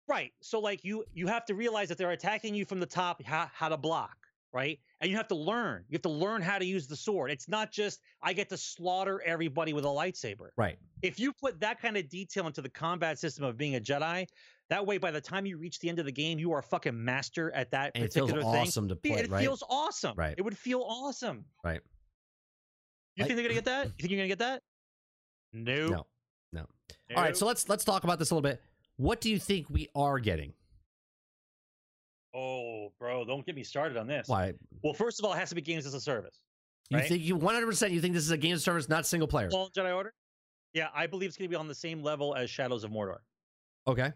Right. So like you you have to realize that they're attacking you from the top, how, how to block, right? And you have to learn. You have to learn how to use the sword. It's not just I get to slaughter everybody with a lightsaber. Right. If you put that kind of detail into the combat system of being a Jedi, that way by the time you reach the end of the game, you are a fucking master at that And it feels particular thing. awesome to play, it right? feels awesome. Right. It would feel awesome. Right. You I- think they're gonna get that? You think you're gonna get that? No. No. No. All right, so let's let's talk about this a little bit. What do you think we are getting? Oh, bro, don't get me started on this. Why? Well, first of all, it has to be games as a service. You Right. think you 100% you think this is a game service not single player? Fallen Jedi Order? Yeah, I believe it's going to be on the same level as Shadows of Mordor. Okay.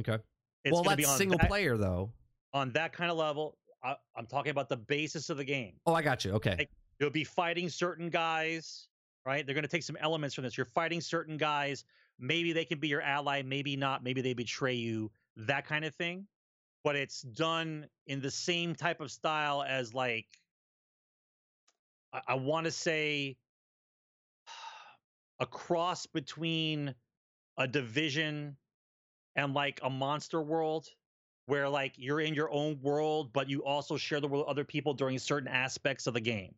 Okay. It's well, that's be on single that, player though. on that kind of level. I, I'm talking about the basis of the game. Oh, I got you. Okay. Like- You'll be fighting certain guys, right? They're going to take some elements from this. You're fighting certain guys. Maybe they can be your ally, maybe not. Maybe they betray you. That kind of thing. But it's done in the same type of style as like I, want to say a cross between a division and like a monster world where like you're in your own world, but you also share the world with other people during certain aspects of the game.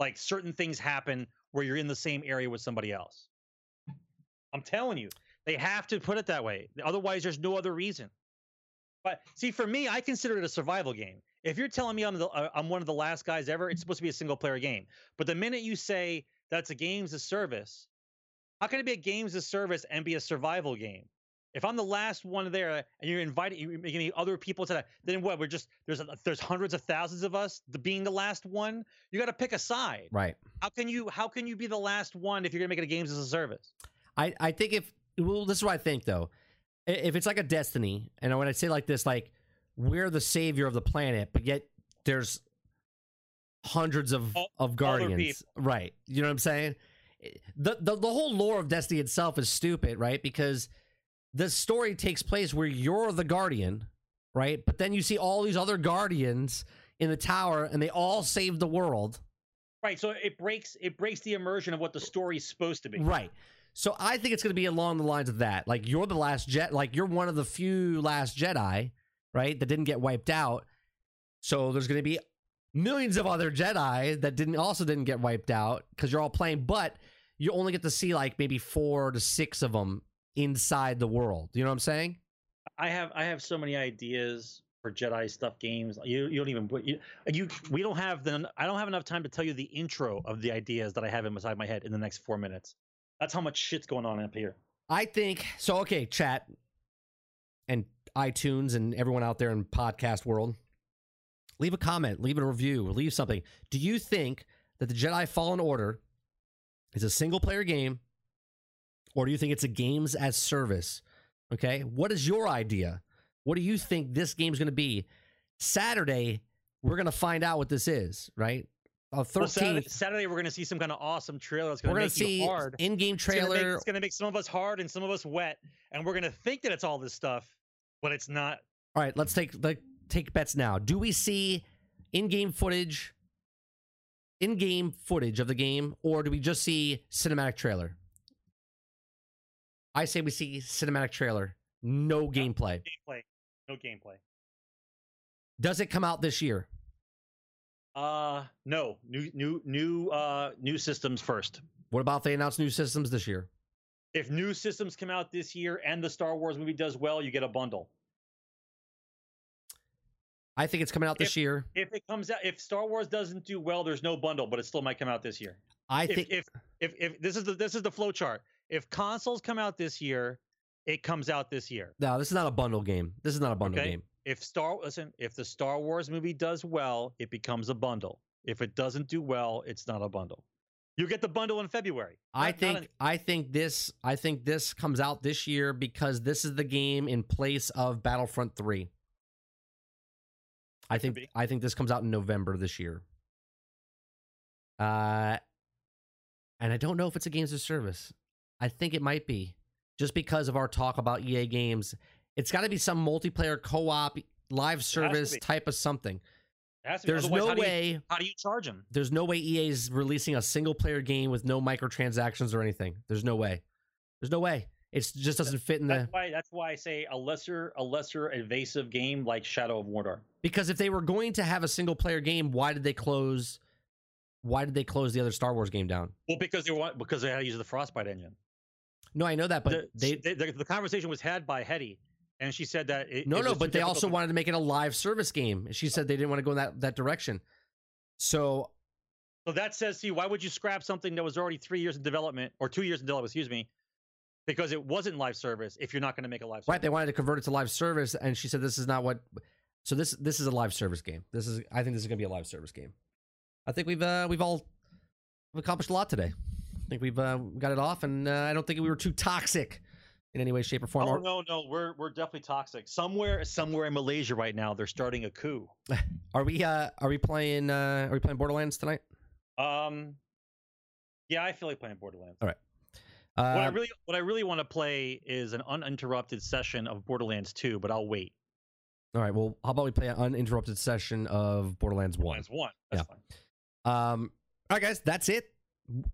Like certain things happen where you're in the same area with somebody else. I'm telling you, they have to put it that way. Otherwise, there's no other reason. But see, for me, I consider it a survival game. If you're telling me I'm the uh, I'm one of the last guys ever, it's supposed to be a single player game. But the minute you say that's a games of service, how can it be a games of service and be a survival game? If I'm the last one there and you're inviting, you're making other people to that, then what? We're just there's a, there's hundreds of thousands of us. The, being the last one, you got to pick a side. Right. How can you how can you be the last one if you're gonna make it a games as a service? I, I think if well, this is what I think though. If it's like a Destiny, and when I say like this, like we're the savior of the planet, but yet there's hundreds of All- of guardians, right? You know what I'm saying? The, the the whole lore of Destiny itself is stupid, right? Because the story takes place where you're the guardian, right? But then you see all these other guardians in the tower, and they all save the world, Right. So it breaks it breaks the immersion of what the story's supposed to be. Right. So I think it's going to be along the lines of that. Like you're the last jet, like you're one of the few last Jedi, right, that didn't get wiped out. So there's going to be millions of other Jedi that didn't also didn't get wiped out because you're all playing, but you only get to see like maybe four to six of them inside the world. You know what I'm saying? I have I have so many ideas for Jedi stuff games. You you don't even you you we don't have the I don't have enough time to tell you the intro of the ideas that I have inside my head in the next four minutes. That's how much shit's going on up here. I think so. Okay, chat and iTunes and everyone out there in podcast world, leave a comment, leave a review, leave something. Do you think that the Jedi Fallen Order is a single player game, or do you think it's a games as service? Okay, what is your idea? What do you think this game's going to be? Saturday, we're going to find out what this is. Right, on Well, Saturday, Saturday we're going to see some kind of awesome trailer that's going we're to going to you see hard. in-game make- trailer. It's going to make some of us hard and some of us wet, and we're going to think that it's all this stuff, but it's not. All right, let's take like take bets now. Do we see in-game footage, in-game footage of the game, or do we just see cinematic trailer? I say we see cinematic trailer, no gameplay. Gameplay, no gameplay. Does it come out this year? Uh, no, new new new uh new systems first. What about if they announce new systems this year? If new systems come out this year and the Star Wars movie does well, you get a bundle. I think it's coming out this year. If it comes out, if Star Wars doesn't do well, there's no bundle, but it still might come out this year. I If think if, if if this is the this is the flow chart. If consoles come out this year, it comes out this year. no, this is not a bundle game. This is not a bundle Okay. game. If Star listen, if the Star Wars movie does well, it becomes a bundle. If it doesn't do well, it's not a bundle. You get the bundle in February. I Not- not think in- I think this I think this comes out this year because this is the game in place of Battlefront 3. I think. I think this comes out in November this year. Uh and I don't know if it's a games of service. I think it might be just because of our talk about EA games. It's got to be some multiplayer co-op live service type of something. it has to be. There's Otherwise, no how do you- way how do you charge them? there's no way EA is releasing a single player game with no microtransactions or anything. There's no way. There's no way. It just doesn't fit in the That's why. That's why I say a lesser, a lesser invasive game like Shadow of Mordor. because if they were going to have a single player game, why did they close? Why did they close the other Star Wars game down? Well, because they want because they had to use the Frostbite engine. No, I know that, but the, they they, the, the conversation was had by Hennig, and she said that it, no it no, but they also to- wanted to make it a live service game. She said they didn't want to go in that that direction. So So that says see, why would you scrap something that was already three years in development or two years in development? Excuse me, because it wasn't live service. If you're not going to make a live service, right, they wanted to convert it to live service, and she said this is not what. So this this is a live service game. This is I think this is going to be a live service game. I think we've uh, we've all we've accomplished a lot today. I think we've uh, got it off, and uh, I don't think we were too toxic in any way, shape, or form. Oh no, no, we're we're definitely toxic. Somewhere, somewhere in Malaysia right now, they're starting a coup. Are we uh, are we playing uh, are we playing Borderlands tonight? Um, yeah, I feel like playing Borderlands. All right. Uh, what I really, what I really want to play is an uninterrupted session of Borderlands 2, but I'll wait. all right. Well, how about we play an uninterrupted session of Borderlands One? Borderlands 1. That's Yeah. fine. Um, all right, guys, that's it.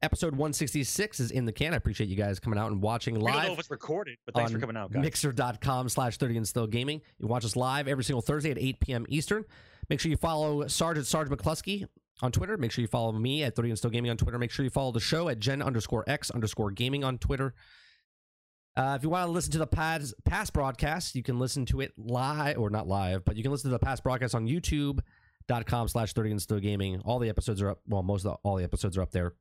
Episode 166 is in the can. I appreciate you guys coming out and watching I don't know live if it's recorded, but thanks for coming out, guys. mixer.com slash 30 and still gaming. You watch us live every single Thursday at 8 p.m. Eastern. Make sure you follow Sergeant Sarge McCluskey on Twitter. Make sure you follow me at 30 and still gaming on Twitter. Make sure you follow the show at gen underscore x underscore gaming on Twitter. Uh, if you want to listen to the past, past broadcast, you can listen to it live or not live, but you can listen to the past broadcast on youtube.com slash 30 and still gaming. All the episodes are up. Well, most of the, all the episodes are up there.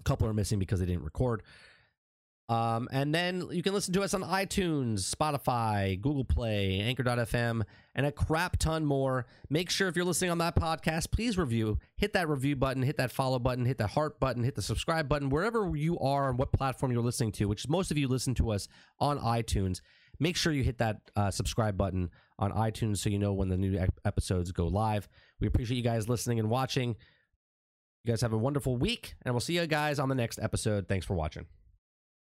A couple are missing because they didn't record. Um, and then you can listen to us on iTunes, Spotify, Google Play, Anchor.fm, and a crap ton more. Make sure if you're listening on that podcast, please review. Hit that review button, hit that follow button, hit the heart button, hit the subscribe button, wherever you are and what platform you're listening to, which most of you listen to us on iTunes. Make sure you hit that uh, subscribe button on iTunes so you know when the new episodes go live. We appreciate you guys listening and watching. You guys have a wonderful week, and we'll see you guys on the next episode. Thanks for watching.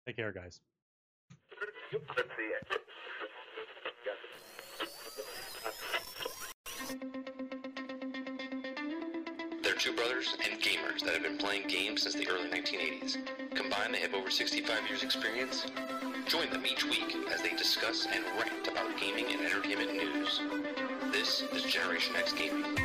Take care, guys. They're two brothers and gamers that have been playing games since the early 1980s. Combined, they have over 65 years experience. Join them each week as they discuss and rant about gaming and entertainment news. This is Generation X Gaming.